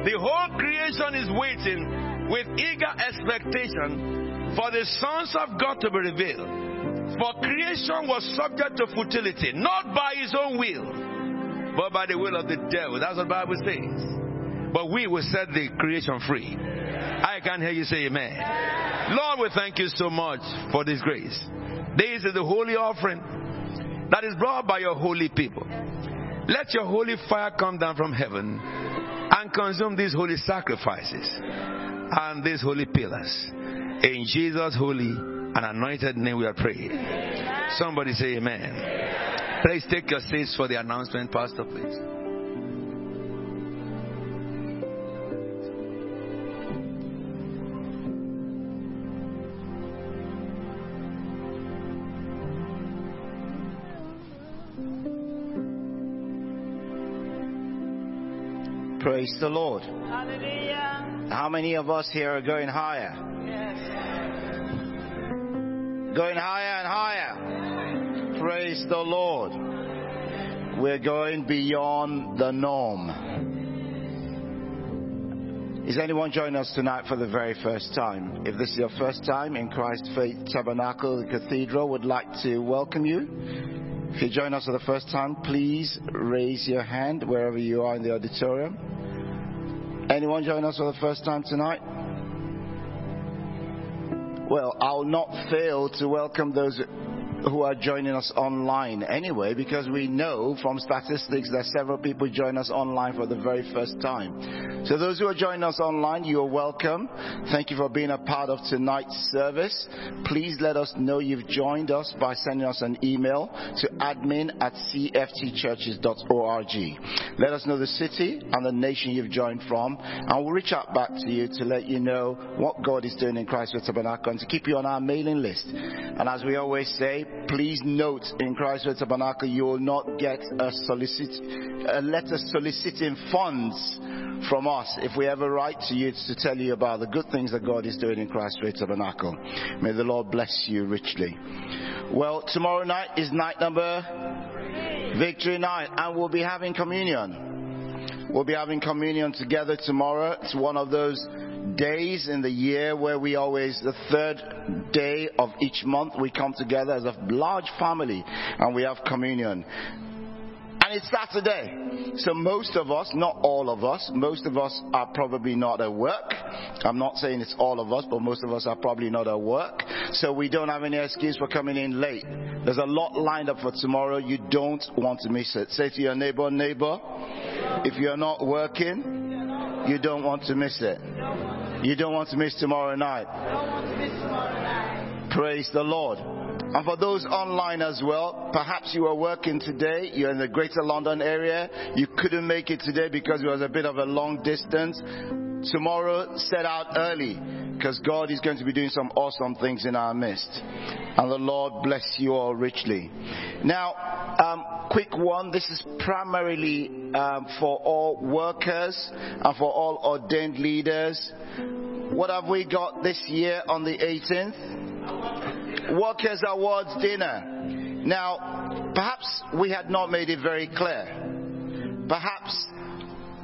The whole creation is waiting with eager expectation for the sons of God to be revealed. For creation was subject to futility, not by his own will, but by the will of the devil. That's what the Bible says. But we will set the creation free. I can't hear you say amen. Lord, we thank you so much for this grace. This is the holy offering that is brought by your holy people. Let your holy fire come down from heaven and consume these holy sacrifices and these holy pillars. In Jesus' holy and anointed name we are praying. Somebody say amen. Please take your seats for the announcement, Pastor, please. Praise the Lord. Hallelujah. How many of us here are going higher? Yes. Going higher and higher. Praise the Lord. We're going beyond the norm. Is anyone joining us tonight for the very first time? If this is your first time in Christ Faith Tabernacle, the Cathedral, would like to welcome you. If you join us for the first time, please raise your hand wherever you are in the auditorium. Anyone join us for the first time tonight? Well, I'll not fail to welcome those who are joining us online anyway, because we know from statistics that several people join us online for the very first time. So those who are joining us online, you are welcome. Thank you for being a part of tonight's service. Please let us know you've joined us by sending us an email to admin at cftchurches.org. Let us know the city and the nation you've joined from, and we'll reach out back to you to let you know what God is doing in Christ Faith Tabernacle and to keep you on our mailing list. And as we always say, please note in Christ Faith Tabernacle, you will not get a, solicit, a letter soliciting funds from us if we ever write to you to tell you about the good things that God is doing in Christ Faith Tabernacle. May the Lord bless you richly. Well, tomorrow night is night number victory night, and we'll be having communion. We'll be having communion together tomorrow. It's one of those days in the year where we always, the third day of each month, we come together as a large family and we have communion. And it's Saturday. So most of us, not all of us, most of us are probably not at work. I'm not saying it's all of us, but most of us are probably not at work. So we don't have any excuse for coming in late. There's a lot lined up for tomorrow. You don't want to miss it. Say to your neighbor, neighbor, if you're not working, you don't want to miss it. You don't want to miss tomorrow night. Praise the Lord. And for those online as well, perhaps you are working today, you're in the greater London area, you couldn't make it today because it was a bit of a long distance. Tomorrow, set out early because God is going to be doing some awesome things in our midst. And the Lord bless you all richly. Now, um, quick one. This is primarily um, for all workers and for all ordained leaders. What have we got this year on the 18th? Workers Awards dinner. Now, perhaps we had not made it very clear. Perhaps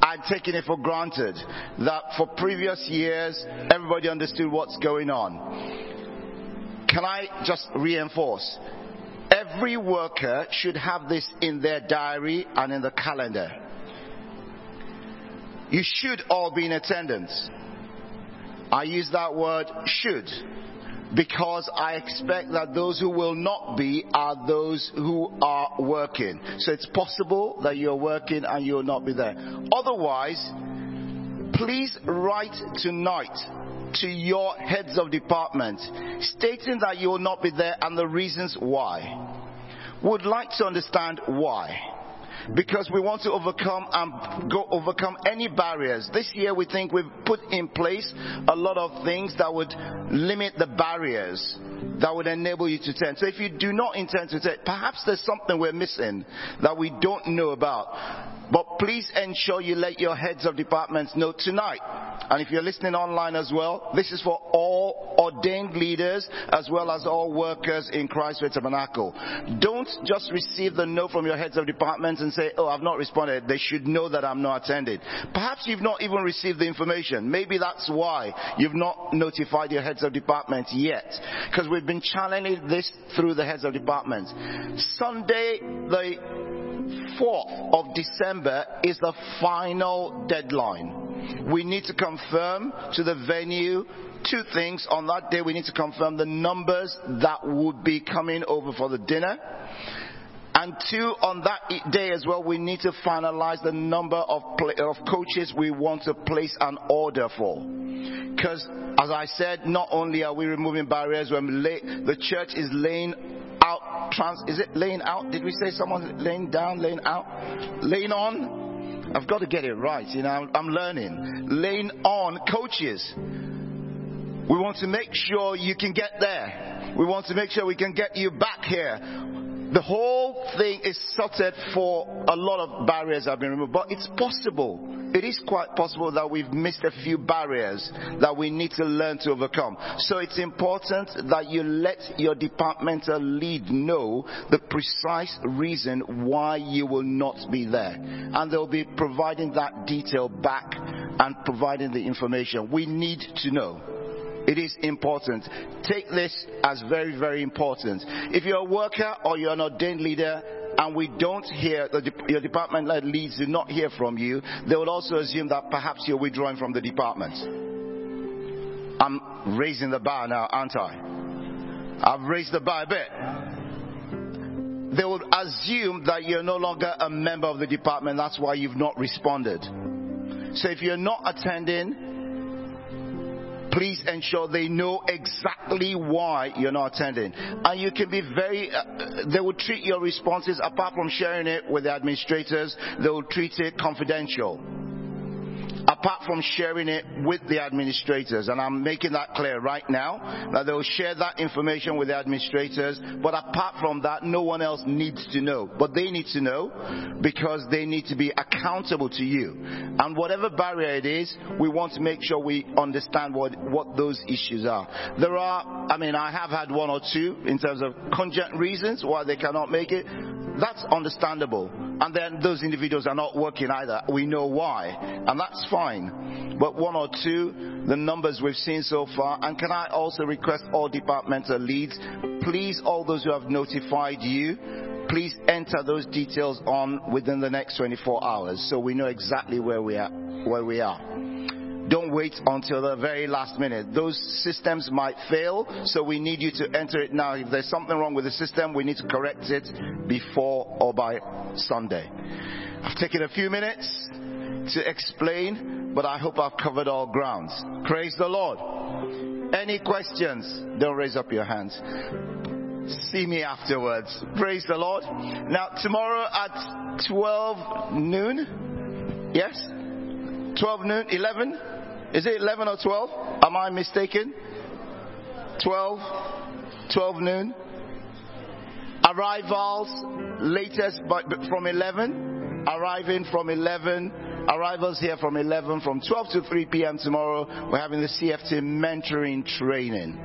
I'd taken it for granted that for previous years everybody understood what's going on. Can I just reinforce? Every worker should have this in their diary and in the calendar. You should all be in attendance. I use that word should because I expect that those who will not be are those who are working. So it's possible that you're working and you'll not be there. Otherwise, please write tonight to your heads of department stating that you will not be there and the reasons why. Would like to understand why because we want to overcome and go overcome any barriers. This year we think we've put in place a lot of things that would limit the barriers that would enable you to attend. So if you do not intend to attend, perhaps there's something we're missing that we don't know about. But please ensure you let your heads of departments know tonight. And if you're listening online as well, this is for all ordained leaders as well as all workers in Christ Faith Tabernacle. Don't just receive the note from your heads of departments and say, oh, I've not responded. They should know that I'm not attending. Perhaps you've not even received the information. Maybe that's why you've not notified your heads of departments yet. Because we've been challenging this through the heads of departments. Sunday, the 4th of December is the final deadline. We need to confirm to the venue two things. On that day, we need to confirm the numbers that would be coming over for the dinner. And two, on that day as well, we need to finalize the number of, of coaches we want to place an order for. Because, as I said, not only are we removing barriers when the church is laying out, trans, is it laying out? Did we say someone laying down, laying out? Laying on? I've got to get it right, you know, I'm, I'm learning. Laying on coaches. We want to make sure you can get there. We want to make sure we can get you back here the whole thing is sorted for a lot of barriers have been removed, but it's possible. It is quite possible that we've missed a few barriers that we need to learn to overcome. So it's important that you let your departmental lead know the precise reason why you will not be there. And they'll be providing that detail back and providing the information. We need to know. It is important. Take this as very, very important. If you're a worker or you're an ordained leader and we don't hear, your department leads do not hear from you, they will also assume that perhaps you're withdrawing from the department. I'm raising the bar now, aren't I? I've raised the bar a bit. They will assume that you're no longer a member of the department, that's why you've not responded. So if you're not attending, please ensure they know exactly why you're not attending. And you can be very, uh, they will treat your responses, apart from sharing it with the administrators, they will treat it confidential apart from sharing it with the administrators. And I'm making that clear right now that they'll share that information with the administrators. But apart from that, no one else needs to know. But they need to know because they need to be accountable to you. And whatever barrier it is, we want to make sure we understand what, what those issues are. There are, I mean, I have had one or two in terms of congent reasons why they cannot make it. That's understandable. And then those individuals are not working either. We know why. And that's fine. But one or two, the numbers we've seen so far. And can I also request all departmental leads, please, all those who have notified you, please enter those details on within the next 24 hours so we know exactly where we are. Where we are. Don't wait until the very last minute. Those systems might fail, so we need you to enter it now. If there's something wrong with the system, we need to correct it before or by Sunday. I've taken a few minutes to explain, but I hope I've covered all grounds. Praise the Lord. Any questions? Don't raise up your hands. See me afterwards. Praise the Lord. Now, tomorrow at 12 noon, yes? 12 noon, 11? Is it 11 or 12? Am I mistaken? 12? 12 noon? Arrivals latest from 11? Arriving from 11 Arrivals here from 11, from 12 to 3 p.m. tomorrow. We're having the CFT mentoring training.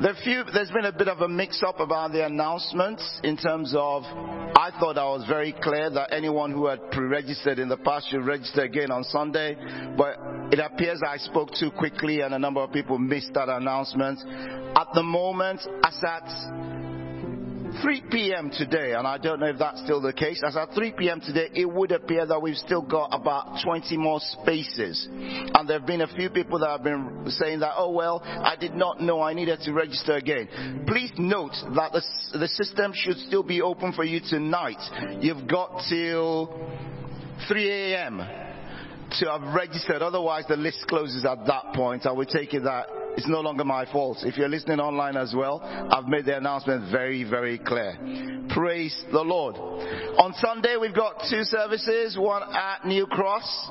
The few, there's been a bit of a mix-up about the announcements in terms of. I thought I was very clear that anyone who had pre-registered in the past should register again on Sunday, but it appears I spoke too quickly and a number of people missed that announcement. At the moment, as at 3 p.m. today, and I don't know if that's still the case, as at 3 p.m. today, it would appear that we've still got about 20 more spaces. And there have been a few people that have been saying that, oh well, I did not know I needed to register again. Please note that the, the system should still be open for you tonight. You've got till 3 a.m. to have registered, otherwise the list closes at that point. I would take it that it's no longer my fault. If you're listening online as well, I've made the announcement very, very clear. Praise the Lord. On Sunday, we've got two services, one at New Cross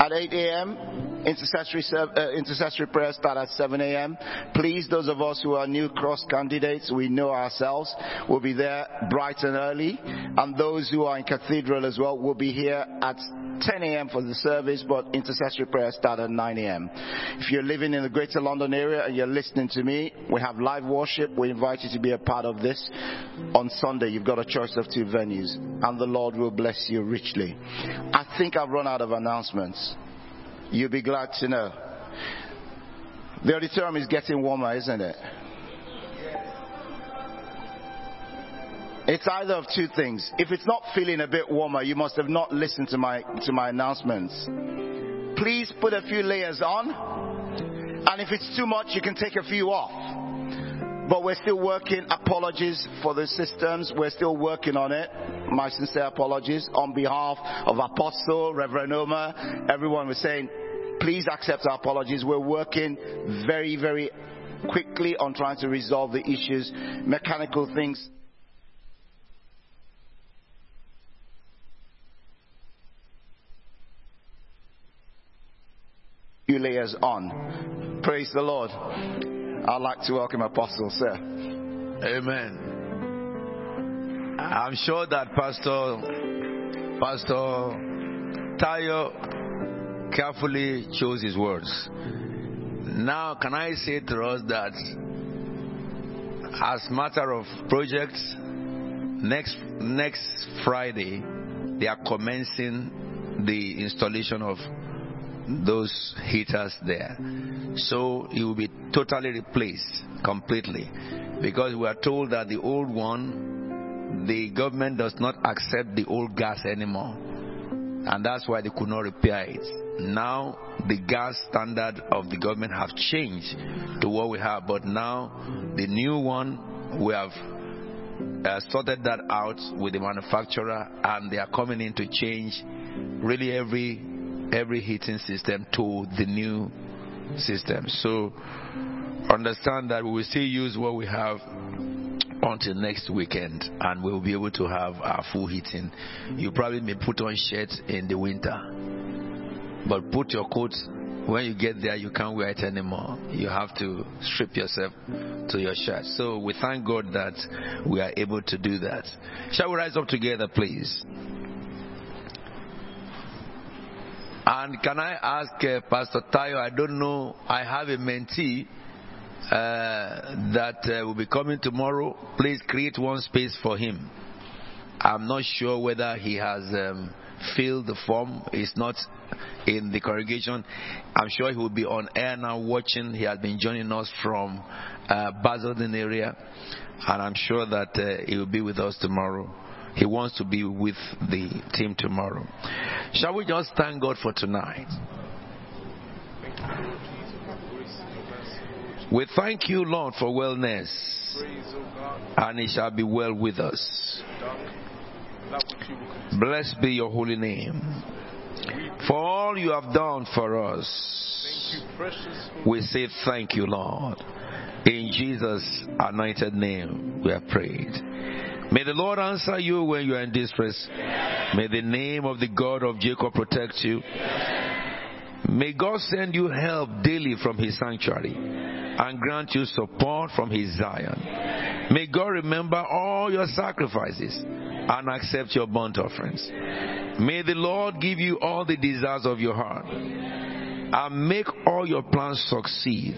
at 8 a.m. Intercessory, uh, intercessory prayer start at 7 a.m. Please, those of us who are New Cross candidates, we know ourselves, will be there bright and early. And those who are in Cathedral as well will be here at 10 a.m. for the service, but intercessory prayer starts at 9 a.m. If you're living in the greater London area and you're listening to me, we have live worship. We invite you to be a part of this. On Sunday, you've got a choice of two venues, and the Lord will bless you richly. I think I've run out of announcements. You'll be glad to know. The auditorium is getting warmer, isn't it? It's either of two things. If it's not feeling a bit warmer, you must have not listened to my to my announcements. Please put a few layers on, and if it's too much, you can take a few off. But we're still working. Apologies for the systems. We're still working on it. My sincere apologies on behalf of Apostle, Reverend Oma, everyone was saying, please accept our apologies. We're working very, very quickly on trying to resolve the issues, mechanical things. Few layers on. Praise the Lord. I'd like to welcome Apostle, sir. Amen. I'm sure that Pastor Pastor Tayo carefully chose his words. Now, can I say to us that as matter of projects, next next Friday they are commencing the installation of those heaters there. So it will be totally replaced completely because we are told that the old one, the government does not accept the old gas anymore. And that's why they could not repair it. Now the gas standard of the government have changed to what we have, but now the new one we have uh, sorted that out with the manufacturer, and they are coming in to change really every every heating system to the new system. So understand that we will still use what we have until next weekend and we'll be able to have our full heating. You probably may put on shirts in the winter, but put your coat when you get there, you can't wear it anymore. You have to strip yourself to your shirt. So we thank God that we are able to do that. Shall we rise up together, please? And can I ask uh, Pastor Tayo? I don't know. I have a mentee uh, that uh, will be coming tomorrow. Please create one space for him. I'm not sure whether he has um, filled the form. He's not in the congregation. I'm sure he will be on air now watching. He has been joining us from uh, Basildon area, and I'm sure that uh, he will be with us tomorrow. He wants to be with the team tomorrow. Shall we just thank God for tonight? We thank you, Lord, for wellness, and it shall be well with us. Blessed be your holy name. For all you have done for us, we say thank you, Lord. In Jesus' anointed name, we have prayed. May the Lord answer you when you are in distress. May the name of the God of Jacob protect you. May God send you help daily from his sanctuary and grant you support from his Zion. May God remember all your sacrifices and accept your burnt offerings. May the Lord give you all the desires of your heart and make all your plans succeed.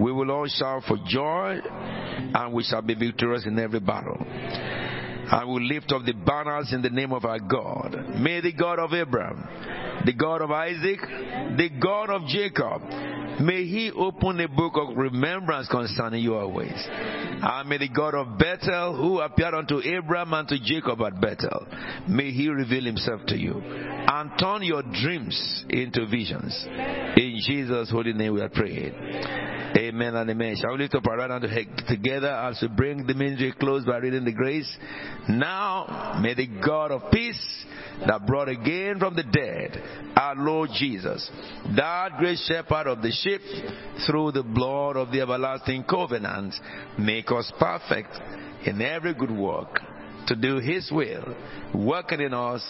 We will all shout for joy and we shall be victorious in every battle. I will lift up the banners in the name of our God. May the God of Abraham, the God of Isaac, the God of Jacob, may he open a book of remembrance concerning your ways. And may the God of Bethel, who appeared unto Abraham and to Jacob at Bethel, may he reveal himself to you and turn your dreams into visions. In Jesus' holy name we are praying. Amen and amen. Shall we lift up our right hand together as we bring the ministry close by reading the grace? Now, may the God of peace that brought again from the dead our Lord Jesus, that great shepherd of the through the blood of the everlasting covenant, make us perfect in every good work to do His will, working in us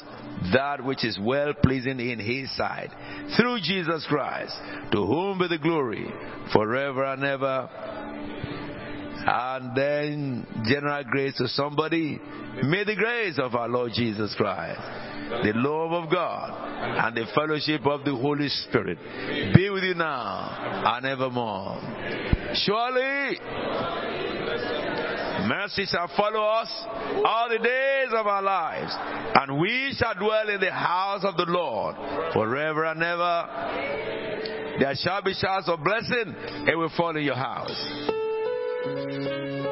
that which is well pleasing in His sight. Through Jesus Christ, to whom be the glory forever and ever. And then general grace to somebody. May the grace of our Lord Jesus Christ, the love of God, and the fellowship of the Holy Spirit be with you now and evermore. Surely, mercy shall follow us all the days of our lives, and we shall dwell in the house of the Lord forever and ever. There shall be showers of blessing, it will fall in your house. Thank you.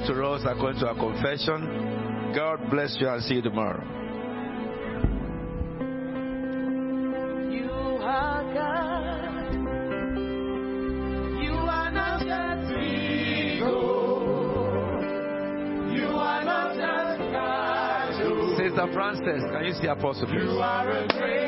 Be unto us according to our confession. God bless you and see you tomorrow. You are God. You are not just ego. You are not just God. Sister Frances, can you see Apostle? You are a great